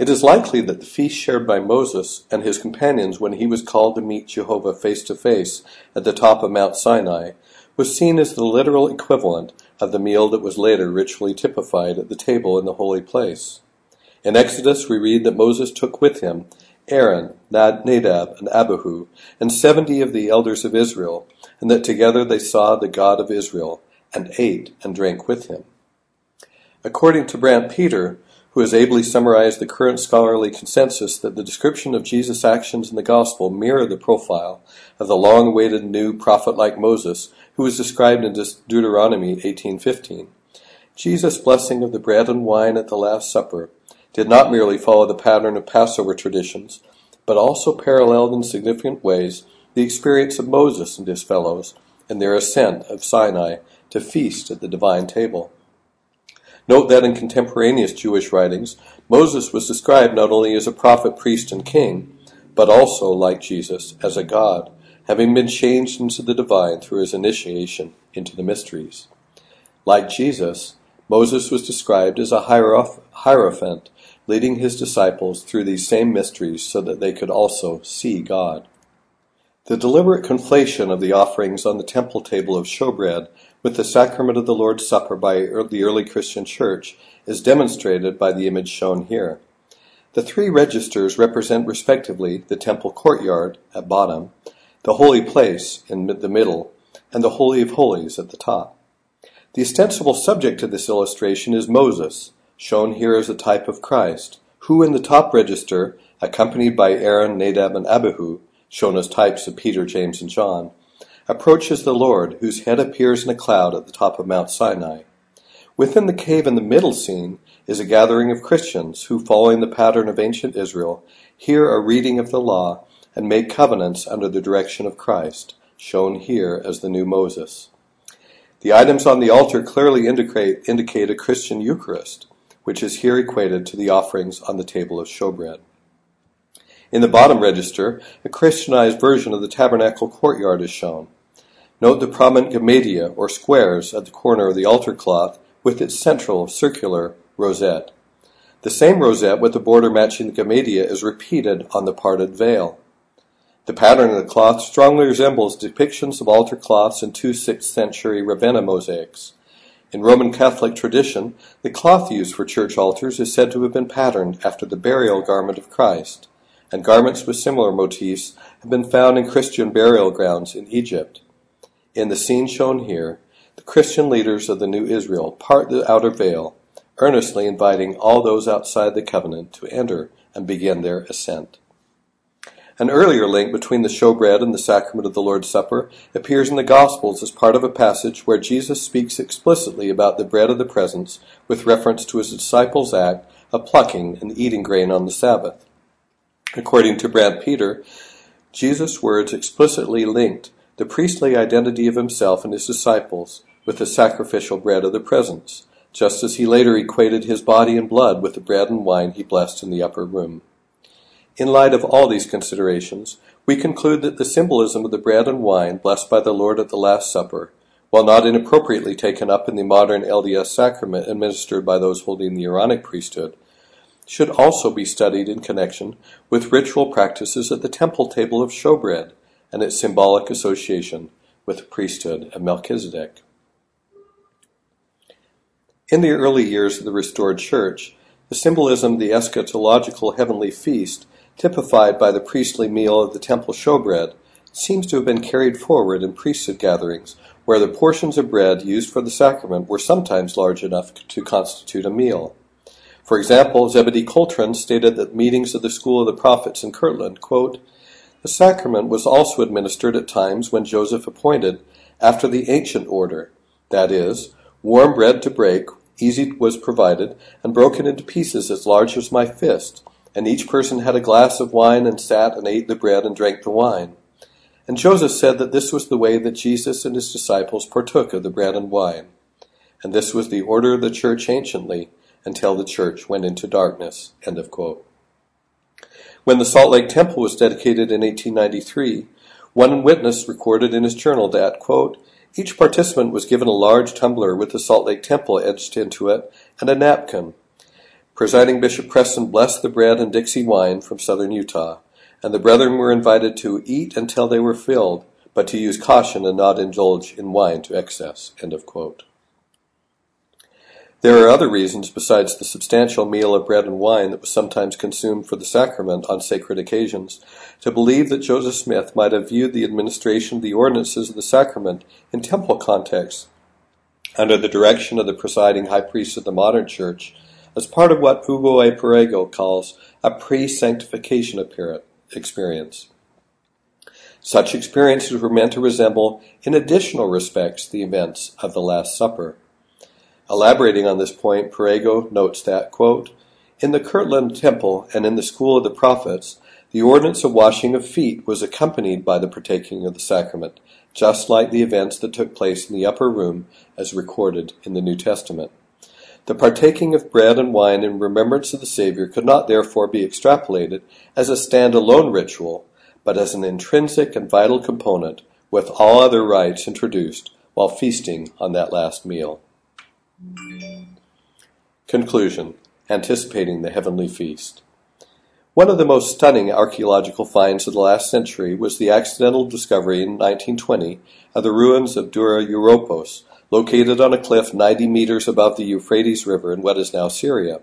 It is likely that the feast shared by Moses and his companions when he was called to meet Jehovah face to face at the top of Mount Sinai was seen as the literal equivalent of the meal that was later ritually typified at the table in the holy place. In Exodus, we read that Moses took with him Aaron, Nadab, and Abihu, and seventy of the elders of Israel, and that together they saw the God of Israel, and ate and drank with him. According to Brant Pitre, who has ably summarized the current scholarly consensus that the description of Jesus' actions in the gospel mirror the profile of the long-awaited new prophet like Moses, who is described in Deuteronomy 18:15. Jesus' blessing of the bread and wine at the Last Supper did not merely follow the pattern of Passover traditions, but also paralleled in significant ways the experience of Moses and his fellows in their ascent of Sinai to feast at the divine table. Note that in contemporaneous Jewish writings, Moses was described not only as a prophet, priest, and king, but also, like Jesus, as a God, having been changed into the divine through his initiation into the mysteries. Like Jesus, Moses was described as a hierophant, leading his disciples through these same mysteries so that they could also see God. The deliberate conflation of the offerings on the temple table of shewbread with the sacrament of the Lord's Supper by the early Christian Church is demonstrated by the image shown here. The three registers represent respectively the temple courtyard at bottom, the holy place in the middle, and the Holy of Holies at the top. The ostensible subject of this illustration is Moses, shown here as a type of Christ, who in the top register, accompanied by Aaron, Nadab, and Abihu, shown as types of Peter, James, and John, approaches the Lord, whose head appears in a cloud at the top of Mount Sinai. Within the cave in the middle scene is a gathering of Christians who, following the pattern of ancient Israel, hear a reading of the law and make covenants under the direction of Christ, shown here as the new Moses. The items on the altar clearly indicate, indicate a Christian Eucharist, which is here equated to the offerings on the table of shewbread. In the bottom register, a Christianized version of the tabernacle courtyard is shown. Note the prominent gammadia, or squares, at the corner of the altar cloth with its central circular rosette. The same rosette with the border matching the gammadia is repeated on the parted veil. The pattern of the cloth strongly resembles depictions of altar cloths in two 6th century Ravenna mosaics. In Roman Catholic tradition, the cloth used for church altars is said to have been patterned after the burial garment of Christ and garments with similar motifs have been found in Christian burial grounds in Egypt. In the scene shown here, the Christian leaders of the New Israel part the outer veil, earnestly inviting all those outside the covenant to enter and begin their ascent. An earlier link between the shewbread and the sacrament of the Lord's Supper appears in the Gospels as part of a passage where Jesus speaks explicitly about the bread of the presence with reference to his disciples' act of plucking and eating grain on the Sabbath. According to Brant Pitre, Jesus' words explicitly linked the priestly identity of himself and his disciples with the sacrificial bread of the presence, just as he later equated his body and blood with the bread and wine he blessed in the upper room. In light of all these considerations, we conclude that the symbolism of the bread and wine blessed by the Lord at the Last Supper, while not inappropriately taken up in the modern LDS sacrament administered by those holding the Aaronic priesthood, should also be studied in connection with ritual practices at the temple table of shewbread and its symbolic association with the priesthood of Melchizedek. In the early years of the restored church, the symbolism of the eschatological heavenly feast typified by the priestly meal of the temple shewbread, seems to have been carried forward in priesthood gatherings, where the portions of bread used for the sacrament were sometimes large enough to constitute a meal. For example, Zebedee Coltrin stated that meetings of the School of the Prophets in Kirtland, quote, The sacrament was also administered at times when Joseph appointed, after the ancient order, that is, warm bread to break, easy was provided, and broken into pieces as large as my fist, and each person had a glass of wine and sat and ate the bread and drank the wine. And Joseph said that this was the way that Jesus and his disciples partook of the bread and wine. And this was the order of the church anciently until the church went into darkness. When the Salt Lake Temple was dedicated in 1893, one witness recorded in his journal that, quote, each participant was given a large tumbler with the Salt Lake Temple etched into it and a napkin, Presiding Bishop Preston blessed the bread and Dixie wine from southern Utah, and the brethren were invited to eat until they were filled, but to use caution and not indulge in wine to excess. There are other reasons besides the substantial meal of bread and wine that was sometimes consumed for the sacrament on sacred occasions to believe that Joseph Smith might have viewed the administration of the ordinances of the sacrament in temple context under the direction of the presiding high priest of the modern church as part of what Hugo A. Perego calls a pre-sanctification experience. Such experiences were meant to resemble, in additional respects, the events of the Last Supper. Elaborating on this point, Perego notes that, quote, In the Kirtland Temple and in the School of the Prophets, the ordinance of washing of feet was accompanied by the partaking of the sacrament, just like the events that took place in the upper room as recorded in the New Testament. The partaking of bread and wine in remembrance of the Saviour could not therefore be extrapolated as a stand-alone ritual, but as an intrinsic and vital component, with all other rites introduced while feasting on that last meal. Conclusion Anticipating the Heavenly Feast. One of the most stunning archaeological finds of the last century was the accidental discovery in 1920 of the ruins of Dura Europos, located on a cliff 90 meters above the Euphrates River in what is now Syria.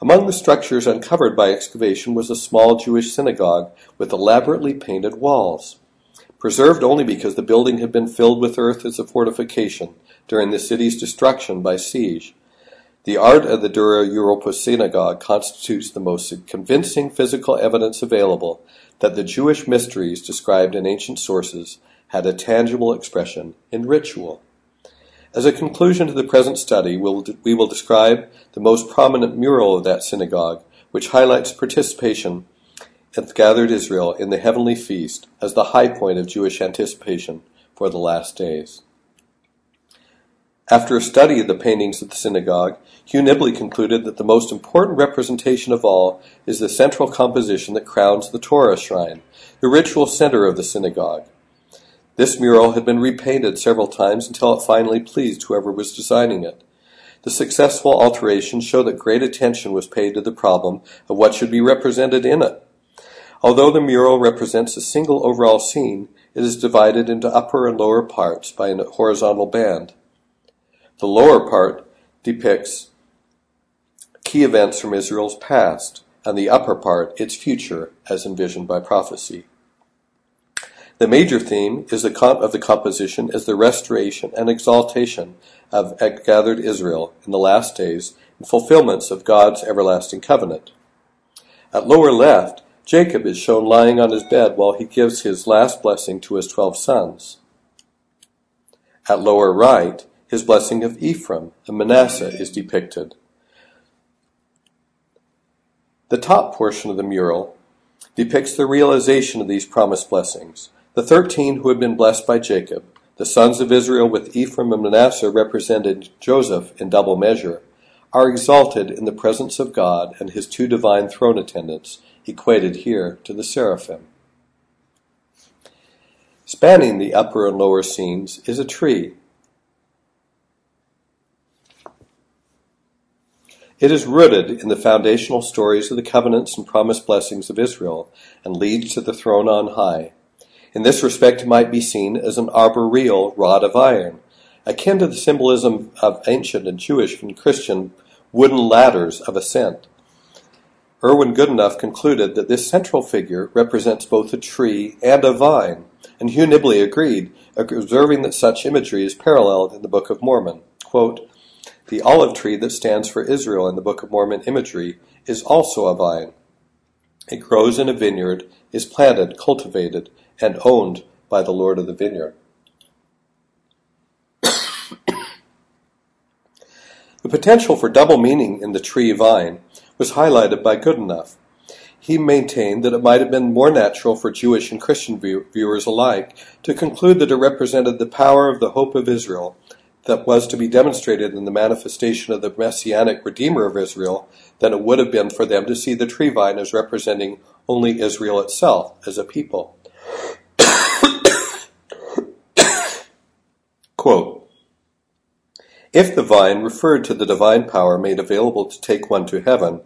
Among the structures uncovered by excavation was a small Jewish synagogue with elaborately painted walls. Preserved only because the building had been filled with earth as a fortification during the city's destruction by siege. The art of the Dura Europos synagogue constitutes the most convincing physical evidence available that the Jewish mysteries described in ancient sources had a tangible expression in ritual. As a conclusion to the present study, we'll, we will describe the most prominent mural of that synagogue, which highlights participation of gathered Israel in the heavenly feast as the high point of Jewish anticipation for the last days. After a study of the paintings of the synagogue, Hugh Nibley concluded that the most important representation of all is the central composition that crowns the Torah shrine, the ritual center of the synagogue. This mural had been repainted several times until it finally pleased whoever was designing it. The successful alterations show that great attention was paid to the problem of what should be represented in it. Although the mural represents a single overall scene, it is divided into upper and lower parts by a horizontal band. The lower part depicts key events from Israel's past, and the upper part its future as envisioned by prophecy. The major theme is the comp- of the composition is the restoration and exaltation of gathered Israel in the last days and fulfillments of God's everlasting covenant. At lower left, Jacob is shown lying on his bed while he gives his last blessing to his twelve sons. At lower right, his blessing of Ephraim and Manasseh is depicted. The top portion of the mural depicts the realization of these promised blessings. The thirteen who had been blessed by Jacob, the sons of Israel with Ephraim and Manasseh represented Joseph in double measure, are exalted in the presence of God and his two divine throne attendants equated here to the seraphim. Spanning the upper and lower scenes is a tree. It is rooted in the foundational stories of the covenants and promised blessings of Israel and leads to the throne on high. In this respect, it might be seen as an arboreal rod of iron, akin to the symbolism of ancient and Jewish and Christian wooden ladders of ascent. Erwin Goodenough concluded that this central figure represents both a tree and a vine, and Hugh Nibley agreed, observing that such imagery is paralleled in the Book of Mormon. Quote, the olive tree that stands for Israel in the Book of Mormon imagery is also a vine. It grows in a vineyard, is planted, cultivated, and owned by the Lord of the vineyard. [coughs] the potential for double meaning in the tree vine was highlighted by Goodenough. He maintained that it might have been more natural for Jewish and Christian view- viewers alike to conclude that it represented the power of the hope of Israel that was to be demonstrated in the manifestation of the messianic Redeemer of Israel than it would have been for them to see the tree vine as representing only Israel itself as a people. [coughs] Quote, if the vine referred to the divine power made available to take one to heaven,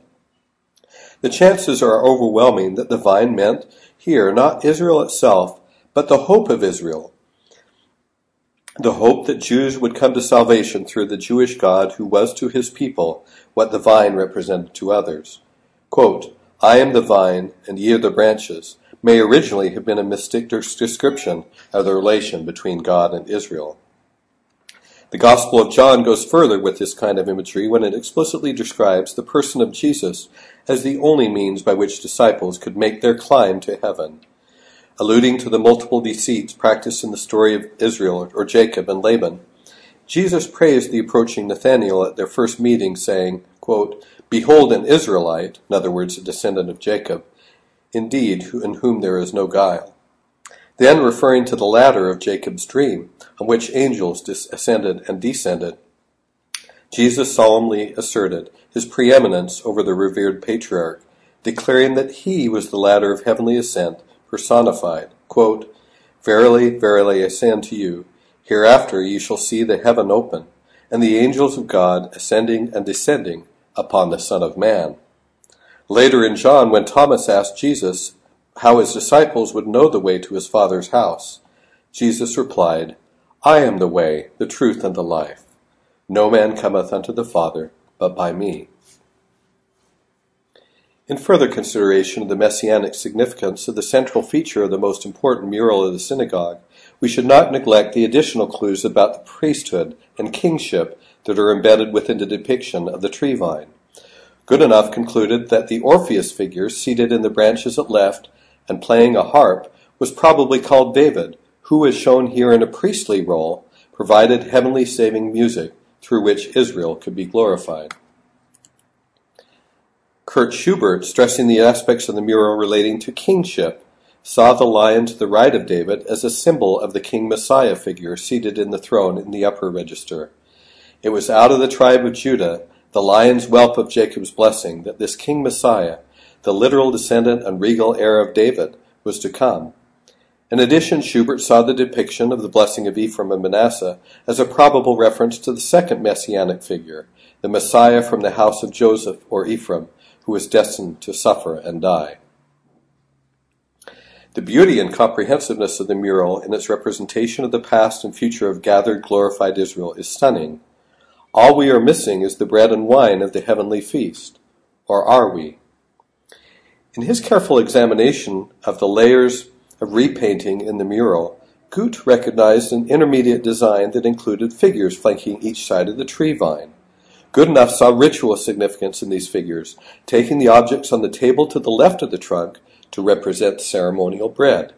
the chances are overwhelming that the vine meant here not Israel itself, but the hope of Israel. The hope that Jews would come to salvation through the Jewish God who was to his people what the vine represented to others. Quote, I am the vine, and ye are the branches, may originally have been a mystic description of the relation between God and Israel. The Gospel of John goes further with this kind of imagery when it explicitly describes the person of Jesus as the only means by which disciples could make their climb to heaven. Alluding to the multiple deceits practiced in the story of Israel or Jacob and Laban, Jesus praised the approaching Nathanael at their first meeting, saying, quote, Behold an Israelite, in other words, a descendant of Jacob, indeed, in whom there is no guile. Then, referring to the ladder of Jacob's dream, on which angels ascended and descended, Jesus solemnly asserted his preeminence over the revered patriarch, declaring that he was the ladder of heavenly ascent personified. Quote, Verily, verily, I say unto you, hereafter ye shall see the heaven open, and the angels of God ascending and descending upon the Son of Man. Later in John, when Thomas asked Jesus how his disciples would know the way to his Father's house, Jesus replied, I am the way, the truth, and the life. No man cometh unto the Father but by me. In further consideration of the messianic significance of the central feature of the most important mural of the synagogue, we should not neglect the additional clues about the priesthood and kingship that are embedded within the depiction of the tree vine. Goodenough concluded that the Orpheus figure seated in the branches at left and playing a harp was probably called David, who is shown here in a priestly role, provided heavenly saving music through which Israel could be glorified. Kurt Schubert, stressing the aspects of the mural relating to kingship, saw the lion to the right of David as a symbol of the King Messiah figure seated in the throne in the upper register. It was out of the tribe of Judah, the lion's whelp of Jacob's blessing, that this King Messiah, the literal descendant and regal heir of David, was to come. In addition, Schubert saw the depiction of the blessing of Ephraim and Manasseh as a probable reference to the second messianic figure, the Messiah from the house of Joseph or Ephraim, who was destined to suffer and die. The beauty and comprehensiveness of the mural in its representation of the past and future of gathered, glorified Israel is stunning. All we are missing is the bread and wine of the heavenly feast. Or are we? In his careful examination of the layers of repainting in the mural, Guth recognized an intermediate design that included figures flanking each side of the tree vine. Goodenough saw ritual significance in these figures, taking the objects on the table to the left of the trunk to represent ceremonial bread,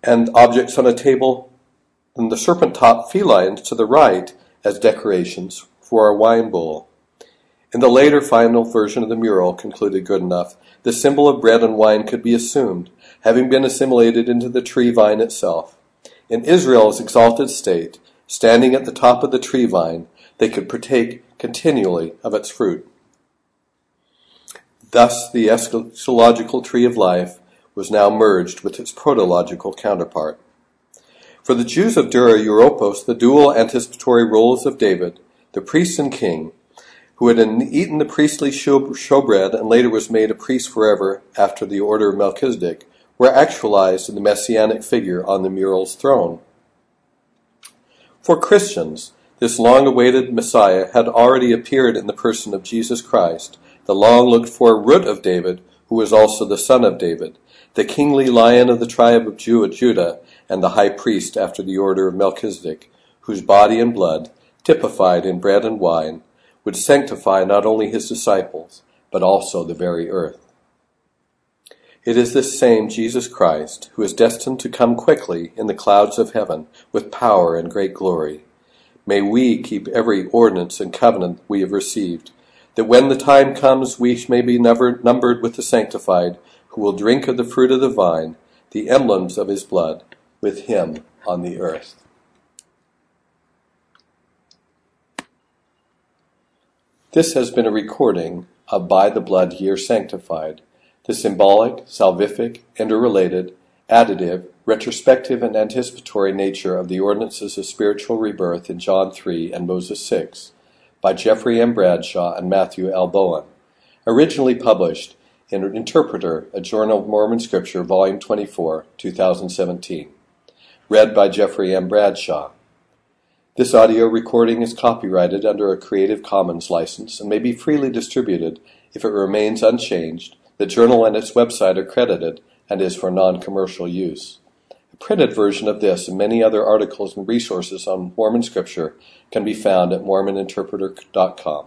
and objects on a table in the serpent top felines to the right as decorations for a wine bowl. In the later final version of the mural, concluded Goodenough, the symbol of bread and wine could be assumed, having been assimilated into the tree vine itself. In Israel's exalted state, standing at the top of the tree vine, they could partake continually of its fruit. Thus, the eschatological tree of life was now merged with its protological counterpart. For the Jews of Dura Europos, the dual anticipatory roles of David, the priest and king, who had eaten the priestly shewbread and later was made a priest forever after the order of Melchizedek, were actualized in the messianic figure on the mural's throne. For Christians, this long awaited Messiah had already appeared in the person of Jesus Christ, the long looked for root of David, who was also the son of David, the kingly lion of the tribe of Judah, and the high priest after the order of Melchizedek, whose body and blood, typified in bread and wine, would sanctify not only his disciples, but also the very earth. It is this same Jesus Christ who is destined to come quickly in the clouds of heaven with power and great glory. May we keep every ordinance and covenant we have received, that when the time comes we may be numbered with the sanctified, who will drink of the fruit of the vine, the emblems of his blood, with him on the earth. This has been a recording of By the Blood Ye Are Sanctified the symbolic, salvific, interrelated, additive, retrospective, and anticipatory nature of the ordinances of spiritual rebirth in John 3 and Moses 6 by Jeffrey M. Bradshaw and Matthew L. Bowen, originally published in Interpreter, a Journal of Mormon Scripture, Volume 24, 2017. Read by Jeffrey M. Bradshaw. This audio recording is copyrighted under a Creative Commons license and may be freely distributed if it remains unchanged the journal and its website are credited and is for non-commercial use. A printed version of this and many other articles and resources on Mormon scripture can be found at mormoninterpreter.com.